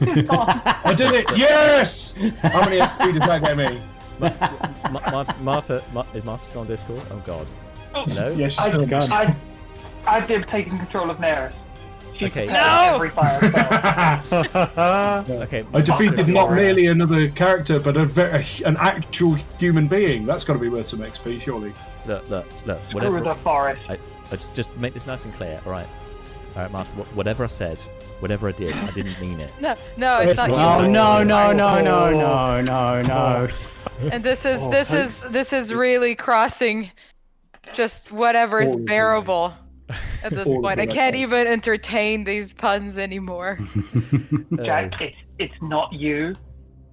I did it! Yes! How many XP did that get me? Ma- Ma- Marta, Ma- is Marta still on Discord? Oh God. Oh, Hello. Yes, I, she's still I, I did taking control of Neris. She Okay. prepares No! every fire. Okay. I defeated not merely another character, but a very, an actual human being. That's got to be worth some XP, surely. Look, look, look. Through Whatever. the forest. I, I just, just make this nice and clear. All right. All right, Marta. Whatever I said, whatever I did, I didn't mean it. No, no, it's not you. Oh you. no no no no no no no! And this is Oh, this is this is really crossing just whatever is bearable at this point. I can't even entertain these puns anymore. Jack, it's, it's not you,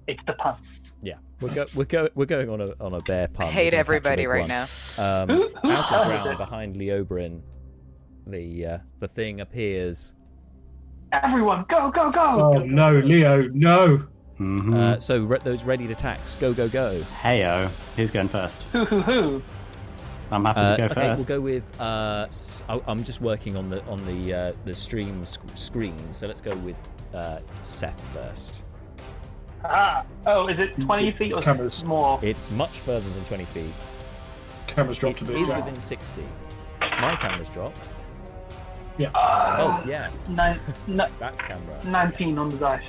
it's the pun. Yeah, we're go, we're go, we're going on a on a bear pun. I hate can catch a everybody right one. now. Um, Who- who out of ground behind Leobrin, the uh, the thing appears. Everyone, go, go, go! Oh no, Leo, no! Mhm. Uh, so re- those ready attacks, go go go. Heyo, who's going first? Hoo hoo hoo. I'm happy Uh, to go okay, first. we'll go with. Uh, s- I- I'm just working on the on the uh, the stream sc- screen, so let's go with uh, Seth first. Ah. Oh, is it 20 feet or Cameras. more? It's much further than 20 feet. Camera's dropped a bit. is yeah. within 60. My camera's dropped. Uh, Oh, yeah. nine, That's camera. 19 on the dice.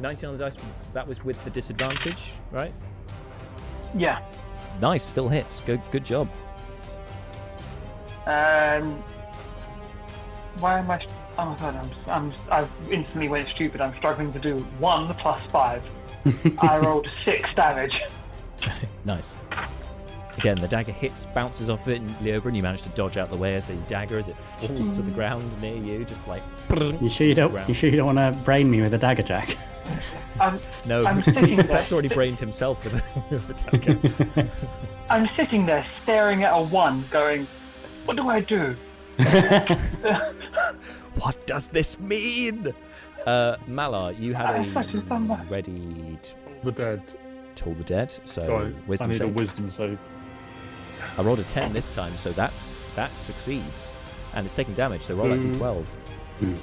19 on the dice. That was with the disadvantage, right? Yeah. Nice. Still hits. Good, good job. Um. Why am I? Oh my god! I'm. I'm. I've instantly went stupid. I'm struggling to do one plus five. I rolled six damage. Nice. Again, the dagger hits, bounces off it, and Leobrin, you manage to dodge out the way of the dagger as it falls to the ground near you, just like. You sure you don't? You sure you don't want to brain me with a dagger, Jack? I'm. No, I'm sitting there. Zach's already brained himself with a, with a dagger. I'm sitting there staring at a one, going, "What do I do?" what does this mean? Uh, Malar, you had I a ready t- The dead. toll the dead, so Sorry, wisdom I need save. a wisdom save. I rolled a 10 this time, so that that succeeds. And it's taking damage, so roll that Ooh. d12.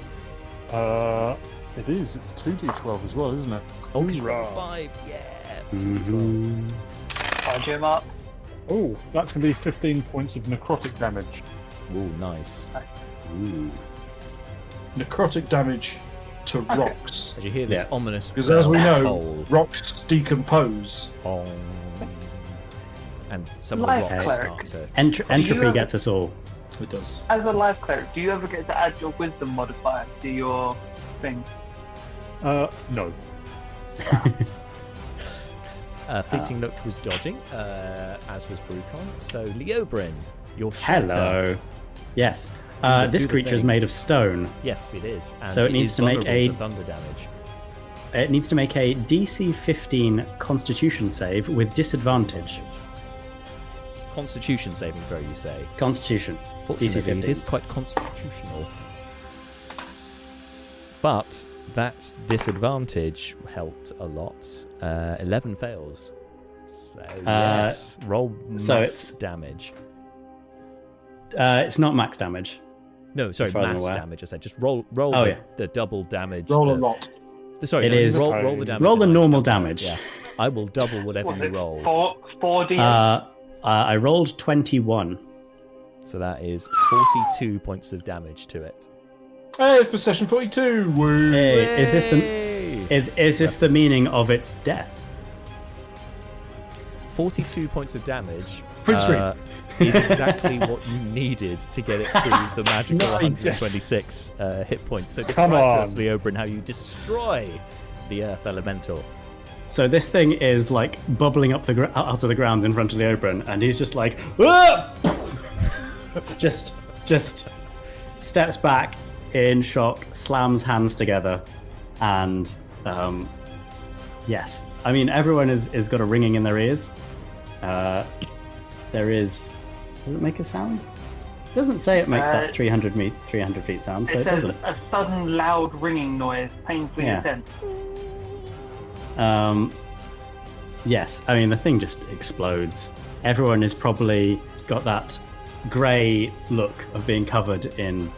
Uh, it is. It's two d12 as well, isn't it? Oh, 'cause you Hoorah. rolled a 5, yeah! Mhm. Charge him up. Oh, that's going to be 15 points of necrotic damage. Ooh, nice. Ooh. Necrotic damage to rocks. As you hear this Yeah. ominous Because as we know, toll, rocks decompose. bong, and some of the rocks cleric. start to... Entr- you entropy have- gets us all. It does. As a life cleric, do you ever get to add your wisdom modifier to your thing? Uh, no. Uh, Fleeting Look was dodging, uh, as was Brucon. So, Leobrin, your shatter. Hello. Yes. Uh, this do the creature is made of stone. Yes, it is. And So it needs to make a- to thunder damage. It needs to make a DC 15 Constitution save with disadvantage. Constitution saving throw, you say? Constitution. DC Fortunately, it 15. is quite constitutional. But that disadvantage helped a lot. Uh, 11 fails. So, yes. Roll mass so it's- damage. Uh, it's not max damage. No, sorry, as far as I'm mass aware. damage. I said just roll roll Oh, the, yeah. the double damage. Roll a the- lot. Sorry, It no, is- roll, roll the damage. Roll the normal double- damage. Yeah, I will double whatever Was you roll. four four d? Uh, uh, I rolled 21. So that is 42 points of damage to it. Hey, for session 42! Woo! Hey, is this the is is this the meaning of its death? 42 points of damage Print screen. uh, is exactly what you needed to get it to the magical Nice. 126 uh, hit points. So describe Come to on. us, Leobrin, how you destroy the Earth Elemental. So this thing is like bubbling up the gr- out of the ground in front of Leobrin, and he's just like, just just steps back in shock, slams hands together, and um, yes, I mean everyone is is got a ringing in their ears. Uh, there is. Does it make a sound? It doesn't say it makes Uh, that 300 me 300 feet sound, so it it says doesn't. a sudden loud ringing noise, painfully Yeah. intense. Um, yes, I mean the thing just explodes. Everyone has probably got that grey look of being covered in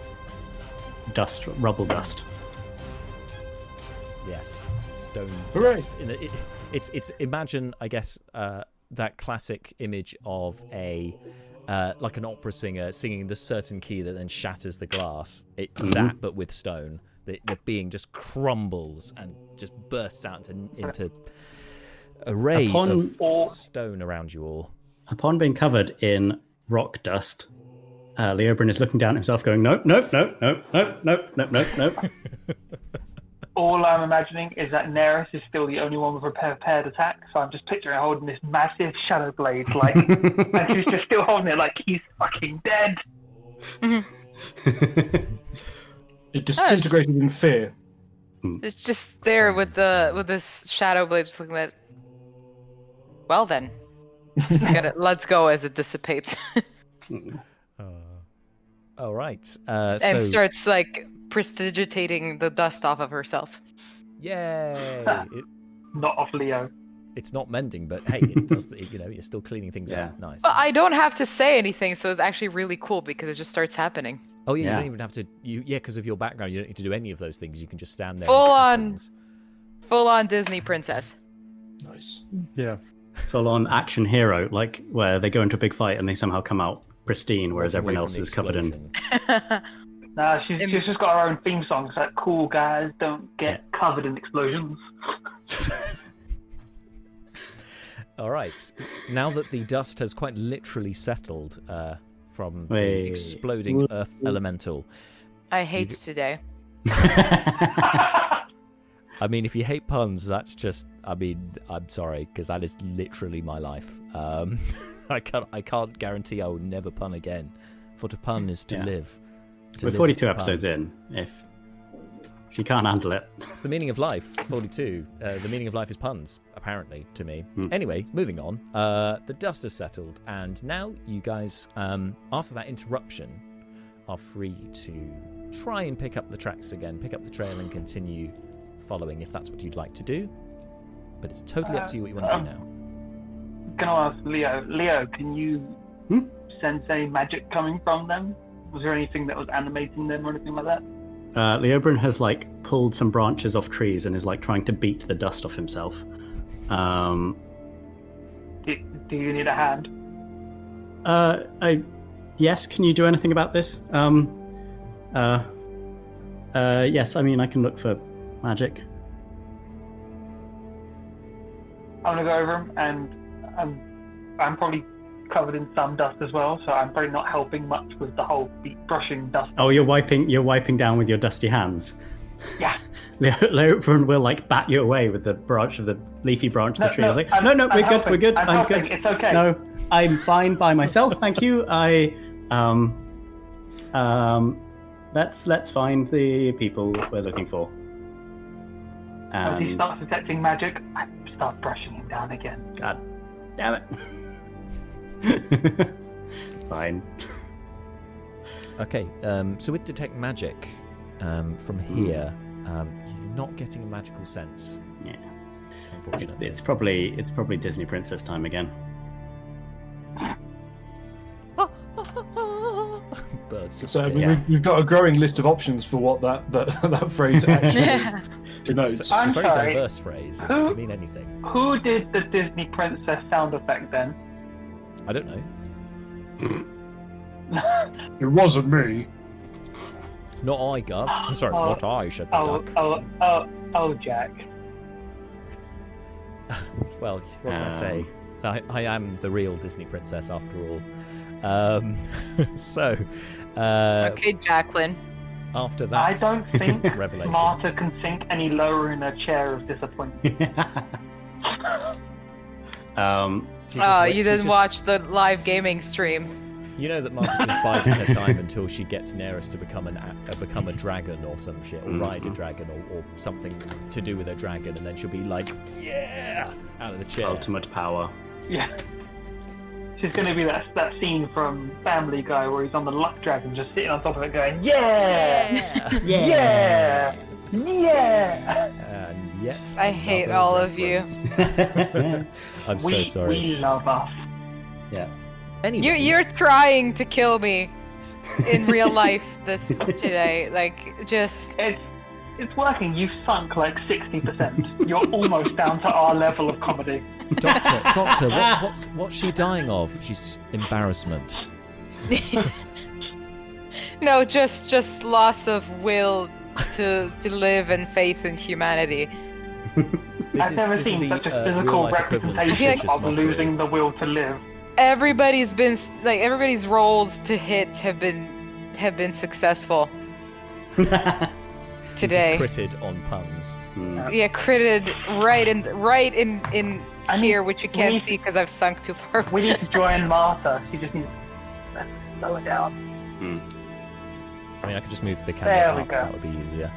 dust, rubble dust. Yes, stone Hooray. dust. In the, it, it's it's imagine I guess uh, that classic image of a uh, like an opera singer singing the certain key that then shatters the glass. It that but with stone. The, the being just crumbles and just bursts out into, into ray Upon- of stone around you all. Upon being covered in rock dust, uh, Leobrin is looking down at himself, going, "Nope, nope, nope, nope, nope, nope, nope, nope, nope." all I'm imagining is that Neris is still the only one with a prepared attack. So I'm just picturing her holding this massive shadow blade, like, and she's just still holding it like he's fucking dead. It disintegrated in fear. It's just there with the with this shadow blade, just looking at. Well then, just gonna let's go as it dissipates, Uh, all right. Uh, so and starts like prestidigitating the dust off of herself. yay! It, Not off Leo. it's not mending, but hey, it does. the- You know, you're still cleaning things Yeah. out. Nice. But I don't have to say anything, so it's actually really cool because it just starts happening. Oh yeah, you don't even have to. You yeah, because of your background, you don't need to do any of those things. You can just stand there. Full on. Full on Disney princess. Nice. Yeah. Full on action hero, like where they go into a big fight and they somehow come out pristine, whereas Away everyone else is covered in. explosion. Nah, she's, Im- she's just got her own theme song. It's like, cool guys don't get covered in explosions. All right. Now that the dust has quite literally settled uh, from the Wait. exploding earth elemental, I hate today. I mean, if you hate puns, that's just. I mean, I'm sorry because that is literally my life. Um, I can't. I can't guarantee I will never pun again. For to pun is to Yeah. live. To We're live is 42 to pun. episodes in. If if you can't handle it, It's the meaning of life. 42. Uh, the meaning of life is puns, apparently, to me. Hmm. Anyway, moving on. Uh, the dust has settled, and now you guys, um, after that interruption, are free to try and pick up the tracks again, pick up the trail, and continue following if that's what you'd like to do. But it's totally up to you what you want to do now. Gonna ask Leo. Leo, can you Hmm? sense any magic coming from them? Was there anything that was animating them or anything like that? Uh, Leobrin has like pulled some branches off trees and is like trying to beat the dust off himself. Um, Do, do you need a hand? uh, I, yes, can you do anything about this? Um, uh, uh, yes, I mean I can look for magic. I'm gonna go over him, and I'm I'm probably covered in some dust as well, so I'm probably not helping much with the whole brushing dust. Oh, you're wiping. You're wiping down with your dusty hands. Yeah. Leo- Leobrin will like bat you away with the branch of the leafy branch of the tree. I was like, I'm- no, no, I'm we're good, helping. we're good, I'm, I'm, good. It's okay. No, I'm fine by myself, thank you. I, um, um, let's let's find the people we're looking for. As he starts detecting magic, I start brushing him down again. God damn it. Fine. Okay, um, so with Detect Magic, um, from here, um, you're not getting a magical sense, Yeah. It, unfortunately. it's probably it's probably Disney princess time again. Birds just So I mean, Yeah. we've, we've got a growing list of options for what that that, that phrase actually Yeah. It's, denotes. it's a I'm very sorry. diverse phrase. It Who- can mean anything. Who did the Disney princess sound effect then? I don't know. It wasn't me. Not I, Gov. Sorry, Oh. not I, said the Oh, duck. oh, oh, oh, Jack. Well, what can I say? Um. I, I am the real Disney princess after all. Um, so, uh, okay, Jacqueline. after that, I don't think revelation. Marta can sink any lower in her chair of disappointment. um, she's just Oh, wait- you didn't just- watch the live gaming stream. You know that Marta just biding her time until she gets Neris to become an a- uh, become a dragon or some shit, or ride a Mhm. dragon, or, or something to do with a dragon, and then she'll be like, "Yeah!" out of the chair. ultimate power. yeah. She's going to be that that scene from Family Guy where he's on the luck dragon, just sitting on top of it, going, "Yeah, yeah, yeah." And yet, I hate another all of you. I'm we so sorry. we love us. yeah. Anyway, You're you're trying to kill me in real life this today. Like just It's it's working. You've sunk like sixty percent. You're almost down to our level of comedy. Doctor, Doctor, what, what's what's she dying of? She's embarrassment. no, just just loss of will to to live and faith in humanity. This I've is- never this is seen the, such a uh, physical real-life equivalent I feel like- representation of losing the will to live. Everybody's been like everybody's rolls to hit have been have been successful today. Just critted on puns. Hmm. Yeah, critted right in right in in I mean, here, which you can't see because I've sunk too far. We need to join Martha. She just needs to slow it down. I mean, I could just move the There camera we up. go. That would be easier.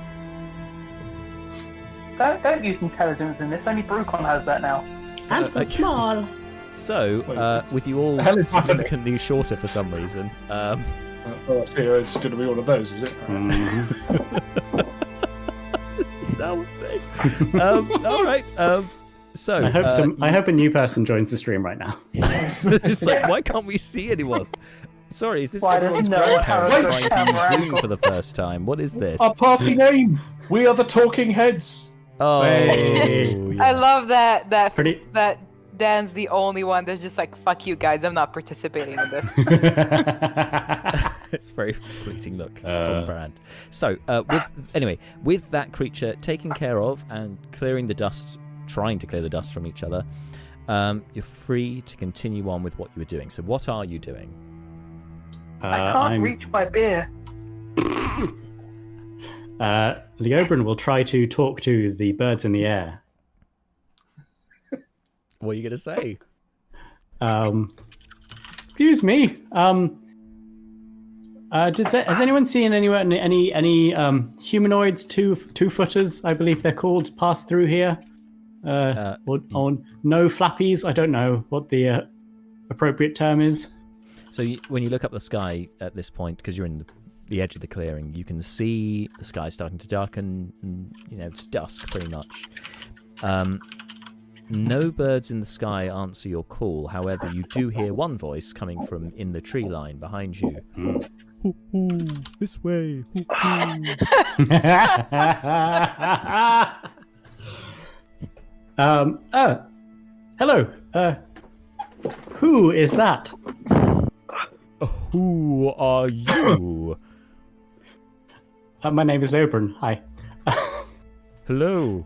Don't, don't use intelligence in this. Only Brucon has that now. So, I'm so okay. small. So, uh, with you all The hell is happening? significantly shorter for some reason, um, Oh, I. It's going to be one of those, is it? Mhm. no thing. um, all right. Um, so, I hope uh, some. I hope a new person joins the stream right now. it's like, why can't we see anyone? Sorry, is this Why everyone's doesn't no one grandparents have a trying to use Zoom for the first time? What is this? Our party name. We are the Talking Heads. Oh, Hey. yeah. I love that that Pretty. that Dan's the only one that's just like fuck you guys. I'm not participating in this. it's a very fleeting look Uh. on brand. So, uh, with anyway, with that creature taken care of and clearing the dust, trying to clear the dust from each other, um, you're free to continue on with what you were doing. So, what are you doing? Uh, I can't I'm- reach my beer. Uh, Leobrin will try to talk to the birds in the air. What are you going to say? Um, excuse me. Um, uh, does has anyone seen anywhere any any, any um, humanoids two two footers? I believe they're called pass through here. Uh, Uh, or, or no flappies? I don't know what the uh, appropriate term is. So, you, when you look up the sky at this point, because you're in the, the edge of the clearing, you can see the sky starting to darken. And, you know, it's dusk pretty much. Um, no birds in the sky answer your call. However, you do hear one voice coming from in the tree line behind you. Hoo, hoo, this way. Hoo, hoo. um. Oh, hello. Uh, who is that? Who are you? Uh, my name is Leobrin. Hi. Hello.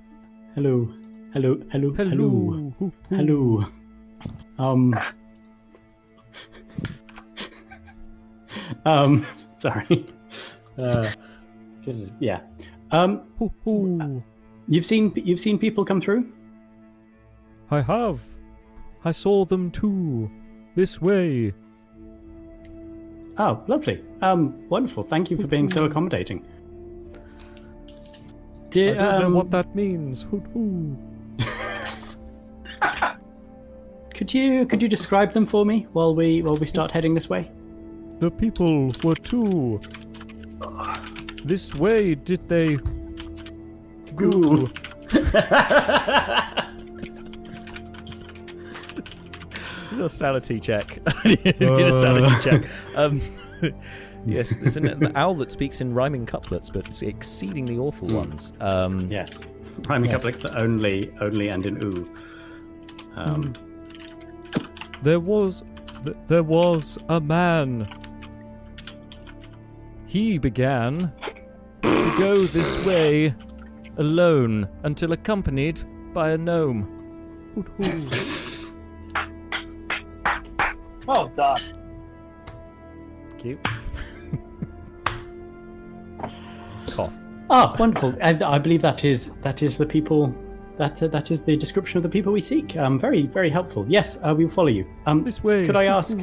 Hello. Hello. Hello. Hello. Hello. Hello. Um. um. Sorry. Uh. Yeah. Um. Hoo. You've seen you've seen people come through. I have. I saw them too. This way. Oh, lovely. Um. Wonderful. Thank you for being so accommodating. I don't know um, what that means. Hoo. Could you could you describe them for me while we while we start heading this way? The people were too. This way did they go? a sanity check. Need a sanity check. Um, yes, there's an, an owl that speaks in rhyming couplets, but it's exceedingly awful ones. Um, Yes. rhyming Yes. couplets that only only end in ooh. Um, There was, th- there was a man. He began to go this way alone until accompanied by a gnome. Hoot hoot. Well done. Cute. Cough. Ah, wonderful. I, I believe that is that is the people. That uh, that is the description of the people we seek. Um, very very helpful. Yes, uh, we will follow you. Um, This way. Could I ask?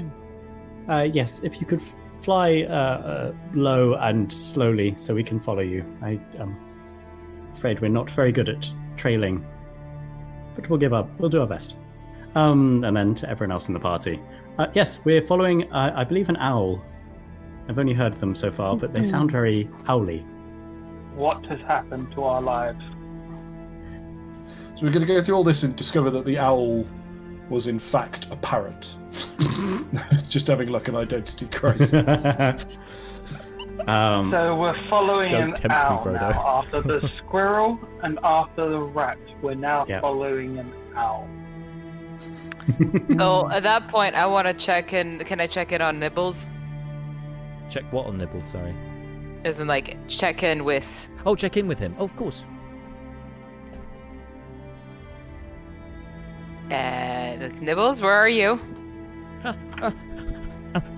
Uh, yes, if you could f- fly uh, uh, low and slowly, so we can follow you. I am afraid we're not very good at trailing, but we'll give up. We'll do our best. Um, and then to everyone else in the party, uh, yes, we're following. Uh, I believe an owl. I've only heard them so far, but they sound very owly. What has happened to our lives? So we're going to go through all this and discover that the owl was in fact a parrot. Just having like an identity crisis. um, So we're following Don't an tempt me, owl now. After the squirrel and after the rat, we're now Yeah. following an owl. So at that point, I want to check in. Can I check in on Nibbles? Check what on Nibbles? sorry. Isn't like, check in with. Oh, check in with him. Oh, of course. Uh, Nibbles, where are you?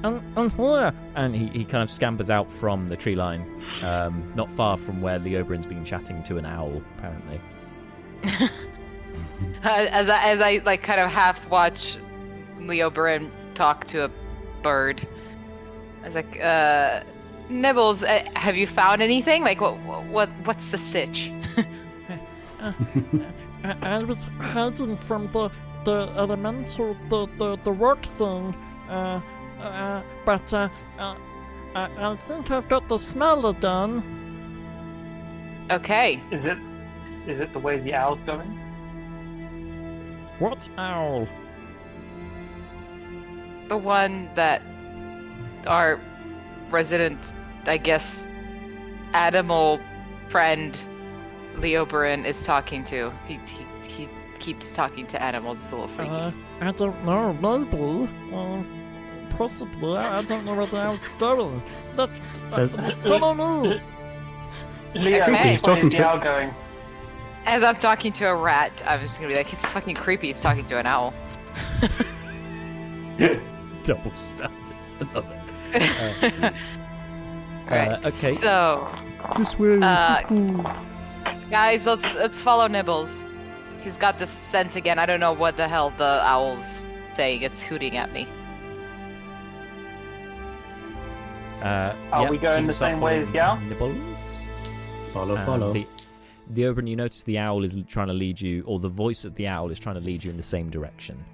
And, and here. And he, he kind of scampers out from the tree line, um, not far from where Leobrin's been chatting to an owl, apparently. Uh, as I, as I like kind of half watch Leobrin talk to a bird. I was like, uh, Nibbles, uh, have you found anything? Like, what, what, what's the sitch? I, I was hiding from the the elemental, the the, the rock thing, uh, uh, but uh, uh, I, I think I've got the smeller done. okay. Is it? Is it the way the owl's going? What owl? The one that our resident, I guess, animal friend Leobrin is talking to. He, he, he keeps talking to animals. It's a little freaky. Uh, I don't know, maybe. Uh, possibly. I I don't know where the hell's going. That's. that's Says- follow me! Leo, Okay. where He's talking to- owl going? As I'm talking to a rat, I'm just gonna be like, it's fucking creepy. He's talking to an owl. Double standards. I love it. Alright. Uh, okay. So, This way. Uh, guys, let's let's follow Nibbles. He's got this scent again. I don't know what the hell the owl's saying. It's hooting at me. Uh, Are yep, we going the same way as following Yao? Nibbles. Follow, Uh, follow. The, Leobrin, you notice the owl is trying to lead you, or the voice of the owl is trying to lead you in the same direction.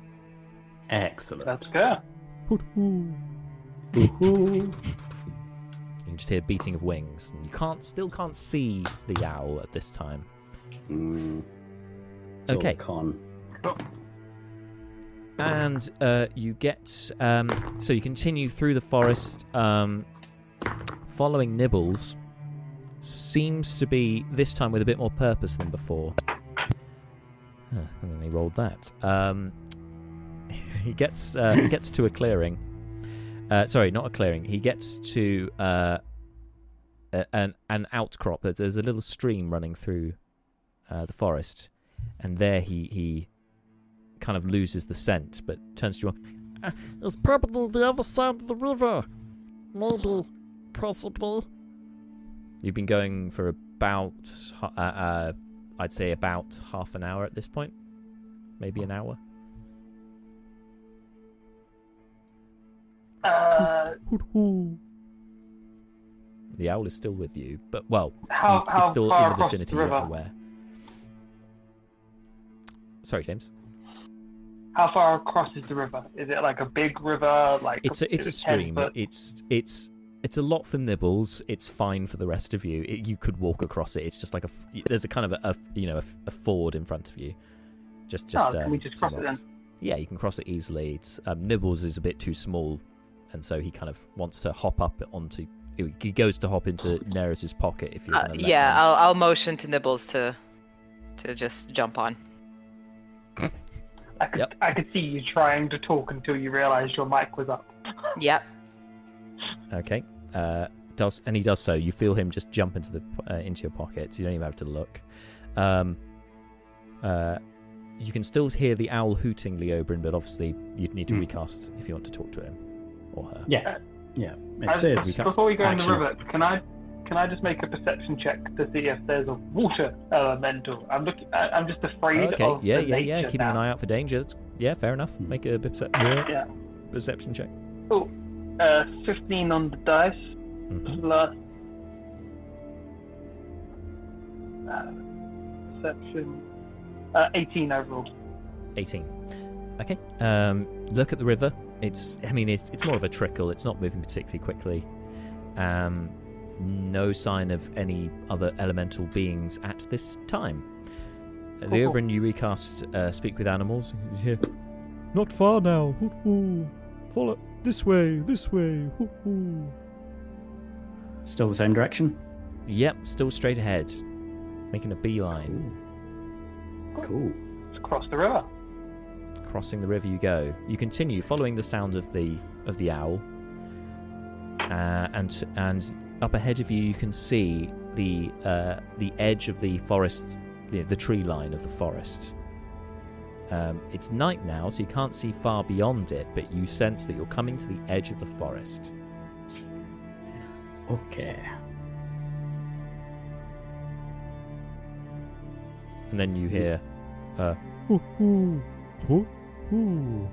Excellent. Let's go. Ooh. You can just hear beating of wings, and you can't, still can't see the owl at this time. Mm. It's all Okay. Con. and uh, you get um, so you continue through the forest um, following nibbles seems to be this time with a bit more purpose than before and then he rolled that um, he gets uh, he gets to a clearing uh, sorry not a clearing he gets to uh, an, an outcrop There's- a little stream running through uh, the forest and there he he kind of loses the scent, but turns to you. It's probably the other side of the river. Maybe. Possibly. You've been going for about, uh, uh, I'd say about half an hour at this point, maybe an hour. Uh, The owl is still with you, but well, how you- it's still in the vicinity. the You're aware. Sorry, James. How far across is the river? Is it like a big river? Like It's a it's a 10 stream. It's it's it's a lot for nibbles. It's fine for the rest of you. It, you could walk across it. It's just like a there's a kind of a, a you know a ford in front of you. Just just. Oh, can um, we just cross it rocks. Yeah, you can cross it easily. It's um, Nibbles is a bit too small, and so he kind of wants to hop up onto. He goes to hop into Neris's pocket if you're Uh, yeah, him. I'll I'll motion to Nibbles to to just jump on. I could Yep. I could see you trying to talk until you realised your mic was up. Yep. Okay. Uh, does and he does so. You feel him just jump into the uh, into your pocket. You don't even have to look. Um, uh, you can still hear the owl hooting Leobrin, but obviously you'd need to Hmm. recast if you want to talk to him or her. Yeah. Yeah. It's, I- it's we Before we go in the river, can I can I just make a perception check to see if there's a water elemental? I'm looking. I, I'm just afraid Okay. of Yeah, the yeah, yeah. nature Keeping an eye out for danger. That's- yeah, fair enough. Hmm. Make a percep- yeah, Yeah. perception check. Oh, uh, 15 on the dice Mhm. plus uh, perception. Uh, 18 overall. 18. Okay. Um, look at the river. It's, I mean, it's, it's more of a trickle. It's not moving particularly quickly. Um, no sign of any other elemental beings at this time. Uh, The Cool. Oberon you recast uh, Speak with Animals. Yeah. Not far now. Hoo, hoo. Follow this way, this way. Hoo, hoo. Still the same direction? Yep, still straight ahead. Making a beeline. Cool. Let's cross the river. Crossing the river you go. You continue following the sound of the of the owl, uh, and and up ahead of you you can see the uh, the edge of the forest, the, the tree line of the forest. Um, it's night now, so you can't see far beyond it, but you sense that you're coming to the edge of the forest. Okay. And then you hear, uh, Hoo, hoo. Hoo, hoo.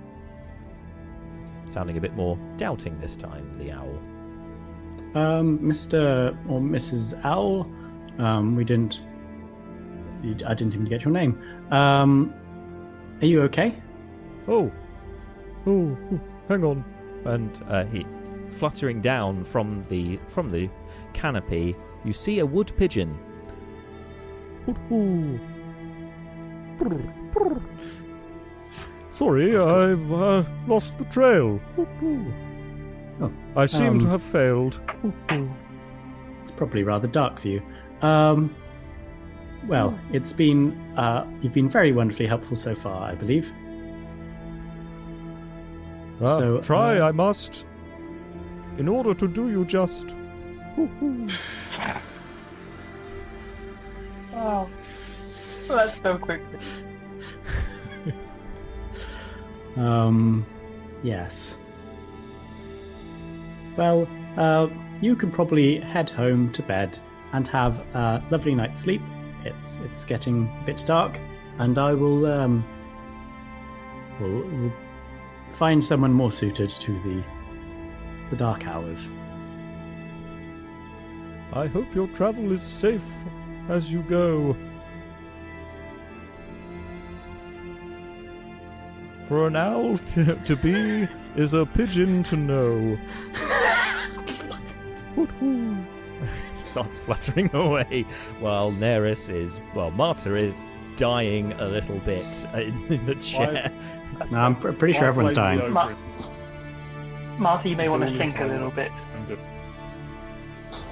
sounding a bit more doubting this time, the owl. Um, Mr. or Mrs. Owl, um, we didn't. I didn't even get your name. Um, are you okay? Oh. Oh, oh, hang on. and uh, he fluttering down from the from the canopy you see a wood pigeon Hoo, hoo. Brr, brr. Sorry, I've uh, lost the trail. Oh, I seem to um, have failed. It's probably rather dark for you. Um, Well, it's been uh, you've been very wonderfully helpful so far, I believe. Ah, So, try, uh, I must. In order to do you just. Oh, that's so quick. Um, yes. Well, uh, you can probably head home to bed and have a lovely night's sleep. It's it's getting a bit dark, and I will um will, will find someone more suited to the the dark hours. I hope your travel is safe as you go. For an owl to, to be is a pigeon to know. starts fluttering away while Neris is, well, Marta is dying a little bit in, in the chair. No, I'm pr- pretty sure I'll everyone's dying. the Ma- ogre. Marty, you may want to Fully think a little bit. I'm. Uh,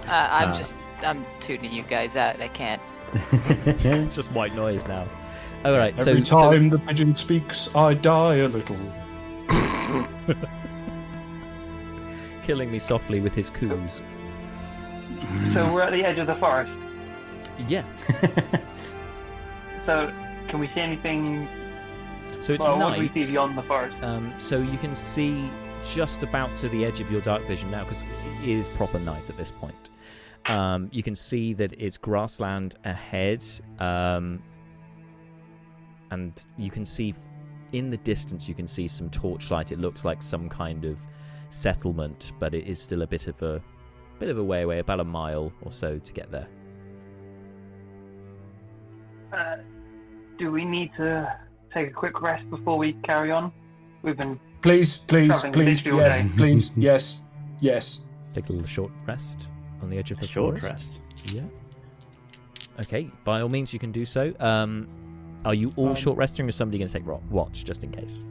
I'm Ah. just I'm tuning you guys out. I can't. it's just white noise now. All right, so, Every so time the pigeon speaks, I die a little. killing me softly with his coos. So we're at the edge of the forest. Yeah. So can we see anything? So it's well, night. what do we see beyond the forest? Um, so you can see just about to the edge of your dark vision now because it is proper night at this point. Um, you can see that it's grassland ahead, um, and you can see f- in the distance you can see some torchlight. It looks like some kind of settlement, but it is still a bit of a bit of a way away, about a mile or so to get there. Uh, do we need to take a quick rest before we carry on? We've been Please, please, please, yes, day. please, yes, yes. Take a little short rest on the edge of the Short forest. rest. Yeah. Okay, by all means, you can do so. Um, are you all Um, short resting, or is somebody going to take ro- watch just in case?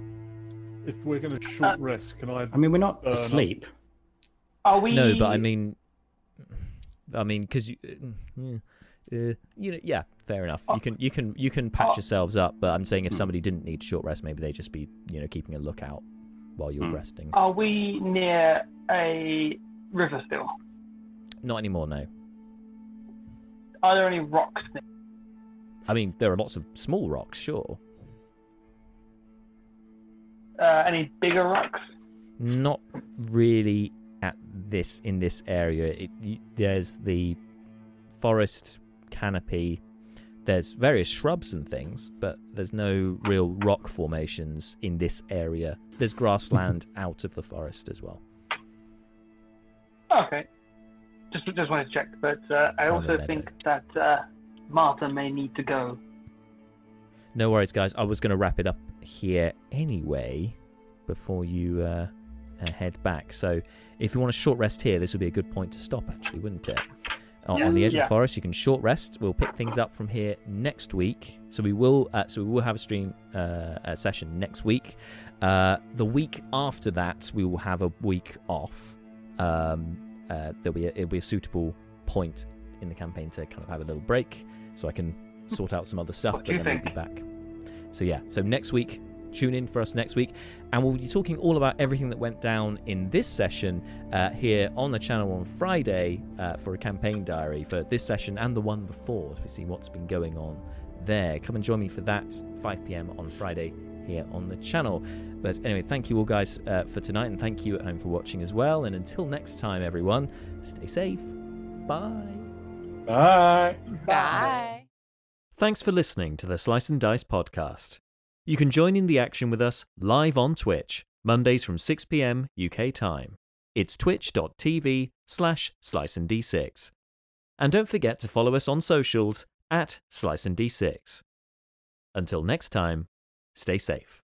If we're going to short rest, can I? I mean, we're not asleep. no. Asleep. Are we? No, but I mean, I mean, because you, uh, uh, you know, yeah, fair enough. You can, you can, you can patch Oh. yourselves up. But I'm saying if somebody didn't need short rest, maybe they just be, you know, keeping a lookout while you're Hmm. resting. Are we near a river still? Not anymore, no. Are there any rocks? near- I mean, there are lots of small rocks, sure. Uh, any bigger rocks? Not really at this in this area. It, y there's the forest canopy. There's various shrubs and things, but there's no real rock formations in this area. There's grassland out of the forest as well. Okay. Just just wanted to check, but uh, I On the also meadow. think that uh, Martha may need to go. No worries, guys. I was going to wrap it up here anyway before you uh, uh, head back. So, if you want a short rest here, this would be a good point to stop, actually, wouldn't it? On- on the edge of the forest, you can short rest. We'll pick things up from here next week. So we will, uh, so we will have a stream uh, a session next week. Uh, the week after that, we will have a week off. Um, uh, there'll be a, it'll be a suitable point in the campaign to kind of have a little break, so I can sort out some other stuff. What but then we'll be back. So yeah, so next week, tune in for us next week, and we'll be talking all about everything that went down in this session uh, here on the channel on Friday uh, for a campaign diary for this session and the one before to see what's been going on there. Come and join me for that 5 p.m. on Friday here on the channel. But anyway, thank you all guys uh, for tonight, and thank you at home for watching as well. And until next time, everyone, stay safe. Bye. Bye. Bye. Thanks for listening to the Slice and Dice podcast. You can join in the action with us live on Twitch, Mondays from 6 pm UK time. It's twitch.tv slash slice and d6. And don't forget to follow us on socials at sliceand6. Until next time, stay safe.